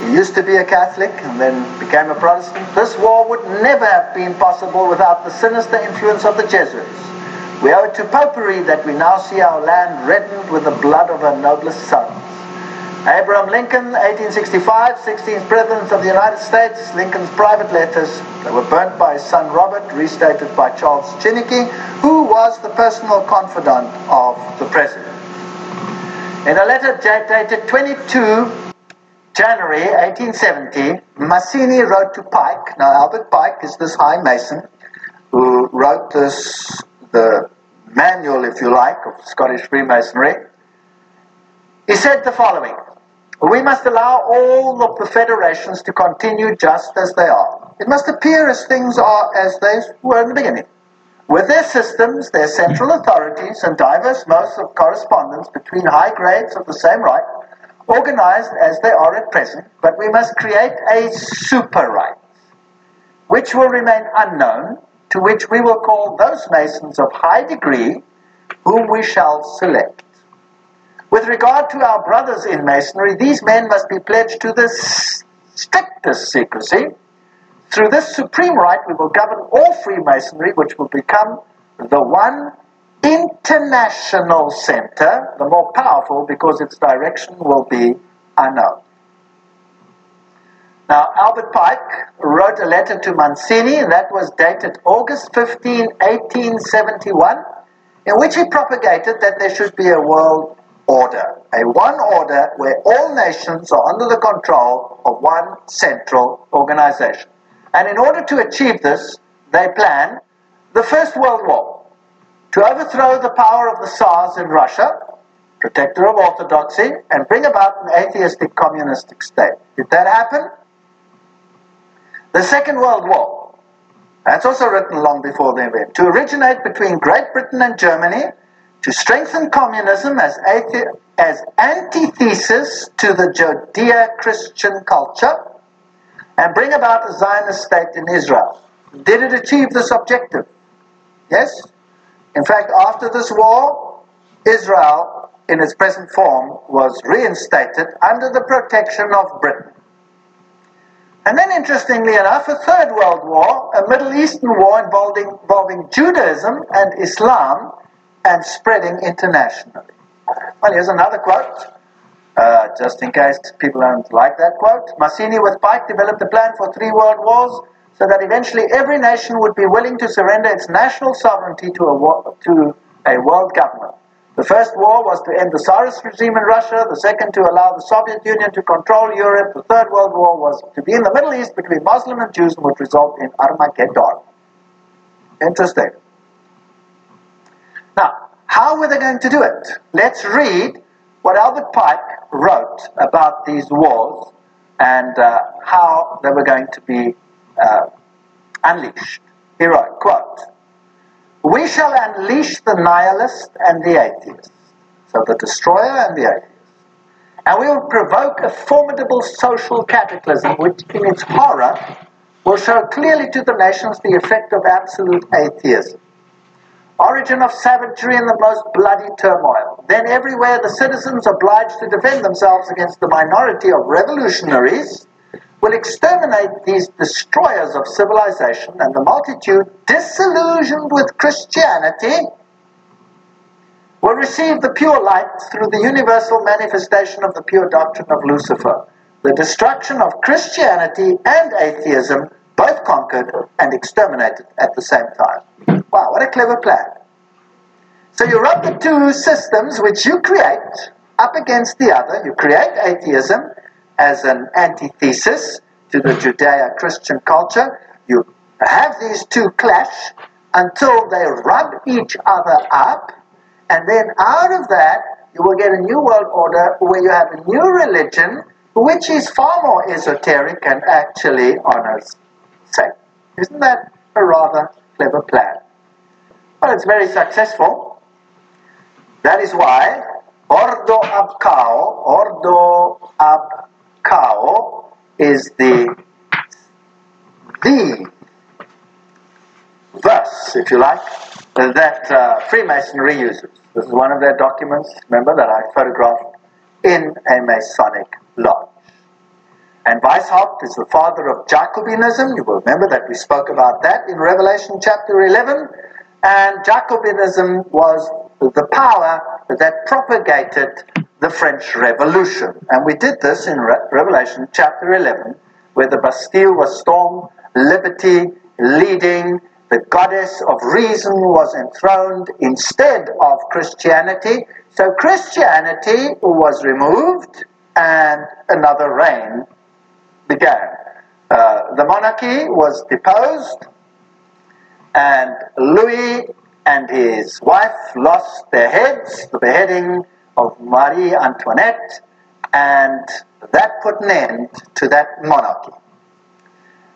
He used to be a Catholic and then became a Protestant. This war would never have been possible without the sinister influence of the Jesuits. We owe it to popery that we now see our land reddened with the blood of her noblest sons. Abraham Lincoln, 1865, 16th President of the United States, Lincoln's private letters that were burnt by his son Robert, restated by Charles Chiniquy, who was the personal confidant of the President. In a letter dated 22 January 1870, Mazzini wrote to Pike, now Albert Pike is this high mason, who wrote this, the manual, if you like, of Scottish Freemasonry. He said the following we must allow all of the federations to continue just as they are. It must appear as things are as they were in the beginning. With their systems, their central authorities, and diverse modes of correspondence between high grades of the same rite, organized as they are at present, but we must create a super rite, which will remain unknown, to which we will call those Masons of high degree whom we shall select. With regard to our brothers in Masonry, these men must be pledged to the strictest secrecy. Through this supreme rite, we will govern all Freemasonry, which will become the one international center, the more powerful because its direction will be unknown. Now, Albert Pike wrote a letter to Mazzini, and that was dated August 15, 1871, in which he propagated that there should be a world order, a one order where all nations are under the control of one central organization. And in order to achieve this, they plan the First World War to overthrow the power of the Tsars in Russia, protector of orthodoxy, and bring about an atheistic communistic state. Did that happen? The Second World War, that's also written long before the event, to originate between Great Britain and Germany to strengthen communism as, athe- as antithesis to the Judeo-Christian culture and bring about a Zionist state in Israel. Did it achieve this objective? Yes. In fact, after this war, Israel, in its present form, was reinstated under the protection of Britain. And then, interestingly enough, a Third World War, a Middle Eastern war involving, involving Judaism and Islam, and spreading internationally. Well, here's another quote, uh, just in case people don't like that quote. Mazzini with Pike developed a plan for three world wars so that eventually every nation would be willing to surrender its national sovereignty to a, to a world government. The first war was to end the Tsarist regime in Russia, the second to allow the Soviet Union to control Europe, the third world war was to be in the Middle East between Muslim and Jews and would result in Armageddon. Interesting. Now, how were they going to do it? Let's read what Albert Pike wrote about these wars and uh, how they were going to be uh, unleashed. He wrote, quote, We shall unleash the nihilist and the atheist, so the destroyer and the atheist, and we will provoke a formidable social cataclysm which, in its horror, will show clearly to the nations the effect of absolute atheism origin of savagery and the most bloody turmoil. Then everywhere the citizens obliged to defend themselves against the minority of revolutionaries will exterminate these destroyers of civilization, and the multitude, disillusioned with Christianity, will receive the pure light through the universal manifestation of the pure doctrine of Lucifer. The destruction of Christianity and atheism both conquered and exterminated at the same time. Wow, what a clever plan. So you rub the two systems which you create up against the other. You create atheism as an antithesis to the Judeo Christian culture. You have these two clash until they rub each other up, and then out of that, you will get a new world order where you have a new religion which is far more esoteric and actually honors Satan. Isn't that a rather clever plan? Well, it's very successful. That is why Ordo ab Chao, Ordo ab Chao is the the verse, if you like, that uh, Freemasonry uses. This is one of their documents, remember, that I photographed in a Masonic lodge. And Weishaupt is the father of Jacobinism. You will remember that we spoke about that in Revelation chapter 11. And Jacobinism was the power that propagated the French Revolution. And we did this in Re- Revelation chapter 11, where the Bastille was stormed, liberty leading, the goddess of reason was enthroned instead of Christianity. So Christianity was removed and another reign began. Uh, the monarchy was deposed, and Louis and his wife lost their heads, the beheading of Marie Antoinette, and that put an end to that monarchy.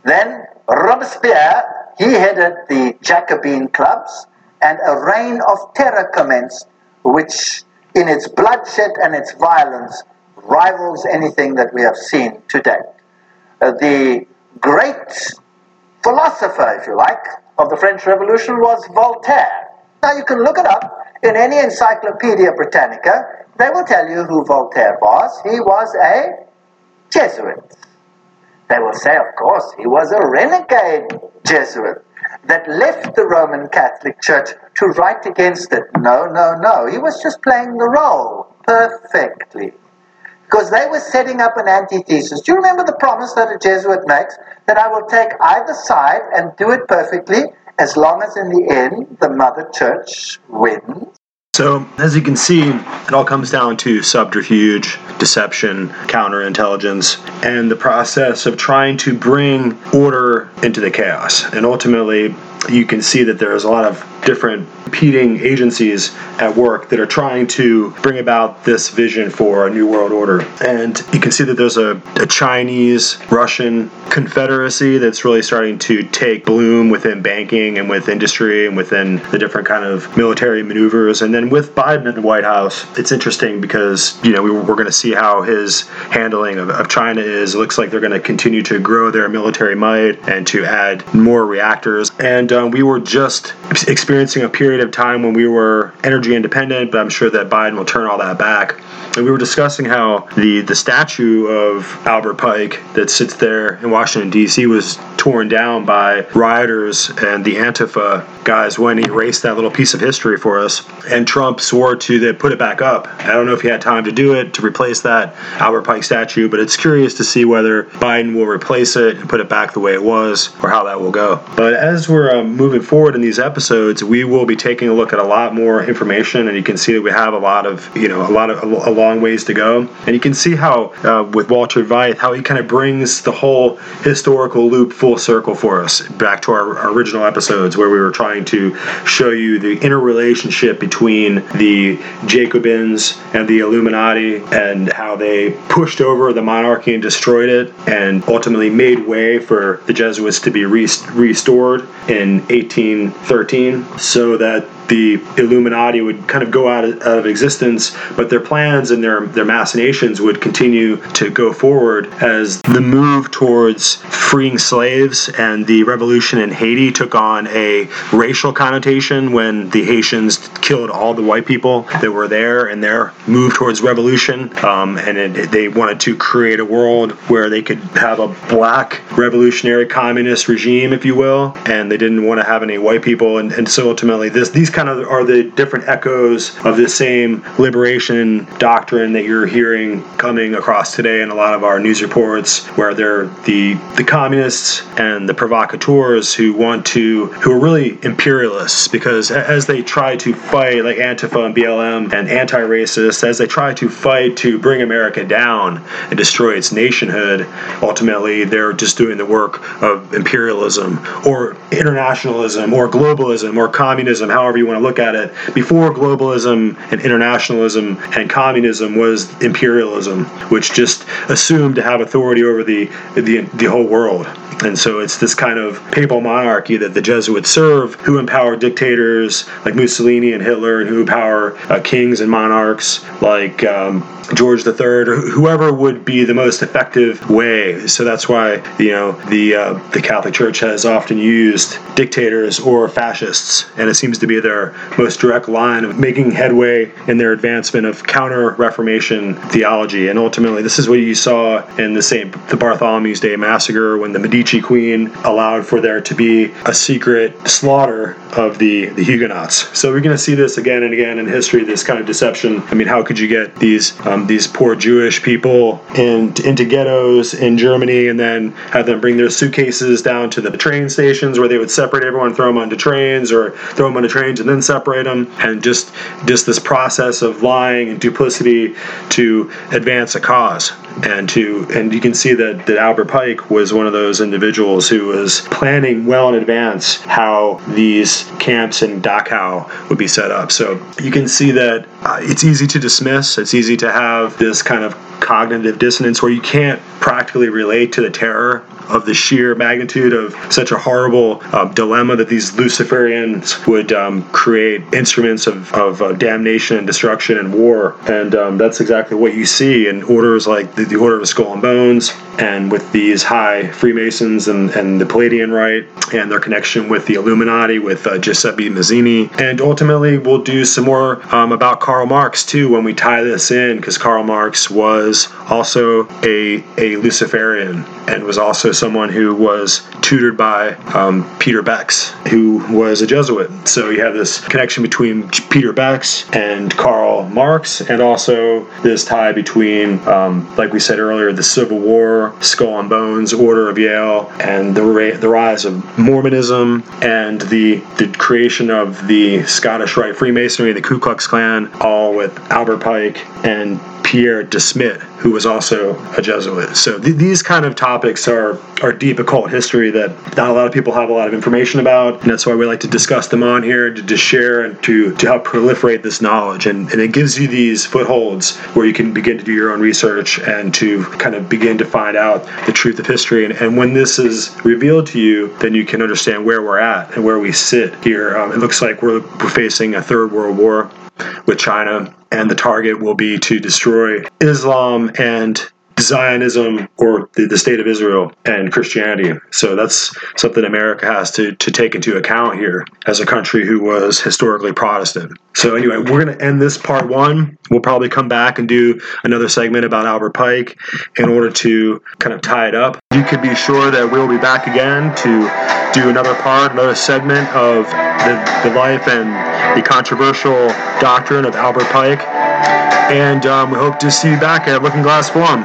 Then Robespierre, he headed the Jacobin clubs, and a reign of terror commenced, which in its bloodshed and its violence rivals anything that we have seen to date. Uh, Uh, the great philosopher, if you like, of the French Revolution was Voltaire. Now you can look it up in any Encyclopedia Britannica. They will tell you who Voltaire was. He was a Jesuit. They will say, of course, he was a renegade Jesuit that left the Roman Catholic Church to write against it. No, no, no. He was just playing the role perfectly. Because they were setting up an antithesis. Do you remember the promise that a Jesuit makes? That I will take either side and do it perfectly as long as in the end the Mother Church wins. So, as you can see, it all comes down to subterfuge, deception, counterintelligence, and the process of trying to bring order into the chaos. And ultimately, you can see that there's a lot of different competing agencies at work that are trying to bring about this vision for a new world order. And you can see that there's a, a Chinese Russian confederacy that's really starting to take bloom within banking and with industry and within the different kind of military maneuvers. And then with Biden in the White House, it's interesting because, you know, we, we're going to see how his handling of, of China is. It looks like they're going to continue to grow their military might and to add more reactors. And um, we were just experiencing a period of time when we were energy independent, but I'm sure that Biden will turn all that back. And we were discussing how the, the statue of Albert Pike that sits there in Washington, D.C., was torn down by rioters and the Antifa guys when he erased that little piece of history for us. And Trump swore to put it back up. I don't know if he had time to do it to replace that Albert Pike statue, but it's curious to see whether Biden will replace it and put it back the way it was or how that will go. But as we're um, moving forward in these episodes, we will be taking a look at a lot more information, and you can see that we have a lot of, you know, a lot of a, long ways to go. And you can see how uh, with Walter Veith, how he kind of brings the whole historical loop full circle for us back to our, our original episodes where we were trying to show you the interrelationship between the Jacobins and the Illuminati and how they pushed over the monarchy and destroyed it, and ultimately made way for the Jesuits to be re- restored in 1813 so that the Illuminati would kind of go out of, out of existence, but their plans and their their machinations would continue to go forward as the move towards freeing slaves and the revolution in Haiti took on a racial connotation when the Haitians killed all the white people that were there in their move towards revolution, um, and it, they wanted to create a world where they could have a black revolutionary communist regime, if you will, and they didn't want to have any white people, and, and so ultimately this these kind of are the different echoes of the same liberation doctrine that you're hearing coming across today in a lot of our news reports, where they're the the communists and the provocateurs who want to who are really imperialists because as they try to fight like Antifa and BLM and anti-racists, as they try to fight to bring America down and destroy its nationhood, ultimately they're just doing the work of imperialism or internationalism or globalism or communism, however you want to look at it. Before globalism and internationalism and communism was imperialism, which just assumed to have authority over the the, the whole world. And so it's this kind of papal monarchy that the Jesuits serve, who empower dictators like Mussolini and Hitler, and who empower uh, kings and monarchs like um, George III, or whoever would be the most effective way. So that's why you know the uh, the Catholic Church has often used dictators or fascists, and it seems to be their most direct line of making headway in their advancement of counter Reformation theology. And ultimately, this is what you saw in the Saint the Bartholomew's Day massacre when the Medici Queen allowed for there to be a secret slaughter of the the Huguenots. So we're going to see this again and again in history. This kind of deception. I mean, how could you get these um, these poor Jewish people in, into ghettos in Germany and then have them bring their suitcases down to the train stations where they would separate everyone, throw them onto trains, or throw them onto trains and then separate them, and just just this process of lying and duplicity to advance a cause and to and you can see that that Albert Pike was one of those individuals who was planning well in advance how these camps in Dachau would be set up. So you can see that uh, it's easy to dismiss. It's easy to have this kind of cognitive dissonance where you can't practically relate to the terror of the sheer magnitude of such a horrible uh, dilemma that these Luciferians would um, create instruments of, of uh, damnation and destruction and war. And um, that's exactly what you see in orders like the, the Order of Skull and Bones and with these high Freemasons and, and the Palladian Rite and their connection with the Illuminati with uh, Giuseppe Mazzini. And ultimately, we'll do some more um, about Karl Marx too when we tie this in because Karl Marx was also a, a Luciferian and was also someone who was tutored by um, Peter Beckx, who was a Jesuit. So you have this connection between Peter Beckx and Karl Marx, and also this tie between, um, like we said earlier, the Civil War, Skull and Bones, Order of Yale, and the, ra- the rise of Mormonism, and the, the creation of the Scottish Rite Freemasonry, the Ku Klux Klan, all with Albert Pike and Pierre de Smet, who was also a Jesuit. So th- these kind of topics are are deep occult history that not a lot of people have a lot of information about, and that's why we like to discuss them on here to, to share and to to help proliferate this knowledge. And, and it gives you these footholds where you can begin to do your own research and to kind of begin to find out the truth of history. And, and when this is revealed to you, then you can understand where we're at and where we sit here. Um, it looks like we're, we're facing a third world war with China, and the target will be to destroy Islam Um, and Zionism or the, the state of Israel and Christianity. So that's something America has to, to take into account here as a country who was historically Protestant. So, anyway, we're going to end this part one. We'll probably come back and do another segment about Albert Pike in order to kind of tie it up. You can be sure that we'll be back again to do another part, another segment of the, the life and the controversial doctrine of Albert Pike. And um, we hope to see you back at Looking Glass Forum.